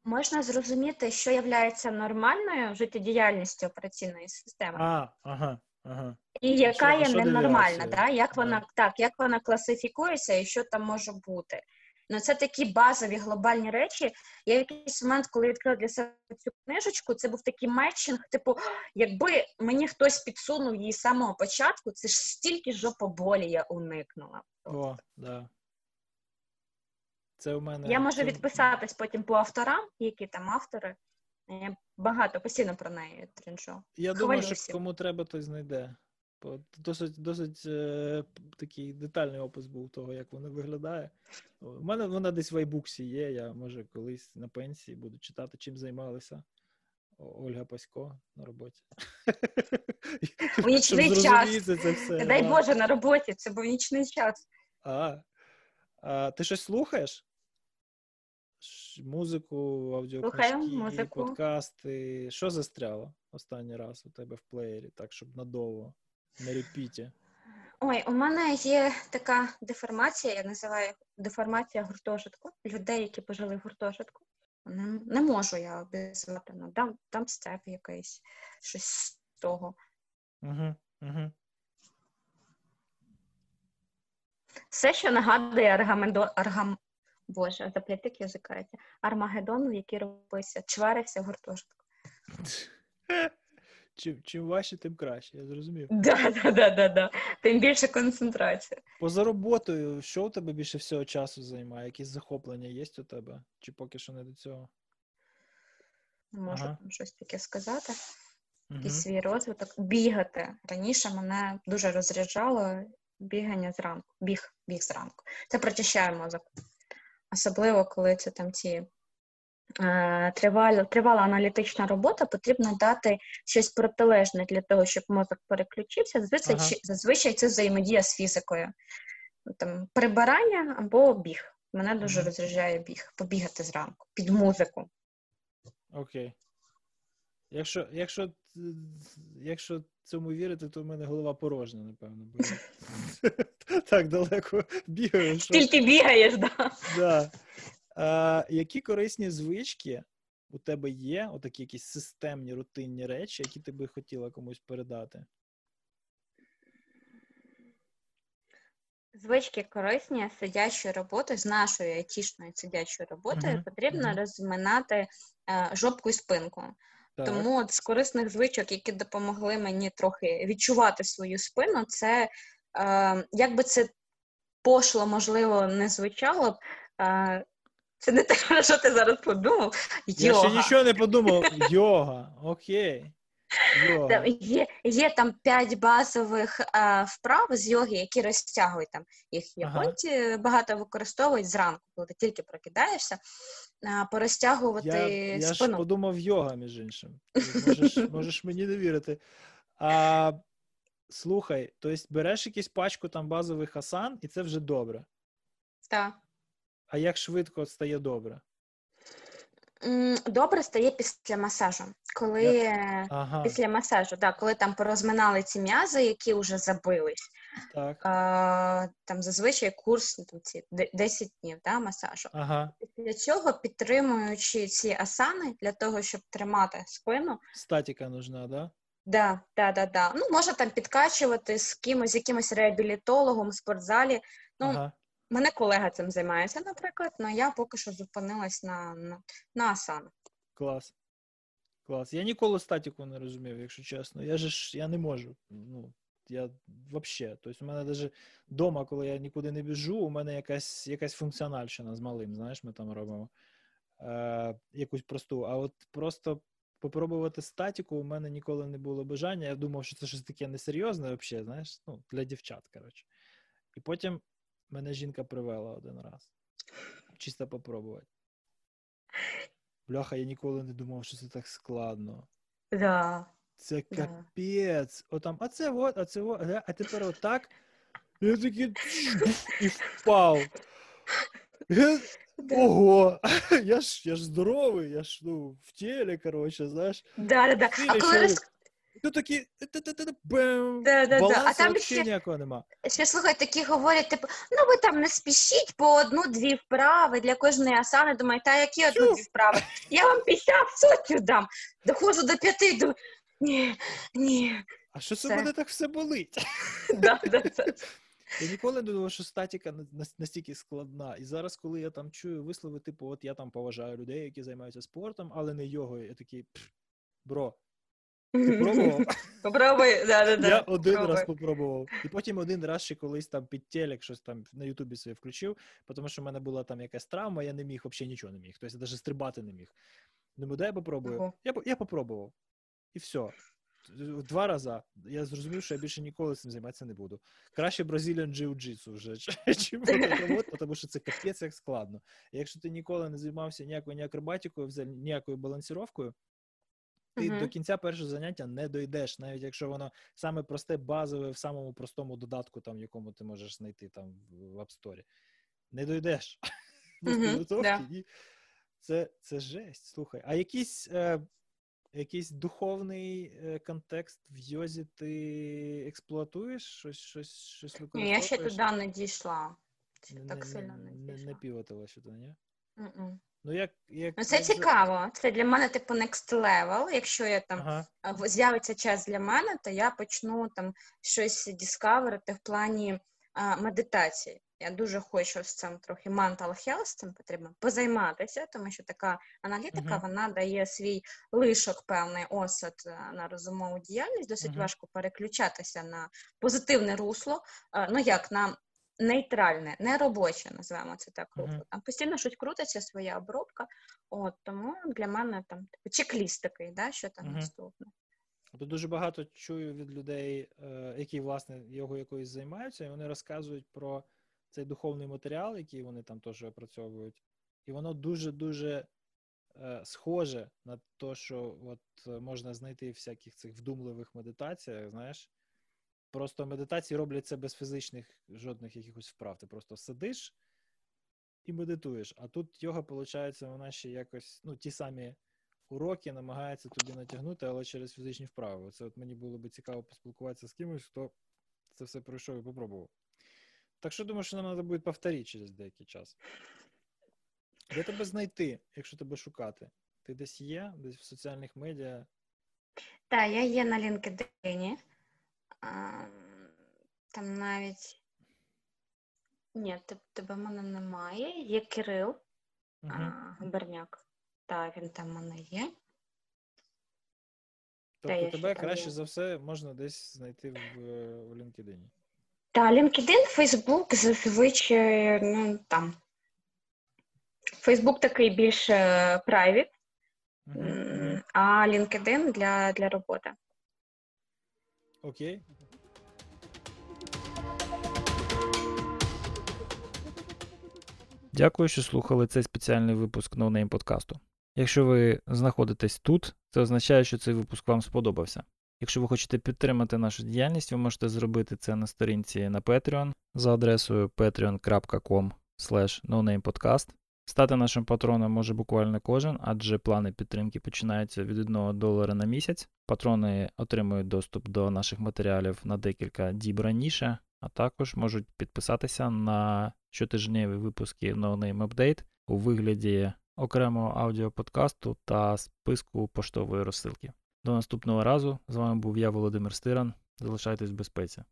Можна зрозуміти, що є нормальною життєдіяльністю операційної системи. А, ага, Ага. І яка що- є що ненормальна, да? як вона так, як вона класифікується і що там може бути. Ну, це такі базові глобальні речі. Я в якийсь момент, коли відкрила для себе цю книжечку, це був такий матчинг. Типу, якби мені хтось підсунув її з самого початку, це ж стільки жопоболі я уникнула. О, да. Це у мене. Я можу це- відписатись потім по авторам, які там автори. Я багато постійно про неї тринчу. Я думаю, що кому треба, той знайде. Бо досить, досить е, такий детальний опис був того, як воно виглядає. У мене вона десь в айбуксі є. Я може колись на пенсії буду читати, чим займалися. Ольга Пасько на роботі. У нічний час. це все. Дай. Боже, на роботі, це був нічний час. А, а ти щось слухаєш? Музику, аудіокнижки, музику. подкасти. Що застряло останній раз у тебе в плеєрі, так, щоб надовго, на репіті? Ой, у мене є така деформація, я називаю деформація гуртожитку. Людей, які пожили в гуртожитку. Не, не можу я обізвати. Ну, там, там степ якийсь, щось з того. Угу, угу. Все, що нагадує Аргамендо, Аргам... Боже, заплятик язикається. Армагеддон, в який робився, чварився в гуртожитку. Чим, чим важче, тим краще, я зрозумів. Да, да, да, да, да. Тим більше концентрація. Поза роботою, що у тебе більше всього часу займає? Якісь захоплення є у тебе? Чи поки що не до цього? Можу Ага. там щось таке сказати. Угу. Якийсь свій розвиток. Бігати. Раніше мене дуже розряджало бігання зранку. Біг, біг зранку. Це прочищає мозок. Особливо, коли це там ці тривала, тривала аналітична робота, потрібно дати щось протилежне для того, щоб мозок переключився. Зазвичай, Ага. зазвичай це взаємодія з фізикою. Там, прибирання або біг. Мене дуже Мгм. розряджає біг, побігати зранку, під музику. Окей. Якщо, якщо, якщо цьому вірити, то в мене голова порожня, напевно. Бо так далеко бігаю. Тільки бігаєш, да. Да. Які корисні звички у тебе є, отакі якісь системні рутинні речі, які ти би хотіла комусь передати? Звички корисні сидячої роботи з нашою айтішною сидячою роботою Мгм, потрібно мгм. розминати е, жопку і спинку. Так. Тому от з корисних звичок, які допомогли мені трохи відчувати свою спину, це е, як би це пошло, можливо, не звучало б. Е, це не те, про що ти зараз подумав. Я ще нічого не подумав. Йога, окей. Йога. Там є, є там п'ять базових е, вправ з йоги, які розтягують там. Їх Ага. багато використовують зранку, коли ти тільки прокидаєшся, е, порозтягувати Я, я ж подумав йога, між іншим. Можеш, можеш мені не вірити. А, слухай, тобто береш якусь пачку там базових асан, і це вже добре. Так. А як швидко стає добре? Добре стає після масажу. Коли Ага, після масажу, да, коли там порозминали ці м'язи, які вже забились. так. А, там зазвичай курс ну, там, ці 10 днів да, масажу. Ага. Після цього, підтримуючи ці асани для того, щоб тримати спину, Статіка нужна, да? Да, да, да, да. Ну, можна там підкачувати з кимось, з якимось реабілітологом в спортзалі. Ну, Ага. Мене колега цим займається, наприклад, але я поки що зупинилась на, на, на асанах. Клас. Клас. Я ніколи статіку не розумів, якщо чесно. Я же ж я не можу. Ну, я взагалі. Тобто, у мене навіть вдома, коли я нікуди не біжу, у мене якась, якась функціональщина з малим, знаєш, ми там робимо е, якусь просту. А от просто попробувати статіку у мене ніколи не було бажання. Я думав, що це щось таке несерйозне, взагалі, знаєш, ну, для дівчат, коротше. І потім мене жінка привела один раз. Чисто попробувати. Бляха, я ніколи не думав, що це так складно. Да. Це Да. Отам, а це от, а це от, а- тепер отак. Я такий і впав. Я- Ого! Я ж, я ж здоровий, я ж ну, в тілі, коротше, знаєш. Да, да, да. А коли роз... Ну такі. да. А ще- ніякого нема. ще слухай, такі говорять, типу, ну ви там не спішіть по одну-дві вправи для кожної асани. Думаю, та які одну-дві вправи? Я вам 50 сотню дам. Доходжу до п'яти, думаю, ні, ні. а що це мене так все болить? Я ніколи не думав, що статіка настільки складна. І зараз, коли я там чую вислови, типу, от я там поважаю людей, які займаються спортом, але не його, я такий бро. Ти пробував? Попробуй, да, да, да. Я один Попробуй. раз попробував. І потім один раз ще колись там під телек щось там на Ютубі собі включив, тому що в мене була там якась травма, я не міг, взагалі нічого не міг. Тобто я навіть стрибати не міг. Думаю, дай я попробую. Я я попробував. І все. Два рази я зрозумів, що я більше ніколи цим займатися не буду. Краще Brazilian Jiu-Jitsu вже, чим тому що це капець як складно. Якщо ти ніколи не займався ніякою ні акробатикою, ніякою балансіровкою, ти uh-huh. до кінця першого заняття не дойдеш, навіть якщо воно саме просте, базове в самому простому додатку, там якому ти можеш знайти там в App Store. Не дойдеш. Uh-huh. Yeah. Це це жесть. Слухай. А якийсь е, якийсь духовний е, контекст в йозі ти експлуатуєш? Щось щось, щось використовуєш? Ні, я ще туди не дійшла. Не, так сильно не. Не, не півотила ще туди, ні? Mm-mm. Ну, як, як... Ну, це цікаво. Це для мене, типу, next level. Якщо я там ага. з'явиться час для мене, то я почну там щось дискаверити в плані а, медитації. Я дуже хочу з цим трохи mental health, цим потрібно позайматися, тому що така аналітика uh-huh. вона дає свій лишок, певний осад е, на розумову діяльність. Досить uh-huh. важко переключатися на позитивне русло. Е, ну як на нейтральне, не робоче, називаємо це так русло. Uh-huh. Там постійно щось крутиться, своя обробка. От тому для мене там типу чек-ліст такий, да, що там наступне. Тут дуже багато чую від людей, е, які власне його якоюсь займаються, і вони розказують про цей духовний матеріал, який вони там теж опрацьовують, і воно дуже-дуже е, схоже на те, що от е, можна знайти в всяких цих вдумливих медитаціях, знаєш. Просто медитації роблять це без фізичних жодних якихось вправ. Ти просто сидиш і медитуєш. А тут йога, виходить, вона ще якось, ну, ті самі уроки намагається тобі натягнути, але через фізичні вправи. Це от мені було би цікаво поспілкуватися з кимось, хто це все пройшов і попробував. Так що думаю, що нам треба буде повторити через деякий час. Де тебе знайти, якщо тебе шукати? Ти десь є, десь в соціальних медіа? Так, я є на LinkedIn. Там навіть. Ні, тебе в мене немає. Є Кирил угу. Губерняк. Так, він там в мене є. Тобто тебе краще є. за все можна десь знайти в, в LinkedIn. Та LinkedIn, Facebook зазвичай, ну там. Facebook такий більш private, mm-hmm. а LinkedIn для для роботи. Окей. Дякую, що слухали цей спеціальний випуск No Name подкасту. Якщо ви знаходитесь тут, це означає, що цей випуск вам сподобався. Якщо ви хочете підтримати нашу діяльність, ви можете зробити це на сторінці на Patreon за адресою patreon.com. Стати нашим патроном може буквально кожен, адже плани підтримки починаються від 1 долара на місяць. Патрони отримують доступ до наших матеріалів на декілька діб раніше, а також можуть підписатися на щотижневі випуски No Name Update у вигляді окремого аудіоподкасту та списку поштової розсилки. До наступного разу. З вами був я, Володимир Стиран. Залишайтесь в безпеці.